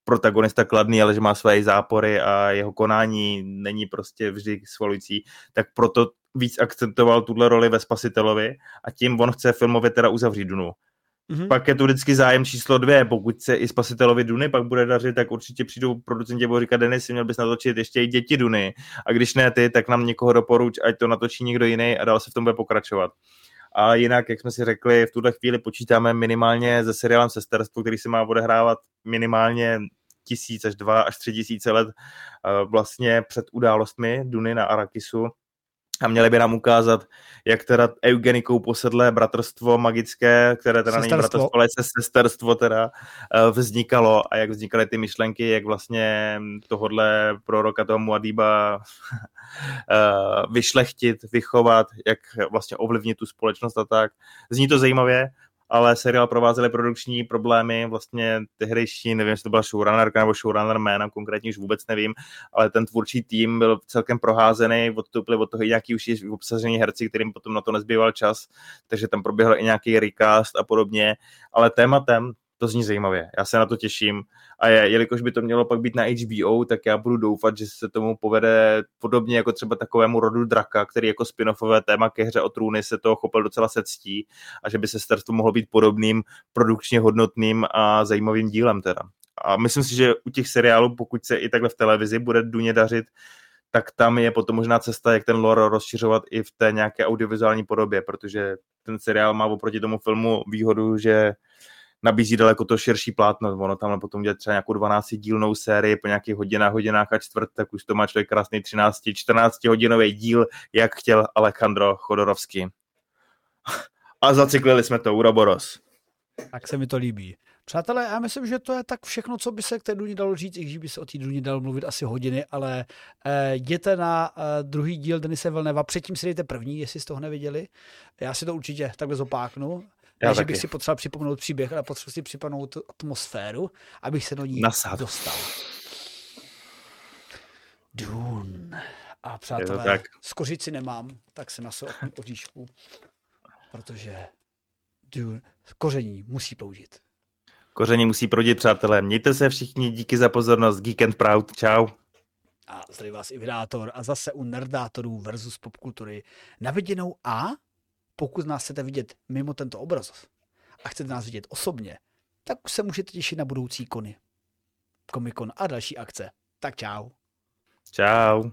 protagonista kladný, ale že má své zápory a jeho konání není prostě vždy svalující, tak proto víc akcentoval tuhle roli ve Spasitelovi a tím on chce filmově teda uzavřít Dunu. Mm-hmm. Pak je tu vždycky zájem číslo dvě, pokud se i spasitelovi Duny pak bude dařit, tak určitě přijdou producenti a budou říkat, Denis, měl bys natočit ještě i děti Duny. A když ne ty, tak nám někoho doporuč, ať to natočí někdo jiný a dál se v tom bude pokračovat. A jinak, jak jsme si řekli, v tuhle chvíli počítáme minimálně se seriálem Sesterstvo, který se má odehrávat minimálně tisíc až dva až tři tisíce let eh, vlastně před událostmi Duny na Arakisu a měli by nám ukázat, jak teda eugenikou posedlé bratrstvo magické, které teda není bratrstvo, ale se sesterstvo teda eh, vznikalo a jak vznikaly ty myšlenky, jak vlastně tohodle proroka toho Muadíba eh, vyšlechtit, vychovat, jak vlastně ovlivnit tu společnost a tak. Zní to zajímavě, ale seriál provázely produkční problémy, vlastně tehdejší, nevím, jestli to byla showrunnerka nebo showrunner jména, konkrétně už vůbec nevím, ale ten tvůrčí tým byl celkem proházený, odstoupili od toho i nějaký už obsažení herci, kterým potom na to nezbýval čas, takže tam proběhl i nějaký recast a podobně, ale tématem to zní zajímavě. Já se na to těším. A je, jelikož by to mělo pak být na HBO, tak já budu doufat, že se tomu povede podobně jako třeba takovému rodu Draka, který jako spin-offové téma ke hře o trůny se toho chopil docela se ctí a že by se starstvo mohlo být podobným produkčně hodnotným a zajímavým dílem teda. A myslím si, že u těch seriálů, pokud se i takhle v televizi bude Duně dařit, tak tam je potom možná cesta, jak ten lore rozšiřovat i v té nějaké audiovizuální podobě, protože ten seriál má oproti tomu filmu výhodu, že nabízí daleko to širší plátno. Ono tam potom dělat třeba nějakou 12 dílnou sérii po nějakých hodinách, hodinách a čtvrt, tak už to má člověk krásný 13, 14 hodinový díl, jak chtěl Alejandro Chodorovský. A zacyklili jsme to, Uroboros. Tak se mi to líbí. Přátelé, já myslím, že to je tak všechno, co by se k té Duně dalo říct, i když by se o té Duně dalo mluvit asi hodiny, ale eh, jděte na eh, druhý díl Denise Velneva, předtím si dejte první, jestli jste toho neviděli. Já si to určitě takhle zopáknu. Já ne, že bych si potřeboval připomenout příběh, ale potřeboval si připomenout atmosféru, abych se do ní Nasad. dostal. Dune. A přátelé, tak. skořici nemám, tak se nasu oříšku, protože Dune, koření musí proudit. Koření musí proudit, přátelé. Mějte se všichni, díky za pozornost. Geek and Proud, čau. A zdraví vás i vydátor a zase u nerdátorů versus popkultury na viděnou a pokud nás chcete vidět mimo tento obraz a chcete nás vidět osobně, tak se můžete těšit na budoucí kony. Komikon a další akce. Tak čau. Čau.